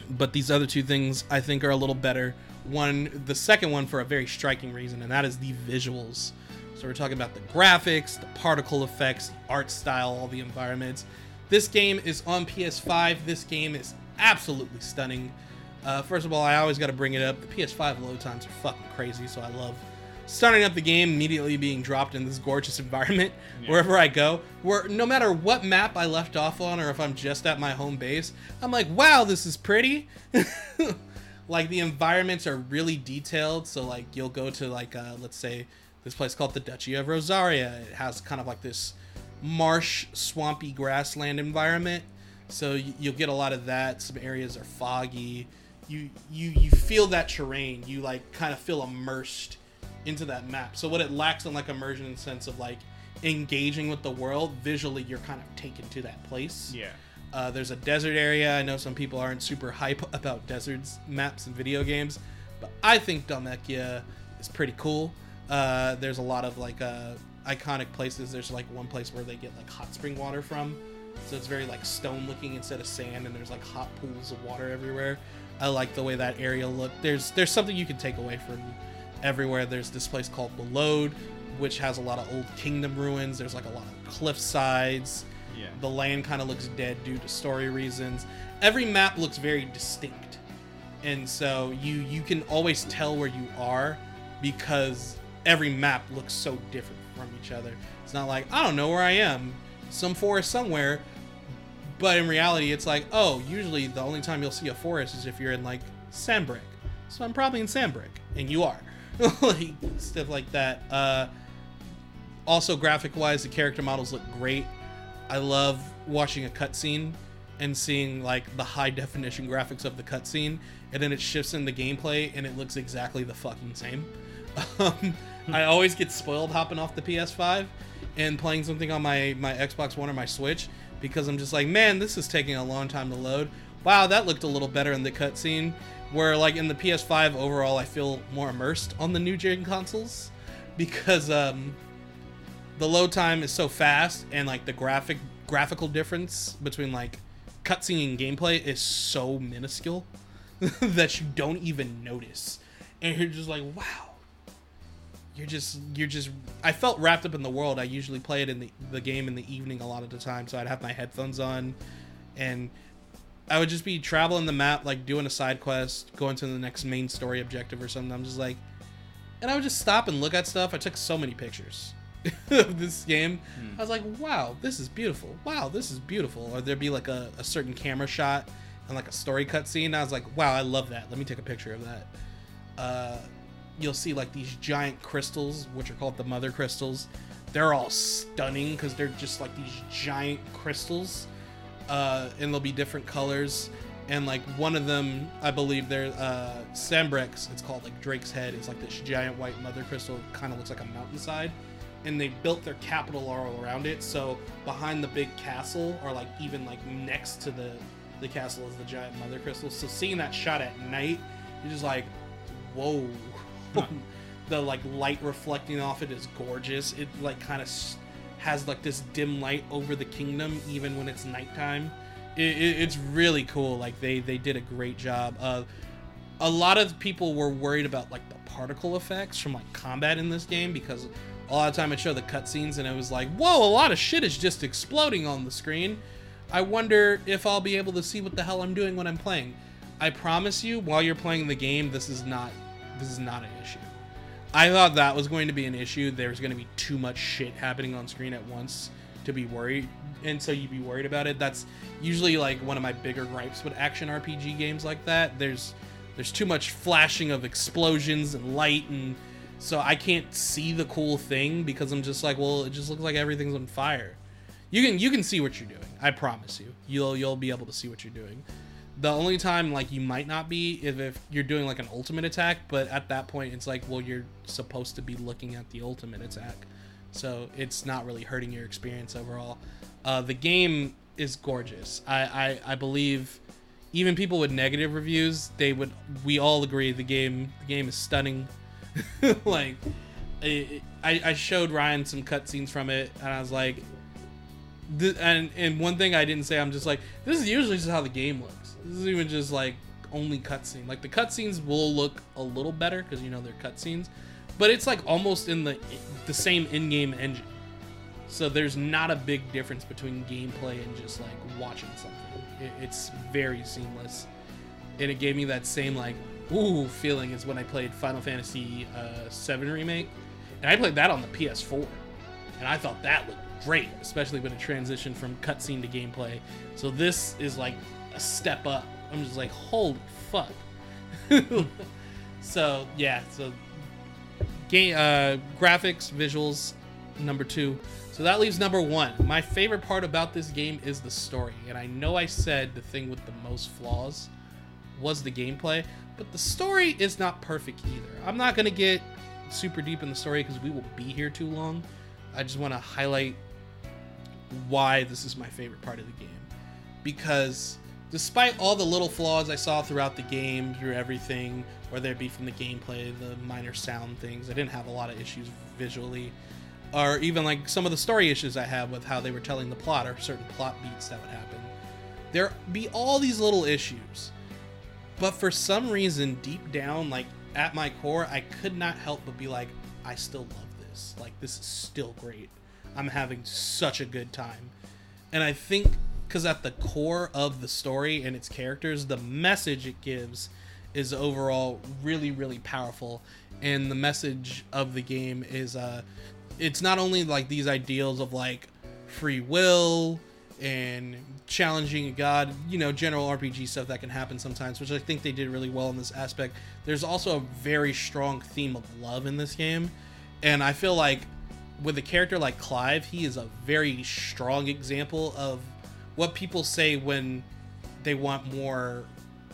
but these other two things I think are a little better. One, the second one for a very striking reason, and that is the visuals. So we're talking about the graphics, the particle effects, art style, all the environments. This game is on PS5. This game is absolutely stunning. Uh, first of all, I always got to bring it up. The PS5 load times are fucking crazy, so I love starting up the game immediately being dropped in this gorgeous environment wherever I go. Where no matter what map I left off on, or if I'm just at my home base, I'm like, wow, this is pretty. like the environments are really detailed. So like you'll go to like uh, let's say this place called the Duchy of Rosaria. It has kind of like this marsh, swampy grassland environment. So you, you'll get a lot of that. Some areas are foggy. You you you feel that terrain. You like kind of feel immersed into that map. So what it lacks in like immersion in the sense of like engaging with the world visually, you're kind of taken to that place. Yeah. Uh, there's a desert area. I know some people aren't super hype about deserts maps in video games, but I think Dhalmekia is pretty cool. Uh, there's a lot of like uh, iconic places. There's like one place where they get like hot spring water from, so it's very like stone looking instead of sand, and there's like hot pools of water everywhere. I like the way that area looked. There's there's something you can take away from everywhere. There's this place called Belode, which has a lot of old kingdom ruins. There's like a lot of cliff sides. Yeah. The land kind of looks dead due to story reasons. Every map looks very distinct, and so you you can always tell where you are because every map looks so different from each other. It's not like I don't know where I am, some forest somewhere, but in reality, it's like oh, usually the only time you'll see a forest is if you're in like Sanbreque. So I'm probably in Sanbreque, and you are, like stuff like that. Uh, also, graphic wise, the character models look great. I love watching a cutscene and seeing like the high definition graphics of the cutscene, and then it shifts in the gameplay and it looks exactly the fucking same. Um, I always get spoiled hopping off the PS5 and playing something on my my Xbox One or my Switch because I'm just like, man, this is taking a long time to load. Wow, that looked a little better in the cutscene. Where like in the PS5 overall, I feel more immersed on the new gen consoles because um, the load time is so fast and like the graphic graphical difference between like cutscene and gameplay is so minuscule that you don't even notice and you're just like wow you're just you're just i felt wrapped up in the world i usually play it in the, the game in the evening a lot of the time so i'd have my headphones on and i would just be traveling the map like doing a side quest going to the next main story objective or something i'm just like and I would just stop and look at stuff. I took so many pictures of this game. I was like, wow, this is beautiful. Wow, this is beautiful. Or there'd be like a, a certain camera shot and like a story cutscene. I was like, wow, I love that. Let me take a picture of that. Uh, you'll see like these giant crystals, which are called the mother crystals. They're all stunning because they're just like these giant crystals. Uh, and they'll be different colors. And like one of them i believe they're uh Sanbreque's. It's called like drake's head. It's like this giant white mother crystal kind of looks like a mountainside. And they built their capital all around it. So behind the big castle or like even like next to the the castle is the giant mother crystal. So seeing that shot at night you're just like whoa the like light reflecting off it is gorgeous. It like kind of has like this dim light over the kingdom even when it's nighttime. It, it, it's really cool. Like they they did a great job. Uh a lot of people were worried about like the particle effects from like combat in this game because a lot of time it showed the cutscenes and it was like whoa a lot of shit is just exploding on the screen. I wonder if i'll be able to see what the hell i'm doing when i'm playing. I promise you while you're playing the game this is not this is not an issue I thought that was going to be an issue. There's going to be too much shit happening on screen at once to be worried, and so you'd be worried about it. That's usually like one of my bigger gripes with action RPG games like that. There's there's too much flashing of explosions and light, and so I can't see the cool thing because I'm just like, well, it just looks like everything's on fire. You can you can see what you're doing. I promise you. You'll you'll be able to see what you're doing. The only time like you might not be if, if you're doing like an ultimate attack, but at that point it's like, well, you're supposed to be looking at the ultimate attack, so it's not really hurting your experience overall. Uh, the game is gorgeous. I, I I believe even people with negative reviews, they would we all agree the game the game is stunning. like I, I showed Ryan some cutscenes from it, and I was like, and and one thing I didn't say, I'm just like, this is usually just how the game looks. This is even just like only cutscene. Like the cutscenes will look a little better because you know they're cutscenes, but it's like almost in the the same in-game engine. So there's not a big difference between gameplay and just like watching something. It, it's very seamless, and it gave me that same like ooh feeling as when I played Final Fantasy uh, VII remake, and I played that on the PS4, and I thought that looked great, especially when it transitioned from cutscene to gameplay. So this is like a step up. I'm just like holy fuck. so yeah, so game uh, graphics, visuals, number two. So that leaves number one. My favorite part about this game is the story, and I know I said the thing with the most flaws was the gameplay, but the story is not perfect either. I'm not gonna get super deep in the story because we will be here too long. I just want to highlight why this is my favorite part of the game because despite all the little flaws I saw throughout the game, through everything, whether it be from the gameplay, the minor sound things, I didn't have a lot of issues visually, or even like some of the story issues I had with how they were telling the plot or certain plot beats that would happen. There be all these little issues, but for some reason, deep down, like at my core, I could not help but be like, I still love this. Like this is still great. I'm having such a good time. And I think because at the core of the story and its characters, the message it gives is overall really, really powerful. And the message of the game is uh it's not only like these ideals of like free will and challenging God, you know, general RPG stuff that can happen sometimes, which I think they did really well in this aspect. There's also a very strong theme of love in this game. And I feel like with a character like Clive, he is a very strong example of what people say when they want more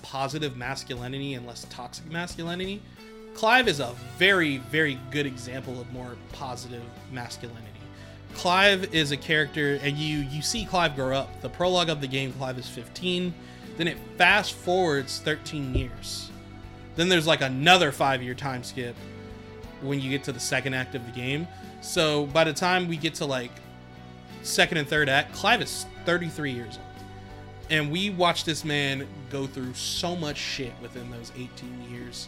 positive masculinity and less toxic masculinity. Clive is a very, very good example of more positive masculinity. Clive is a character, and you you see Clive grow up. The prologue of the game, Clive is 15. Then it fast forwards 13 years. Then there's like another five year time skip when you get to the second act of the game. So by the time we get to like second and third act, Clive is 33 years old. And we watched this man go through so much shit within those 18 years.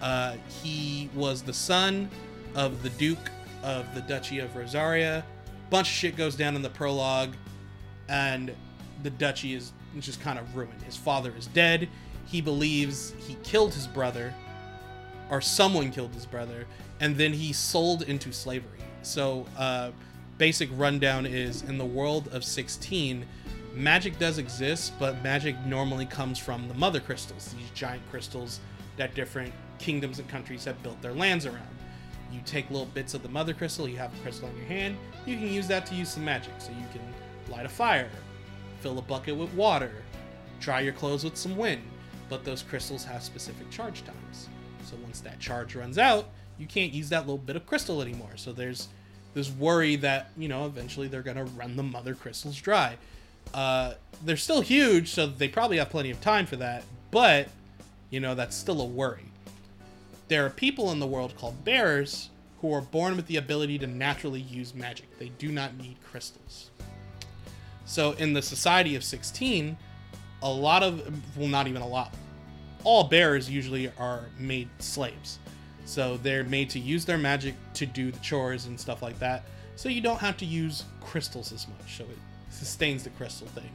Uh, he was the son of the Duke of the Duchy of Rosaria. Bunch of shit goes down in the prologue, and the duchy is just kind of ruined. His father is dead. He believes he killed his brother, or someone killed his brother, and then he sold into slavery. So, uh, basic rundown is in the world of 16, magic does exist, but magic normally comes from the mother crystals, these giant crystals that different kingdoms and countries have built their lands around. You take little bits of the mother crystal, you have a crystal in your hand, you can use that to use some magic. So you can light a fire, fill a bucket with water, dry your clothes with some wind. But those crystals have specific charge times. So once that charge runs out, you can't use that little bit of crystal anymore. So there's this worry that, you know, eventually they're to run the mother crystals dry. Uh, they're still huge, so they probably have plenty of time for that. But, you know, that's still a worry there are people in the world called bearers who are born with the ability to naturally use magic. They do not need crystals. So in the society of 16, a lot of well not even a lot. All bearers usually are made slaves. So they're made to use their magic to do the chores and stuff like that. So you don't have to use crystals as much. So it sustains the crystal thing.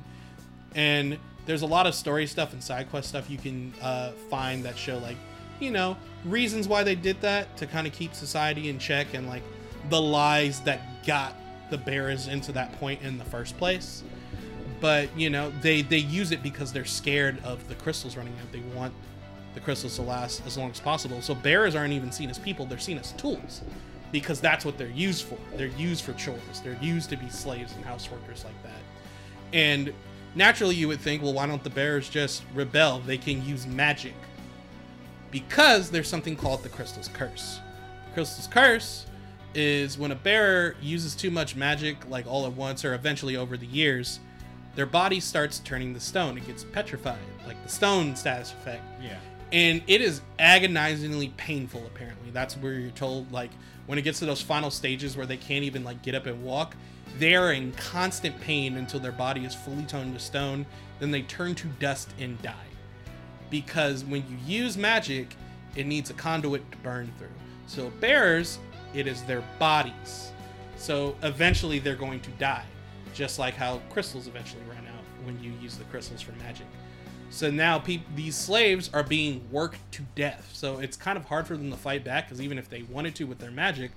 And there's a lot of story stuff and side quest stuff you can uh, find that show like you know, reasons why they did that to kind of keep society in check and like the lies that got the bearers into that point in the first place. But you know, they they use it because they're scared of the crystals running out. They want the crystals to last as long as possible. So bearers aren't even seen as people; they're seen as tools because that's what they're used for. They're used for chores. They're used to be slaves and house workers like that. And naturally, you would think, well, why don't the bearers just rebel? They can use magic because there's something called the Crystal's Curse. The Crystal's Curse is when a bearer uses too much magic, like all at once or eventually over the years, their body starts turning to stone. It gets petrified, like the stone status effect. Yeah. And it is agonizingly painful, apparently. That's where you're told, like, when it gets to those final stages where they can't even, like, get up and walk, they are in constant pain until their body is fully toned to stone. Then they turn to dust and die because when you use magic, it needs a conduit to burn through. So bearers, it is their bodies. So eventually they're going to die, just like how crystals eventually run out when you use the crystals for magic. So now peop these slaves are being worked to death. So it's kind of hard for them to fight back because even if they wanted to with their magic,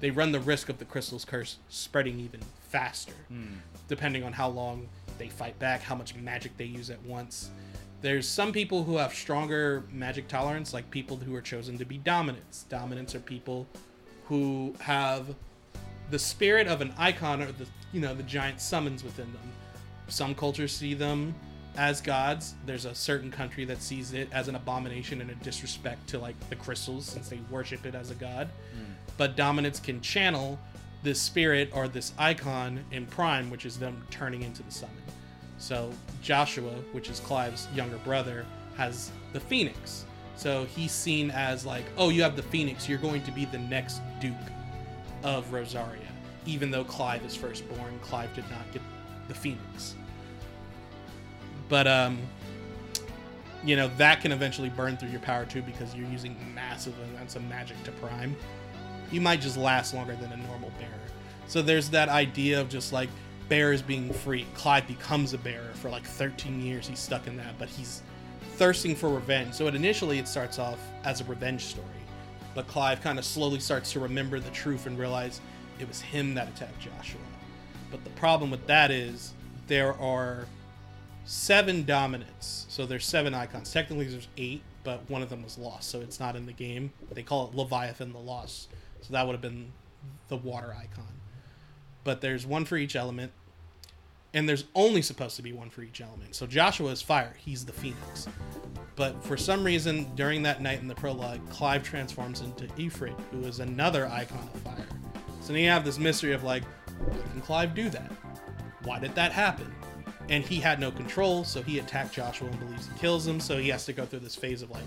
they run the risk of the crystal's curse spreading even faster, hmm. depending on how long they fight back, how much magic they use at once. There's some people who have stronger magic tolerance, like people who are chosen to be dominants. Dominants are people who have the spirit of an icon or the you know the giant summons within them. Some cultures see them as gods. There's a certain country that sees it as an abomination and a disrespect to like the crystals since they worship it as a god. Hmm. But dominants can channel this spirit or this icon in prime, which is them turning into the summon. So Joshua, which is Clive's younger brother, has the Phoenix. So he's seen as like, oh, you have the Phoenix, you're going to be the next Duke of Rosaria. Even though Clive is firstborn, Clive did not get the Phoenix. But um, you know that can eventually burn through your power too because you're using massive amounts of magic to prime. you might just last longer than a normal bearer. So there's that idea of just like bearers being free. Clive becomes a bearer for like 13 years. He's stuck in that, but he's thirsting for revenge. So it initially it starts off as a revenge story, but Clive kind of slowly starts to remember the truth and realize it was him that attacked Joshua. But the problem with that is there are seven dominants. So there's seven icons. Technically there's eight, but one of them was lost, so it's not in the game. They call it Leviathan the Lost. So that would have been the water icon. But there's one for each element. And there's only supposed to be one for each element. So Joshua is fire. He's the phoenix. But for some reason, during that night in the prologue, Clive transforms into Ifrit, who is another icon of fire. So now you have this mystery of like, why can Clive do that? Why did that happen? And he had no control, so he attacked Joshua and believes he kills him. So he has to go through this phase of like,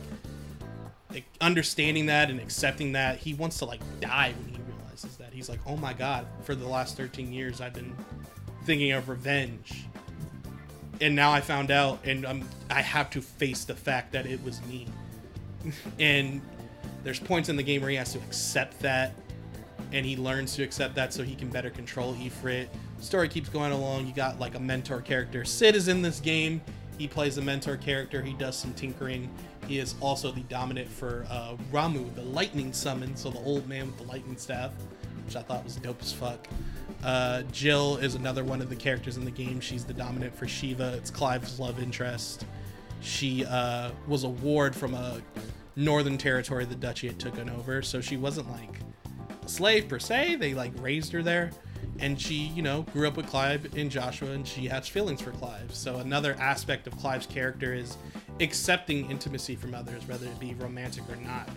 like understanding that and accepting that. He wants to like die when he realizes that. He's like, oh my god, for the last 13 years, I've been thinking of revenge. And now I found out, and I'm, I have to face the fact that it was me. and there's points in the game where he has to accept that and he learns to accept that so he can better control Ifrit. Story keeps going along. You got like a mentor character. Sid is in this game. He plays a mentor character. He does some tinkering. He is also the dominant for uh, Ramuh, the lightning summon, so the old man with the lightning staff, which I thought was dope as fuck. Uh, Jill is another one of the characters in the game. She's the dominant for Shiva. It's Clive's love interest. She uh, was a ward from a northern territory the duchy had taken over, so she wasn't like a slave per se. They like raised her there, and she, you know, grew up with Clive and Joshua, and she has feelings for Clive. So another aspect of Clive's character is accepting intimacy from others, whether it be romantic or not.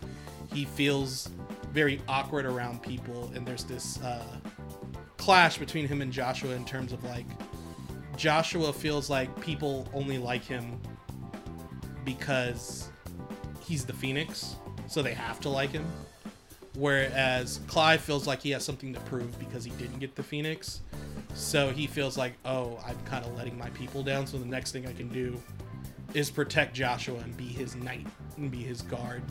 He feels very awkward around people, and there's this uh, clash between him and Joshua in terms of like Joshua feels like people only like him because he's the Phoenix, so they have to like him whereas Clive feels like he has something to prove because he didn't get the Phoenix. So he feels like, oh, I'm kind of letting my people down. So the next thing I can do is protect Joshua and be his knight and be his guard.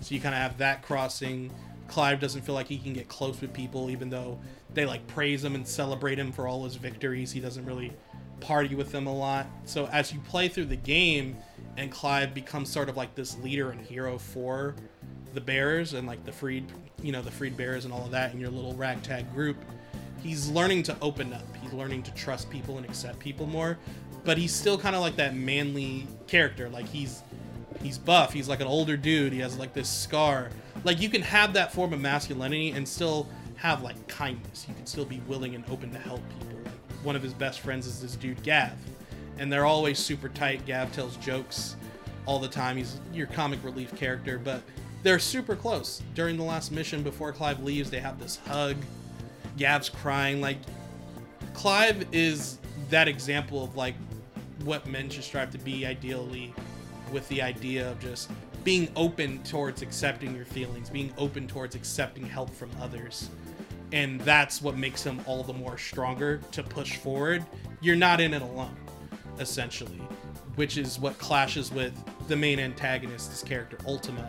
So you kind of have that crossing. Clive doesn't feel like he can get close with people, even though they like praise him and celebrate him for all his victories. He doesn't really party with them a lot. So as you play through the game, and Clive becomes sort of like this leader and hero for the bearers and like the freed you know the freed bearers and all of that in your little ragtag group he's learning to open up. He's learning to trust people and accept people more. But he's still kind of like that manly character. Like he's he's buff. He's like an older dude. He has like this scar. Like you can have that form of masculinity and still have like kindness. You can still be willing and open to help people. Like one of his best friends is this dude gav. And they're always super tight. Gav tells jokes all the time. He's your comic relief character. But they're super close. During the last mission before Clive leaves, they have this hug. Gav's crying. Like, Clive is that example of like what men should strive to be ideally with the idea of just being open towards accepting your feelings, being open towards accepting help from others. And that's what makes him all the more stronger to push forward. You're not in it alone, essentially, which is what clashes with the main antagonist, this character, Ultima,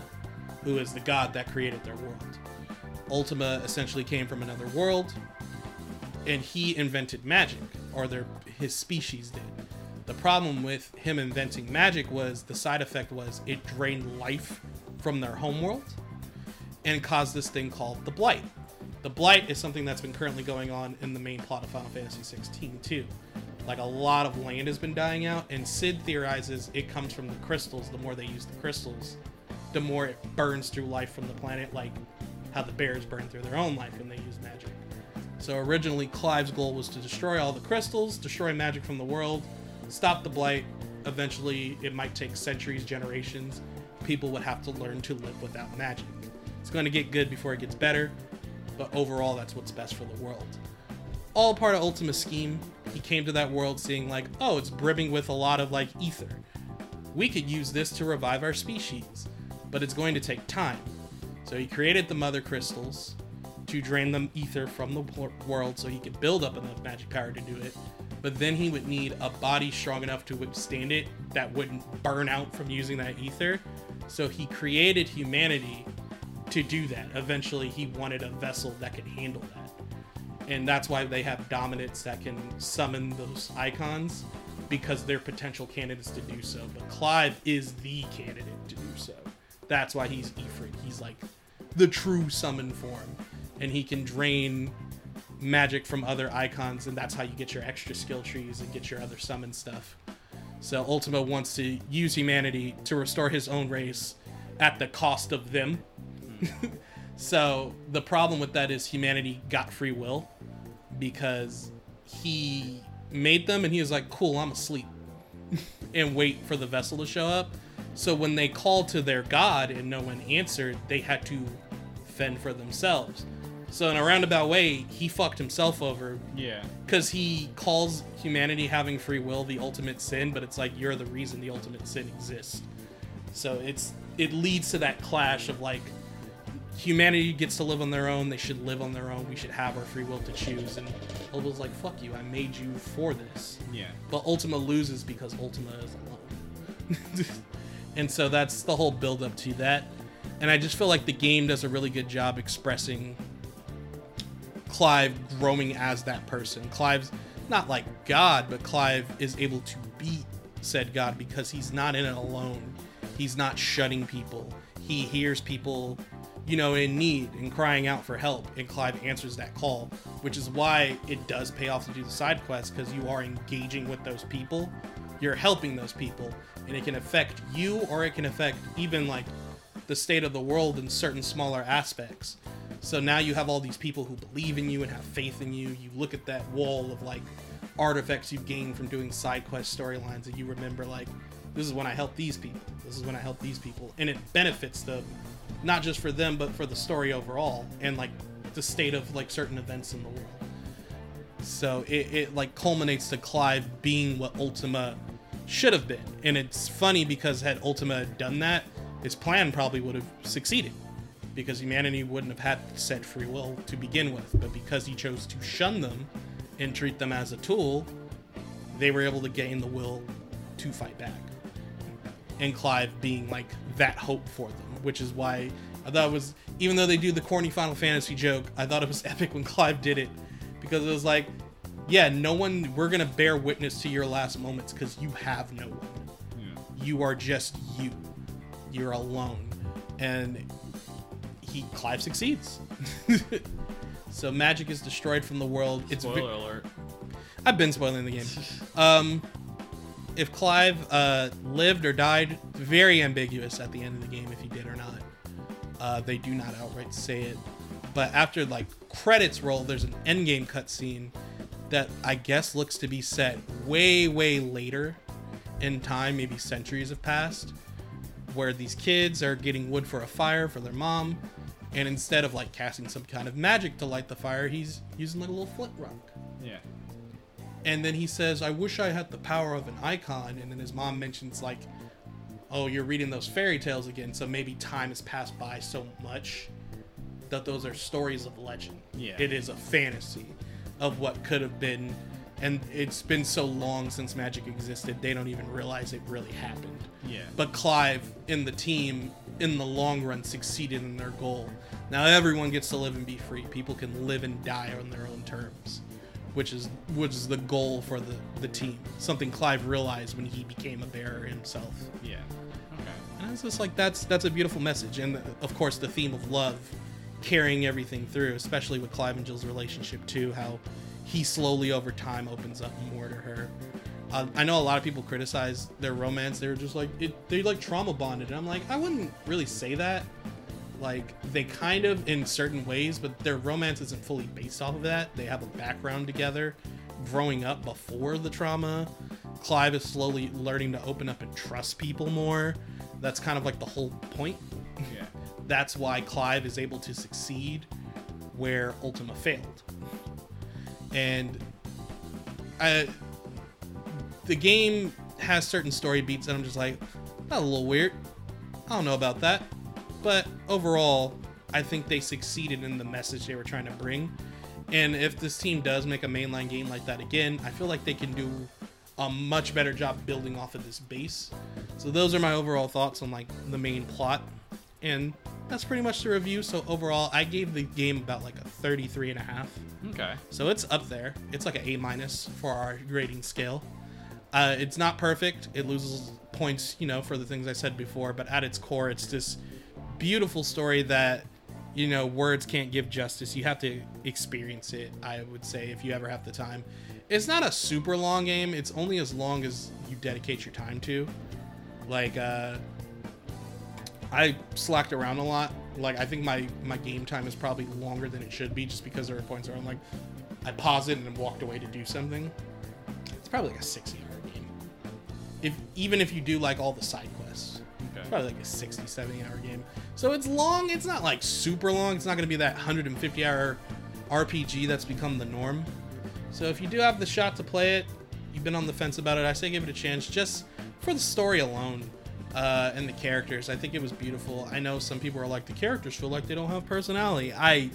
who is the god that created their world. Ultima essentially came from another world, and he invented magic, or their his species did. The problem with him inventing magic was the side effect was it drained life from their homeworld and caused this thing called the blight. The blight is something that's been currently going on in the main plot of Final Fantasy 16 too. Like a lot of land has been dying out, and Sid theorizes it comes from the crystals. The more they use the crystals, the more it burns through life from the planet, like how the bearers burn through their own life when they use magic. So originally, Clive's goal was to destroy all the crystals, destroy magic from the world, stop the blight. Eventually, it might take centuries, generations. People would have to learn to live without magic. It's going to get good before it gets better, but overall, that's what's best for the world. All part of Ultima's scheme. He came to that world seeing, like, oh, it's brimming with a lot of, like, ether. We could use this to revive our species but it's going to take time. So he created the mother crystals to drain the ether from the world so he could build up enough magic power to do it. But then he would need a body strong enough to withstand it that wouldn't burn out from using that ether. So he created humanity to do that. Eventually, he wanted a vessel that could handle that, and that's why they have dominants that can summon those icons because they're potential candidates to do so. But Clive is the candidate to do so. That's why he's Ifrit. He's like the true summon form, and he can drain magic from other icons, and that's how you get your extra skill trees and get your other summon stuff. So Ultima wants to use humanity to restore his own race at the cost of them. so the problem with that is humanity got free will because he made them and he was like, cool, I'm asleep. and wait for the vessel to show up. So when they called to their god and no one answered, they had to fend for themselves. So in a roundabout way, he fucked himself over Yeah. because he calls humanity having free will the ultimate sin, but it's like you're the reason the ultimate sin exists. So it's it leads to that clash of like humanity gets to live on their own, they should live on their own, we should have our free will to choose, and Ultima's like, fuck you, I made you for this. Yeah. But Ultima loses because Ultima is alone. and so that's the whole build up to that. And I just feel like the game does a really good job expressing Clive growing as that person. Clive's not like God, but Clive is able to beat said God because he's not in it alone. He's not shutting people. He hears people, you know, in need and crying out for help, and Clive answers that call, which is why it does pay off to do the side quests because you are engaging with those people, you're helping those people, and it can affect you or it can affect even like the state of the world in certain smaller aspects. So now you have all these people who believe in you and have faith in you. You look at that wall of like artifacts you've gained from doing side quest storylines and you remember like this is when I helped these people. This is when I helped these people. And it benefits them not just for them but for the story overall and like the state of like certain events in the world. So it, it like culminates to Clive being what Ultima should have been. And it's funny because had Ultima done that, his plan probably would have succeeded. Because humanity wouldn't have had said free will to begin with. But because he chose to shun them and treat them as a tool, they were able to gain the will to fight back. And Clive being like that hope for them, which is why I thought it was, even though they do the corny Final Fantasy joke, I thought it was epic when Clive did it because it was like, yeah, no one, we're gonna bear witness to your last moments because you have no one. You are just you. You're alone, and he Clive succeeds. so magic is destroyed from the world. It's Spoiler alert. I've been spoiling the game. Um, if Clive uh, lived or died, very ambiguous at the end of the game if he did or not. Uh, they do not outright say it. But after like credits roll, there's an endgame cutscene that I guess looks to be set way, way later in time, maybe centuries have passed, where these kids are getting wood for a fire for their mom, and instead of like casting some kind of magic to light the fire, he's using like a little flint rock. Yeah. And then he says, I wish I had the power of an icon. And then his mom mentions, like, oh, you're reading those fairy tales again. So maybe time has passed by so much that those are stories of legend. Yeah. It is a fantasy of what could have been. And it's been so long since magic existed, they don't even realize it really happened. Yeah. But Clive and the team, in the long run, succeeded in their goal. Now everyone gets to live and be free. People can live and die on their own terms, which is which is the goal for the the team. Something Clive realized when he became a bearer himself. Yeah. Okay. And it's just like that's that's a beautiful message, and of course the theme of love carrying everything through, especially with Clive and Jill's relationship too. How he slowly over time opens up more to her. Uh, I know a lot of people criticize their romance. They were just like it, they like trauma bonded, and I'm like I wouldn't really say that. Like they kind of in certain ways, but their romance isn't fully based off of that. They have a background together, growing up before the trauma. Clive is slowly learning to open up and trust people more. That's kind of like the whole point. Yeah. That's why Clive is able to succeed where Ultima failed. And I, the game has certain story beats that I'm just like, that's a little weird. I don't know about that. But overall, I think they succeeded in the message they were trying to bring. And if this team does make a mainline game like that again, I feel like they can do a much better job building off of this base. So those are my overall thoughts on like the main plot. And that's pretty much the review. So overall, I gave the game about like a 33 and a half. Okay. So it's up there. It's like an A minus for our grading scale. Uh, it's not perfect. It loses points, you know, for the things I said before. But at its core, it's this beautiful story that, you know, words can't give justice. You have to experience it. I would say if you ever have the time. It's not a super long game. It's only as long as you dedicate your time to. Like, uh, I slacked around a lot. Like I think my my game time is probably longer than it should be, just because there are points where I'm like, I pause it and walked away to do something. It's probably like a 60 hour game. If even if you do like all the side quests, it's Okay. probably like a 60, 70 hour game. So it's long. It's not like super long. It's not going to be that 150 hour RPG that's become the norm. So if you do have the shot to play it, you've been on the fence about it, I say give it a chance just for the story alone uh, and the characters. I think it was beautiful. I know some people are like, the characters feel like they don't have personality. I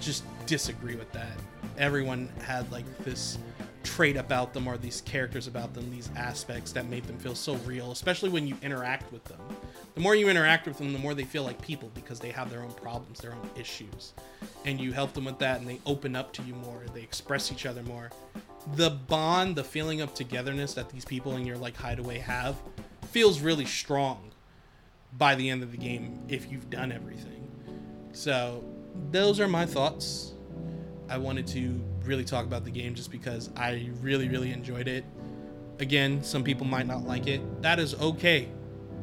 just disagree with that. Everyone had like this trait about them or these characters about them, these aspects that made them feel so real, especially when you interact with them. The more you interact with them, the more they feel like people because they have their own problems, their own issues. And you help them with that and they open up to you more, they express each other more. The bond, the feeling of togetherness that these people in your like hideaway have feels really strong by the end of the game if you've done everything. So, those are my thoughts. I wanted to really talk about the game just because I really, really enjoyed it. Again, some people might not like it. That is okay.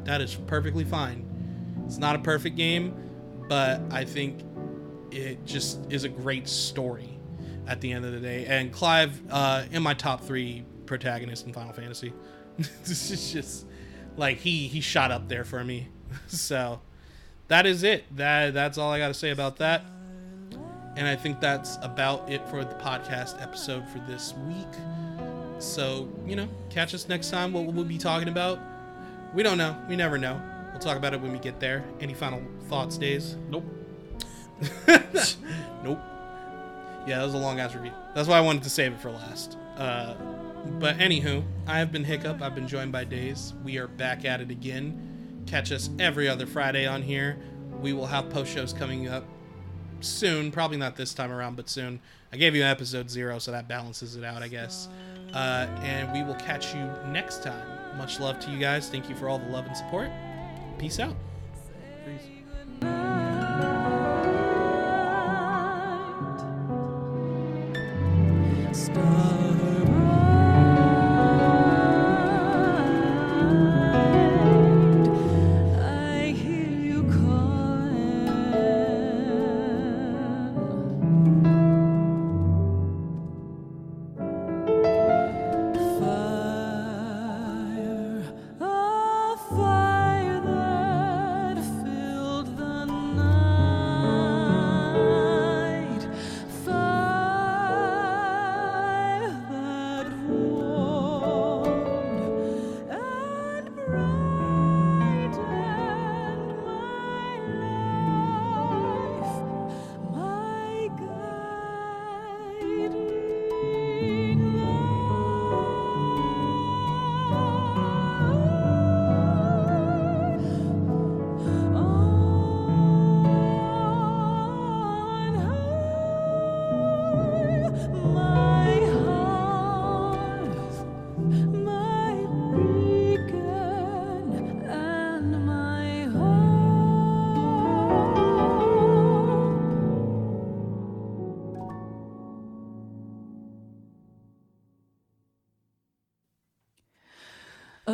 That is perfectly fine. It's not a perfect game, but I think it just is a great story at the end of the day. And Clive, uh, in my top three protagonists in Final Fantasy, this is just like he he shot up there for me. so that is it. That that's all I got to say about that. And I think that's about it for the podcast episode for this week. So, you know, catch us next time. What we'll be talking about, we don't know. We never know. We'll talk about it when we get there. Any final thoughts, Days? Nope. nope. Yeah, that was a long ass review. That's why I wanted to save it for last. Uh, but anywho, I have been Hiccup. I've been joined by Days. We are back at it again. Catch us every other Friday on here. We will have post shows coming up soon. Probably not this time around, but soon. I gave you episode zero, so that balances it out, I guess. Uh, and we will catch you next time. Much love to you guys. Thank you for all the love and support. Peace out. I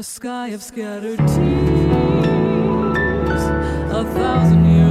A sky of scattered tears, a thousand years.